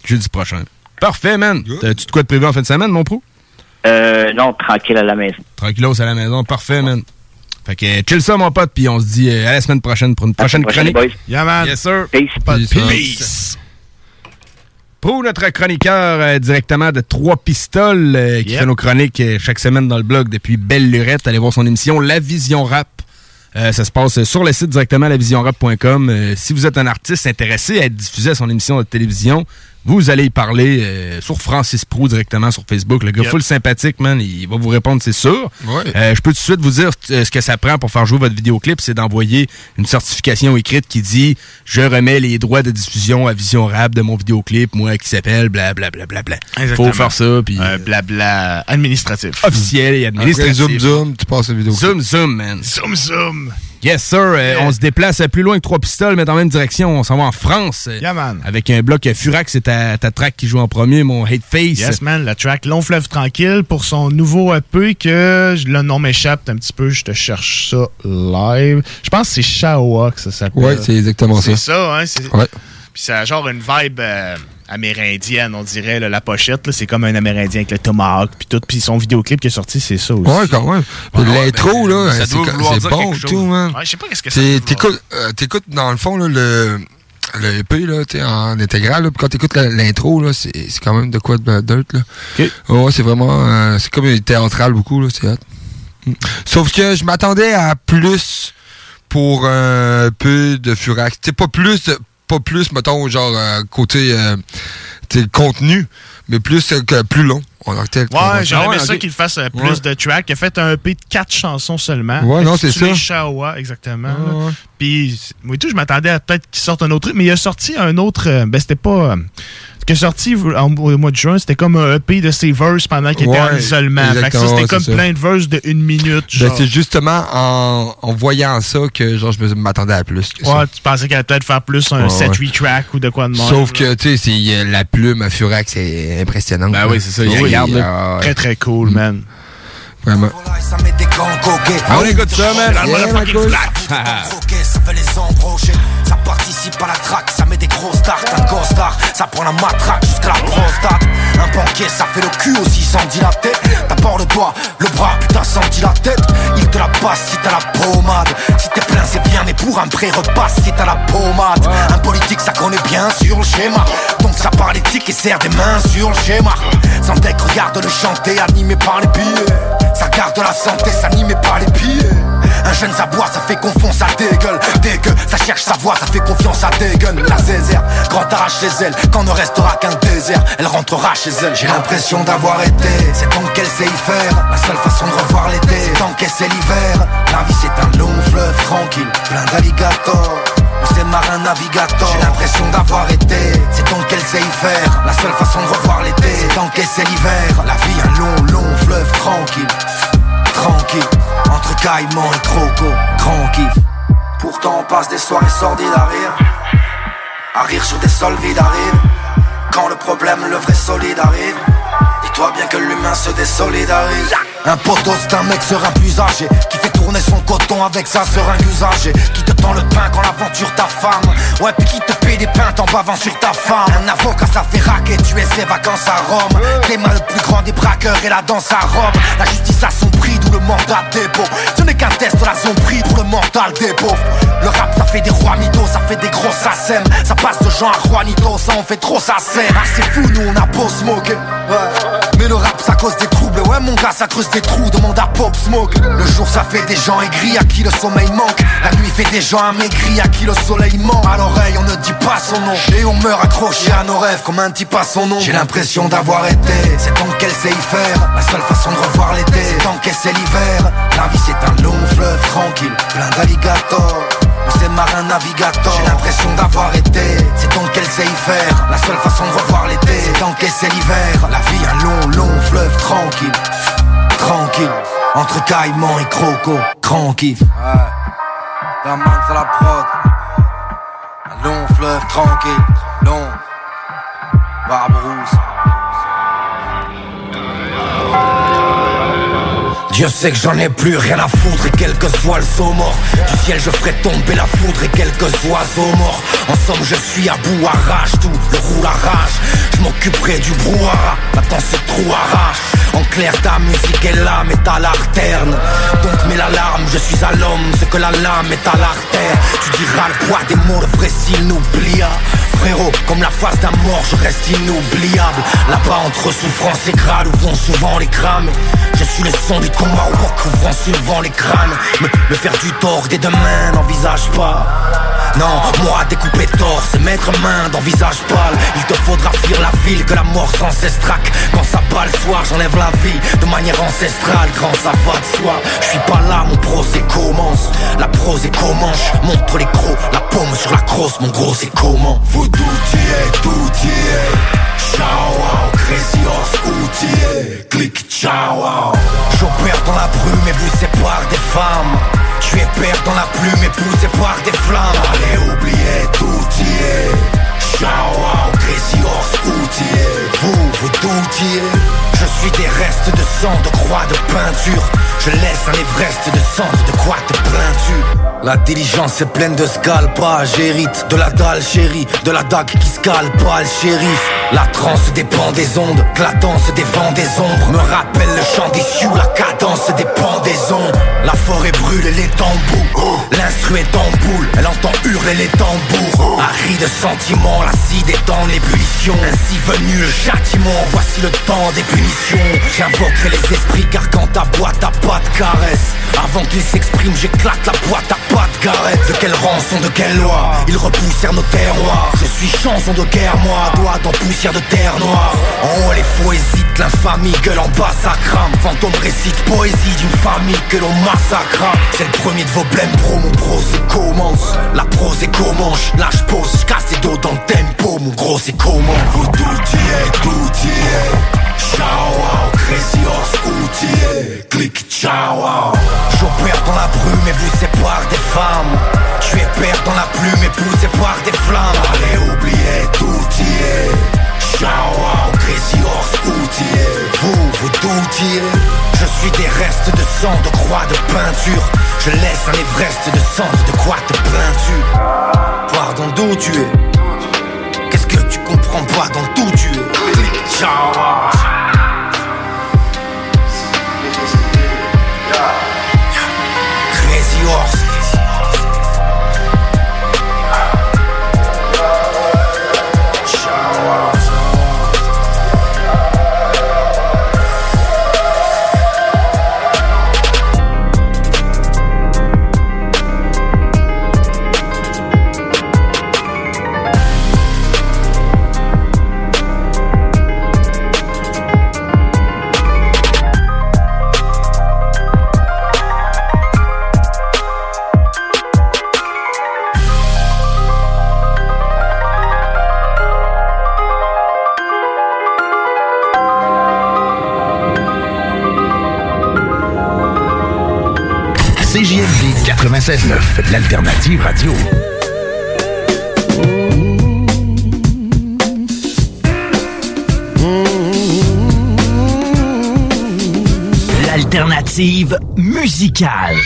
Jeudi prochain. Parfait, man. T'as-tu de quoi de prévu en fin de semaine, mon pro? Euh, non, tranquille à la maison. Tranquillos à la maison. Parfait, man. Fait que chill ça, mon pote, puis on se dit euh, à la semaine prochaine pour une prochaine prochaine, chronique. boys. Yeah, man. Yes, sir. Peace. Peace. Peace. Pour notre chroniqueur euh, directement de Trois Pistoles, euh, qui Yep. fait nos chroniques euh, chaque semaine dans le blog depuis Belle Lurette, allez voir son émission La Vision Rap. Euh, ça se passe sur le site directement lavisionrap.com. Euh, si vous êtes un artiste intéressé à être diffusé à son émission de télévision, vous allez y parler euh, sur Francis Prou directement sur Facebook. Le gars Yep. full sympathique, man, il va vous répondre, c'est sûr. Ouais. Euh, je peux tout de suite vous dire euh, ce que ça prend pour faire jouer votre vidéoclip, c'est d'envoyer une certification écrite qui dit je remets les droits de diffusion à Vision Rap de mon vidéoclip, moi qui s'appelle bla bla bla bla bla. Exactement. Faut faire ça puis Un blabla administratif. officiel et Après, administratif. zoom, zoom, tu passes la vidéo. Zoom, zoom, man. Zoom, zoom. Yes, sir. Euh, on se déplace plus loin que trois pistoles, mais dans la même direction. On s'en va en France. euh, Yeah, man. Avec un bloc Furax, c'est ta, ta track qui joue en premier, mon Hate Face. Yes, man, la track Long Fleuve Tranquille pour son nouveau EP que je- le nom m'échappe un petit peu, je te cherche ça live. Je pense que c'est Shaoa que ça s'appelle. Ouais, c'est exactement ça. C'est ça, hein? c'est- Ouais. Puis ça a genre une vibe euh, amérindienne, on dirait, là, la pochette, là, c'est comme un amérindien avec le tomahawk, puis tout. Puis son vidéoclip qui est sorti, c'est ça aussi. Ouais, quand même. Ouais, l'intro, ben, là, ça c'est bon, tout, man. Ouais, je sais pas qu'est-ce que C'est- T'écoutes, euh, t'écoutes, dans le fond, là, le, le EP, là, en intégral, là, puis quand t'écoutes l'intro, là, c'est c'est quand même de quoi de dirt, là. Ouais, c'est vraiment, euh, c'est comme théâtral beaucoup, là, c'est. Sauf que je m'attendais à plus pour un peu de Furax. C'est pas plus, pas plus, mettons, genre euh, côté euh, contenu, mais plus euh, que plus long. en tel. Ouais, j'aurais aimé Ah, ça qu'il fasse euh, plus Ouais. de tracks. Il a fait un EP de quatre chansons seulement. Ouais, non, c'est ça. Shawa, exactement. Puis, moi et tout, je m'attendais à peut-être qu'il sorte un autre truc, mais il a sorti un autre. euh, ben, c'était pas. Qui est sorti en- au mois de juin, c'était comme un EP de ses verses pendant qu'il était en isolement. Fait que ça, exactement, c'était ouais, comme ça. plein de verses de une minute. Ben, c'est justement en, en voyant ça que genre, je m'attendais à plus. que ça. Ouais, tu pensais qu'elle allait peut-être faire plus un Ouais, 7-8 track ou de quoi de même. Sauf que, tu sais, la plume à Furax, c'est impressionnant. Ben oui, c'est ça, il regarde, là. Très, très cool, man. Vraiment. Ah, on écoute ça, man. Cool. Croquer, ça fait les embrocher. Ça participe à la traque, ça met des grosses tartes. Un costard, ça prend la matraque jusqu'à la prostate. Un banquier, ça fait le cul aussi sans dilater. D'abord le doigt, le bras, putain, sans la tête. Il te la passe si t'as la pommade. Si t'es plein, c'est bien, mais pour un pré-repas, si t'as la pommade. Un politique, ça connaît bien sur le schéma. Donc ça parle éthique et serre des mains sur le schéma. Sans deck, regarde le chanter, animé par les billets. Ça garde la santé, s'anime par les pieds. Un jeune ça boit, ça fait confondre, ça dégueule. Dégueu, ça cherche sa voix, ça fait confiance à dégueule. La zézère, quand arrache chez elle, quand ne restera qu'un désert, elle rentrera chez elle. J'ai l'impression d'avoir été, c'est tant qu'elle sait y faire. La seule façon de revoir l'été, c'est tant qu'elle sait l'hiver. La vie c'est un long fleuve tranquille, plein d'alligators. Marin navigateur. J'ai l'impression d'avoir été. C'est tant qu'elle sait y La seule façon de revoir l'été C'est tant qu'elle sait l'hiver. La vie un long long fleuve tranquille. Tranquille. Entre caïman et croco kiff. Pourtant on passe des soirées sordides à rire. À rire sur des sols vides arrive Quand le problème le vrai solide arrive Dis-toi bien que l'humain se désolidarise. Un poteau c'est un mec serein plus âgé Qui fait tourner son coton avec sa seringue usagée Qui te tend le pain quand l'aventure ta femme. Ouais puis qui te paye des pintes en bavant sur ta femme. Un avocat ça fait raquer tu es ses vacances à Rome. Clément le plus grand des braqueurs et la danse à Rome. La justice a son prix d'où le mandat dépôt Ce n'est qu'un test la son prix pour le mental des pauvres. Le rap ça fait des rois mythos ça fait des grosses assèmes Ça passe de gens à Juanito ça en fait trop ça sert Ah c'est fou nous on a beau smoker Ouais. Mais le rap ça cause des troubles. Ouais mon gars ça creuse des trous. Demande à Pop Smoke. Le jour ça fait des gens aigris à qui le sommeil manque. La nuit fait des gens amaigris à qui le soleil ment. À l'oreille on ne dit pas son nom. Et on meurt accroché à nos rêves comme un type à son nom. J'ai l'impression d'avoir été. C'est tant qu'elle sait y faire. La seule façon de revoir l'été C'est tant qu'elle sait l'hiver. La vie c'est un long fleuve tranquille. Plein d'alligators on sait marin navigateur. J'ai l'impression d'avoir été. C'est tant qu'elle sait y faire. La seule façon de revoir l'été C'est tant qu'elle sait l'hiver. La vie un long long fleuve tranquille. Tranquille. Entre caïman et croco Grand kiff Daman c'est la prod. Un long fleuve tranquille. Long. Barbarousse Dieu sait que j'en ai plus rien à foutre et quel que soit le saut Du ciel je ferai tomber la foudre et quelques oiseaux morts En somme je suis à bout, arrache tout, le roule arrache Je m'occuperai du brouhaha, maintenant ce trou arrache clair ta musique est là mais t'as l'arterne Donc mets l'alarme, je suis à l'homme, ce que la lame est à l'artère. Tu diras le poids des mots, le vrai n'oublia. Frérot, comme la face d'un mort, je reste inoubliable. Là-bas entre souffrance et grade où souvent les crames Je suis le son du combat ouvrant souvent les crânes. Me, faire du tort dès demain, n'envisage pas. Non, moi découper torse et mettre main d'envisage pâle. Il te faudra fuir la ville que la mort sans cesse traque Quand ça bat le soir j'enlève la vie de manière ancestrale Grand ça de soi, je suis pas là mon procès commence. La prose est commence, montre les crocs La paume sur la crosse, mon gros c'est comment? Vous tout y est, tout y est Ciao, wow, horse, outillé Click, ciao, wow. J'opère dans la brume et vous sépare des femmes. Je suis épère dans la plume et poussé par des flammes. Allez, oubliez, tout y est Ciao, crazy horse, outillé Vous, vous doutiez Je suis des restes de sang, de croix, de peinture. Je laisse un Everest de sang, de quoi te plains-tu? La diligence est pleine de scalpage J'hérite de la dalle chérie De la dague qui scalpe. Pas le shérif La transe dépend des ondes, cadence des vents des ombres. Me rappelle le chant des sioux, la cadence des pendaisons La forêt brûle les tambours L'instru est en boule, elle entend hurler les tambours. De sentiments, l'acide est dans l'ébullition Ainsi venu le châtiment, voici le temps des punitions. J'invoquerai les esprits car quand ta boîte a pas de caresse Avant qu'ils s'expriment, j'éclate la boîte à pas de garette De quelle rançon, de quelle loi? Ils repoussèrent nos terroirs Je suis chanson de guerre, moi, doigt dans poussière de terre noire. En haut les faux hésitent, l'infamie gueule en bas ça crame. Fantôme récite poésie d'une famille que l'on massacra. C'est le premier de vos blèmes pro, mon prose commence. La prose est commence, là je pose, casse les dos dans tempo Mon gros c'est comment Vous tout y est, tout y est Ciao, wow, crazy horse outillé Click, ciao, wow. J'opère dans la brume et vous sépare des femmes. Je suis épère dans la plume et poussé par des flammes. Allez, oubliez, tout y est Ciao, wow, crazy horse outillé Vous, vous doutiez. Je suis des restes de sang, de croix, de peinture. Je laisse un Everest de sang, de quoi te plains-tu Pardon, d'où tu es comprends pas dans d'où tu es 96.9, l'alternative radio. L'alternative musicale.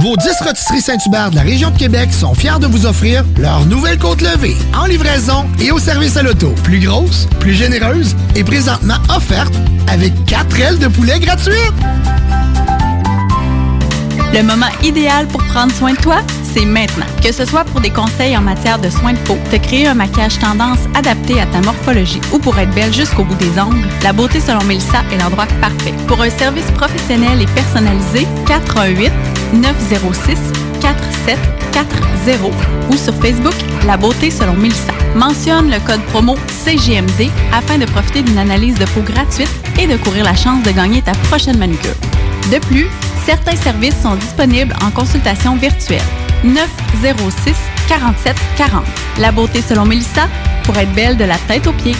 Vos 10 rôtisseries Saint-Hubert de la région de Québec sont fiers de vous offrir leur nouvelle côte levée en livraison et au service à l'auto. Plus grosse, plus généreuse et présentement offerte avec 4 ailes de poulet gratuites. Le moment idéal pour prendre soin de toi, c'est maintenant. Que ce soit pour des conseils en matière de soins de peau, te créer un maquillage tendance adapté à ta morphologie ou pour être belle jusqu'au bout des ongles, la beauté selon Mélissa est l'endroit parfait. Pour un service professionnel et personnalisé, 418 906 4740 ou sur Facebook La beauté selon Mélissa. Mentionne le code promo CGMD afin de profiter d'une analyse de peau gratuite et de courir la chance de gagner ta prochaine manucure. De plus, certains services sont disponibles en consultation virtuelle. 906 47 40. La beauté selon Mélissa pour être belle de la tête aux pieds.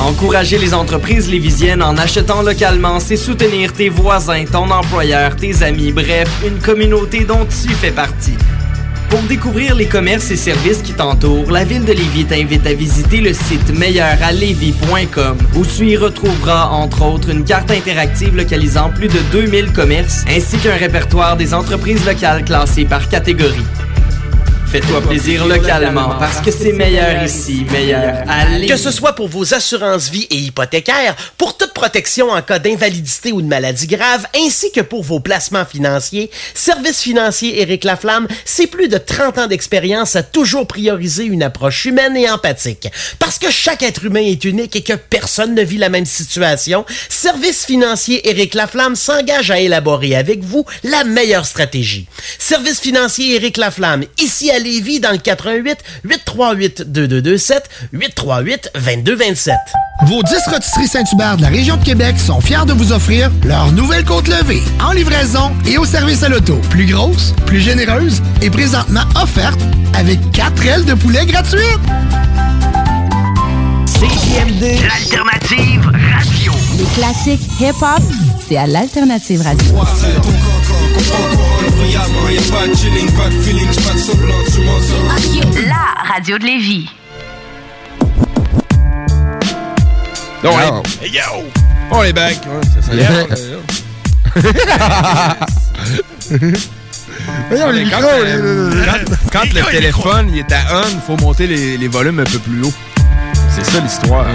Encourager les entreprises lévisiennes en achetant localement, c'est soutenir tes voisins, ton employeur, tes amis, bref, une communauté dont tu fais partie. Pour découvrir les commerces et services qui t'entourent, la ville de Lévis t'invite à visiter le site meilleuralevis.com où tu y retrouveras entre autres une carte interactive localisant plus de 2000 commerces ainsi qu'un répertoire des entreprises locales classées par catégorie. Fais-toi plaisir localement parce que c'est meilleur ici, meilleur à Lévis. Que ce soit pour vos assurances vie et hypothécaires, pour toute protection en cas d'invalidité ou de maladie grave, ainsi que pour vos placements financiers, Service financier Éric Laflamme, c'est plus de 30 ans d'expérience à toujours prioriser une approche humaine et empathique. Parce que chaque être humain est unique et que personne ne vit la même situation, Service financier Éric Laflamme s'engage à élaborer avec vous la meilleure stratégie. Service financier Éric Laflamme, ici à Lévis dans le 88 838 2227 838 2227. Vos 10 rôtisseries Saint-Hubert de la région de Québec sont fiers de vous offrir leur nouvelle côte levée en livraison et au service à l'auto. Plus grosse, plus généreuse et présentement offerte avec 4 ailes de poulet gratuites. CJMD, l'alternative radio. Les classiques hip-hop, c'est à l'Alternative Radio. La radio de Lévis. Donc, hey, hey, yo! On est back. Ouais, ça, ça Voyons, quand, le téléphone il est à on, il faut monter les, les volumes un peu plus haut. C'est ça l'histoire.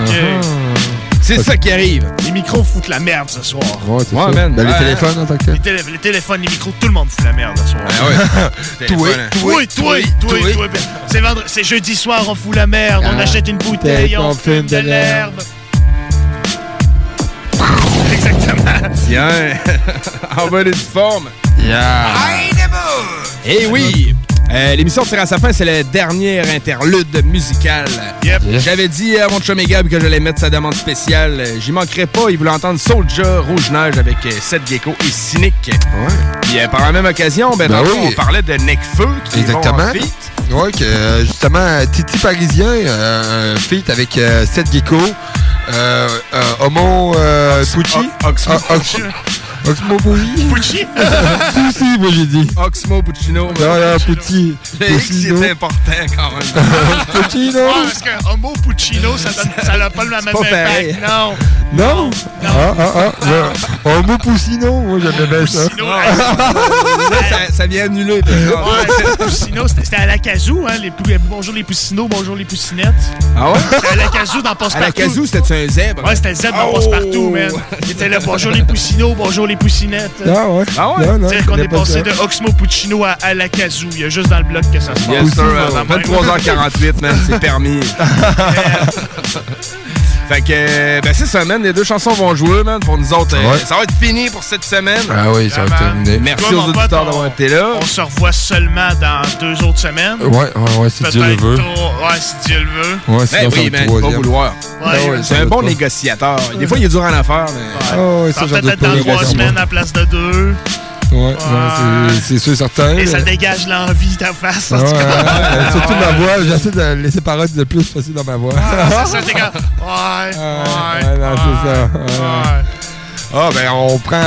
C'est ça qui arrive. Les micros foutent la merde ce soir. Ouais, c'est. Ben, les téléphones en tant que tel. Les, télé- les téléphones, les micros, tout le monde fout la merde ce soir. Ah ouais. Hein. Toi, toi, toi, toi. C'est jeudi soir, on fout la merde, on Ah, achète une bouteille, on fume de l'herbe. Exactement. Tiens, en bonne et due forme. Yeah. Eh oui! Euh, L'émission tire à sa fin, c'est le dernier interlude musical. Yep. J'avais dit à mon chum et Gab que j'allais mettre sa demande spéciale. Euh, J'y manquerai pas. Il voulait entendre Soulja, Rouge Neige avec euh, Seth Gecko et Cynic. Puis euh, par la même occasion, ben, Ben oui. on parlait de Necfeu qui Exactement. vont en feat. Ouais, que euh, justement, Titi Parisien, euh, un feat avec euh, Seth Gecko, euh, euh, Homo euh, Pucci. Oxmo Ah, Ox- Oxmo Pucci. Pucci. Pucci, moi j'ai dit. Oxmo Puccino. Non, non, Pucci. Le X, Puccino. c'est important quand même. Puccino. Parce que Homo Puccino, ça donne- ça n'a pas le même impact. pareil. Non. Non? Ah, ah, ah. Homo Puccino, moi j'aimais bien ça. Puccino, ça, vient annuler. Poussino, c'était à la casou, hein? Bonjour les poussinots, bonjour les poussinettes. Ah ouais? C'était à la casou dans À Passe-Partout. la casou, c'était un zèbre? Ouais, c'était le Z dans Oh! Passe-Partout, man. Il était là, bonjour les poussinots, bonjour les poussinettes. Ah ouais? Ah ouais? Non, non, C'est-à-dire qu'on est passé de Oxmo Puccino à, à la casou. Il y a juste dans le bloc que ça se passe. Yes, sir. Vraiment, euh, même. 23h48, man, c'est permis. fait que, ben c'est ça, man. Les deux chansons vont jouer, man, pour nous autres. Ouais. Ça va être fini pour cette semaine. Ah oui, ça va Vraiment. terminer. Merci Toi, aux auditeurs d'avoir été là. On se revoit seulement dans deux autres semaines. Ouais, ouais, ouais, si Dieu le veut. Ouais, si Dieu le veut. Ouais, Ben ça va oui, être le faut pas vouloir. Ouais, ouais, C'est un bon pas. négociateur. Des fois, il est dur en affaires, mais... Ah ouais, Ça ça, peut-être être dans trois semaines à la place de deux. Ouais, non, c'est- sûr et certain. Et ça dégage l'envie ta face. en tout cas. surtout ma voix, j'essaie de laisser parole le plus possible dans ma voix. Ah, c'est ça, t'es comme, Ouais, ouais. Ouais, non, c'est ça. ouais. Ah, ben, on prend.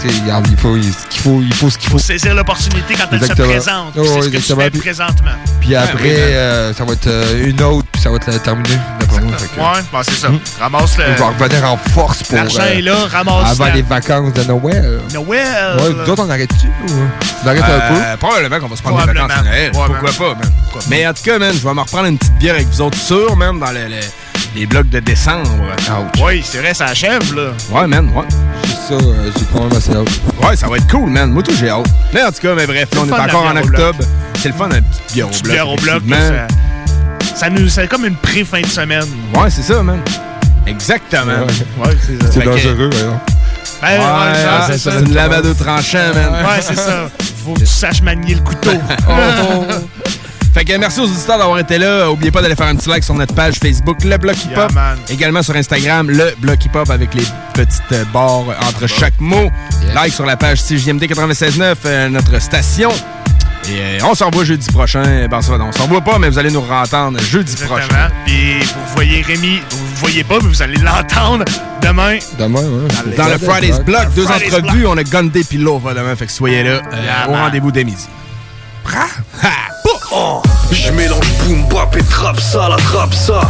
Tu sais, regarde, il faut ce qu'il faut, il faut ce qu'il faut. Faut saisir l'opportunité quand elle se présente. Oh, c'est ce que tu exactement. fais Puis- présentement. Puis après, euh, ça va être euh, une autre, puis ça va être terminé. Ouais, bon, c'est ça. Hmm. Ramasse le. On va revenir en force pour. L'argent euh, est là, ramasse Avant la- les vacances de Noël. Noël. Ouais, nous autres, on arrête-tu ou? On arrête un peu? Probablement qu'on va se prendre des vacances à Noël. Ouais, Pourquoi man. pas, man? Mais en tout cas, man, je vais me reprendre une petite bière avec vous autres sûrs, man, dans le- le- les blocs de décembre. Oui, c'est vrai, ça achève, là. Ouais, man, ouais. C'est ça, euh, j'ai probablement assez hâte. Ouais, ça va être cool, man. Moi, tout, j'ai hâte. Mais en tout cas, mais bref, là, on est encore en au octobre. C'est le fun, une petite bière au Petite bloc. bière au bloc, ça, ça nous, c'est comme une pré-fin de semaine. Ouais, c'est ça, man. Exactement. Ouais, c'est ça. C'est que- dangereux, voyons. Ben, Ouais, ouais, c'est c'est ça. une lame à deux tranchants, man. Ouais, c'est ça. Faut que tu saches manier le couteau. Fait que merci aux auditeurs d'avoir été là. Oubliez pas d'aller faire un petit like sur notre page Facebook, Le Bloc Hip Hop. Également sur Instagram, Le Bloc Hip Hop avec les petites barres entre chaque mot. Like sur la page CJMD 96.9, euh, notre station. Et euh, on s'en revoit jeudi prochain. Ben, ça, on s'en revoit pas, mais vous allez nous entendre jeudi prochain. Puis vous voyez Rémi, vous ne voyez pas, mais vous allez l'entendre demain. Demain, ouais. Dans le Friday's Block, deux Friday's entrevues. On a Gundé puis Lova demain. Fait que soyez là euh, Yeah, au rendez-vous dès midi. Oh, je mélange boom bap et trap ça, la trap ça.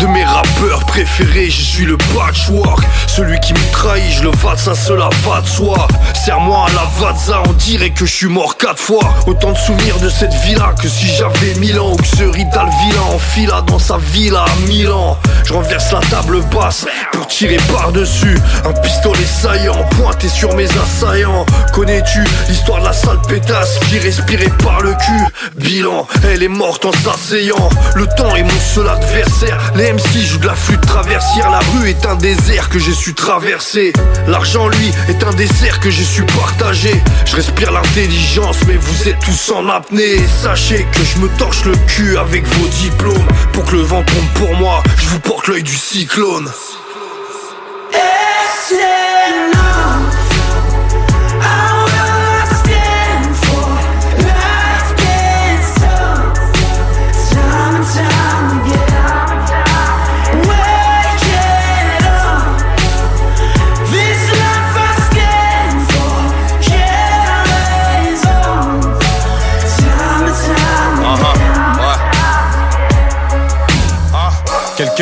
De mes rappeurs préférés, je suis le patchwork. Celui qui me trahit, je le vatsa, cela va de soi Serre-moi à la vatsa, on dirait que je suis mort quatre fois. Autant de souvenirs de cette villa que si j'avais mille ans Ou que ce Rital vilain enfila dans sa villa à Milan. Je renverse la table basse pour tirer par-dessus. Un pistolet saillant pointé sur mes assaillants. Connais-tu l'histoire de la sale pétasse qui respirait par le cul? Bilan, elle est morte en s'asseyant. Le temps est mon seul adversaire. Les MC jouent de la flûte traversière. La rue est un désert que j'ai su traverser. L'argent lui est un dessert que j'ai su partager. Je respire l'intelligence mais vous êtes tous en apnée. Sachez que je me torche le cul avec vos diplômes. Pour que le vent tombe pour moi Je vous porte l'œil du cyclone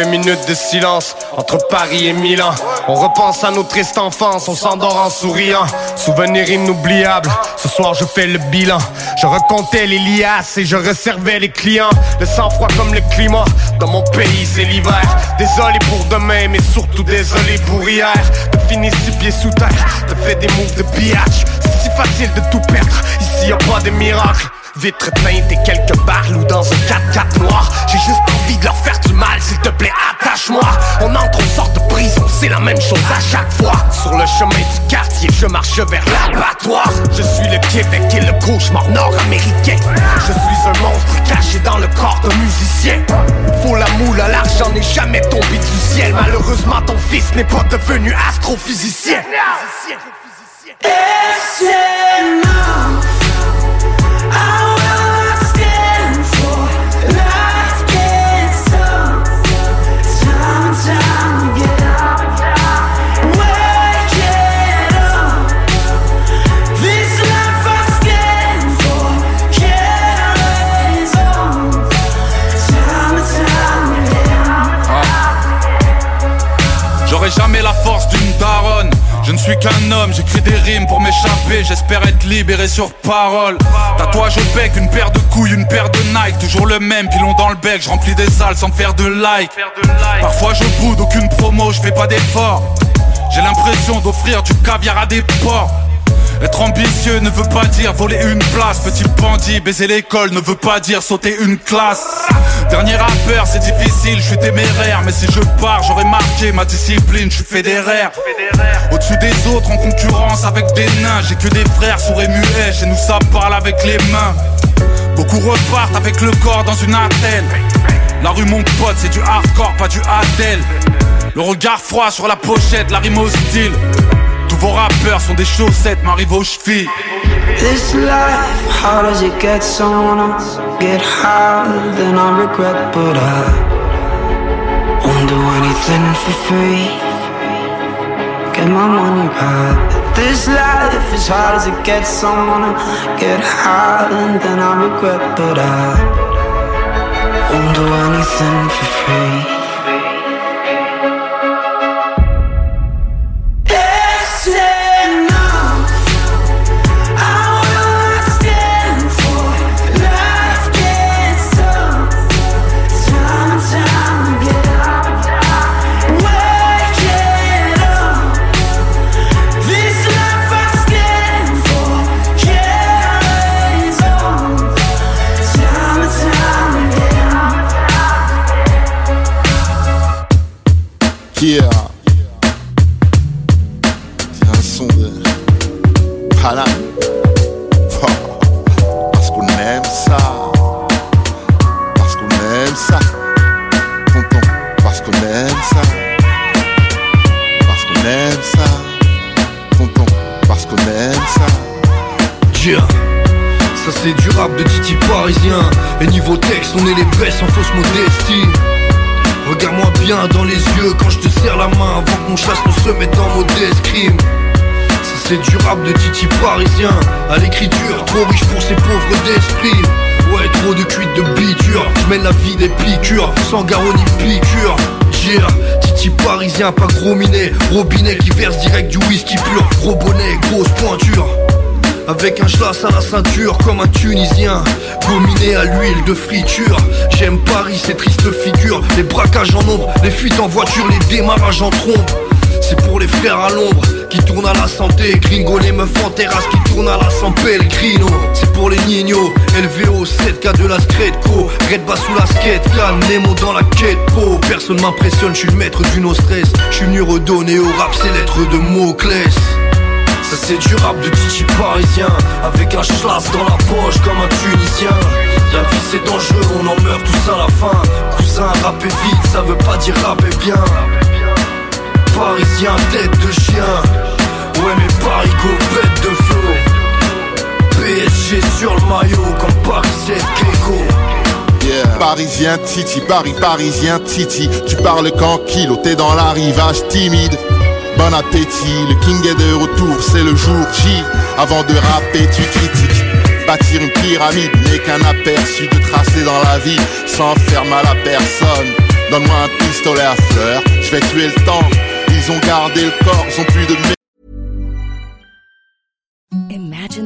Minutes de silence entre Paris et Milan. On repense à notre triste enfance, on s'endort en souriant. Souvenir inoubliable, ce soir je fais le bilan. Je recomptais les liasses et je reservais les clients. Le sang-froid comme le climat, dans mon pays c'est l'hiver. Désolé pour demain, mais surtout désolé pour hier. De finir six pieds sous terre, de fait des moves de pillage. C'est si facile de tout perdre, ici y a pas de miracle. Vitre teinte et quelques barres ou dans un 4x4 noir. J'ai juste envie de leur faire du mal, s'il te plaît attache-moi. On entre, on sort de prison, c'est la même chose à chaque fois. Sur le chemin du quartier, je marche vers l'abattoir. Je suis le Québec et le cauchemar nord-américain. Je suis un monstre caché dans le corps d'un musicien. Faut la moule, l'argent n'est jamais tombé du ciel. Malheureusement ton fils n'est pas devenu astrophysicien. It's enough. Suis qu'un homme, j'écris des rimes pour m'échapper. J'espère être libéré sur parole. Tatouage au bec, une paire de couilles, une paire de Nike. Toujours le même, pilon dans le bec. Je remplis des salles sans faire de like. Parfois je boude, aucune promo, je fais pas d'effort. J'ai l'impression d'offrir du caviar à des porcs. Être ambitieux ne veut pas dire voler une place. Petit bandit, baiser l'école ne veut pas dire sauter une classe. Dernier rappeur, c'est difficile, je suis téméraire. Mais si je pars, j'aurais marqué ma discipline, je suis fédéraire. Au-dessus des autres, en concurrence avec des nains J'ai que des frères sourds et muets, chez nous ça parle avec les mains. Beaucoup repartent avec le corps dans une attelle. La rue mon pote, c'est du hardcore, pas du Adèle Le regard froid sur la pochette, la rime hostile Tous vos rappeurs sont des chaussettes, m'arrive aux chevilles This life, how does it get so wanna get high? Then I regret, but I won't do anything for free. Get my money back. This life is hard as it gets. so wanna get high, and then I regret, but I won't do anything for free. De Titi parisien. À l'écriture, trop riche pour ces pauvres d'esprit. Ouais, trop de cuites de biture. Je mène la vie des piqûres Sans garrot ni piqûre. Titi parisien, pas gros minet. Robinet qui verse direct du whisky pur. Gros bonnet, grosse pointure. Avec un schlass à la ceinture comme un Tunisien. Gominé à l'huile de friture. J'aime Paris, ces tristes figures. Les braquages en ombre, les fuites en voiture Les démarrages en trombe C'est pour les frères à l'ombre Qui tournent à la santé Gringo, les meufs en terrasse Qui tournent à la San Pellegrino. C'est pour les nignos LVO, 7K de la Scredco Red bas sous la skate Nemo dans la quête po. Personne m'impressionne, je suis le maître du no stress. Je suis venu redonner au rap ces lettres de Moclès. Ça c'est du rap de Titi parisien. Avec un schlass dans la poche comme un Tunisien. La vie c'est dangereux, on en meurt tous à la fin. Cousin, rapper vite, ça veut pas dire rapper bien. Parisien, tête de chien Ouais mais Parigo, bête de PSG sur le maillot comme Paris Yeah. Parisien Titi, Paris parisien Titi. Tu parles qu'en kilo, t'es dans l'arrivage timide. Bon appétit, le king est de retour, c'est le jour J. Avant de rapper tu critiques. Bâtir une pyramide n'est qu'un aperçu de tracer dans la vie. Sans faire mal à personne. Donne-moi un pistolet à fleurs, je vais tuer le temps. Ils ont gardé le corps, ils ont plus de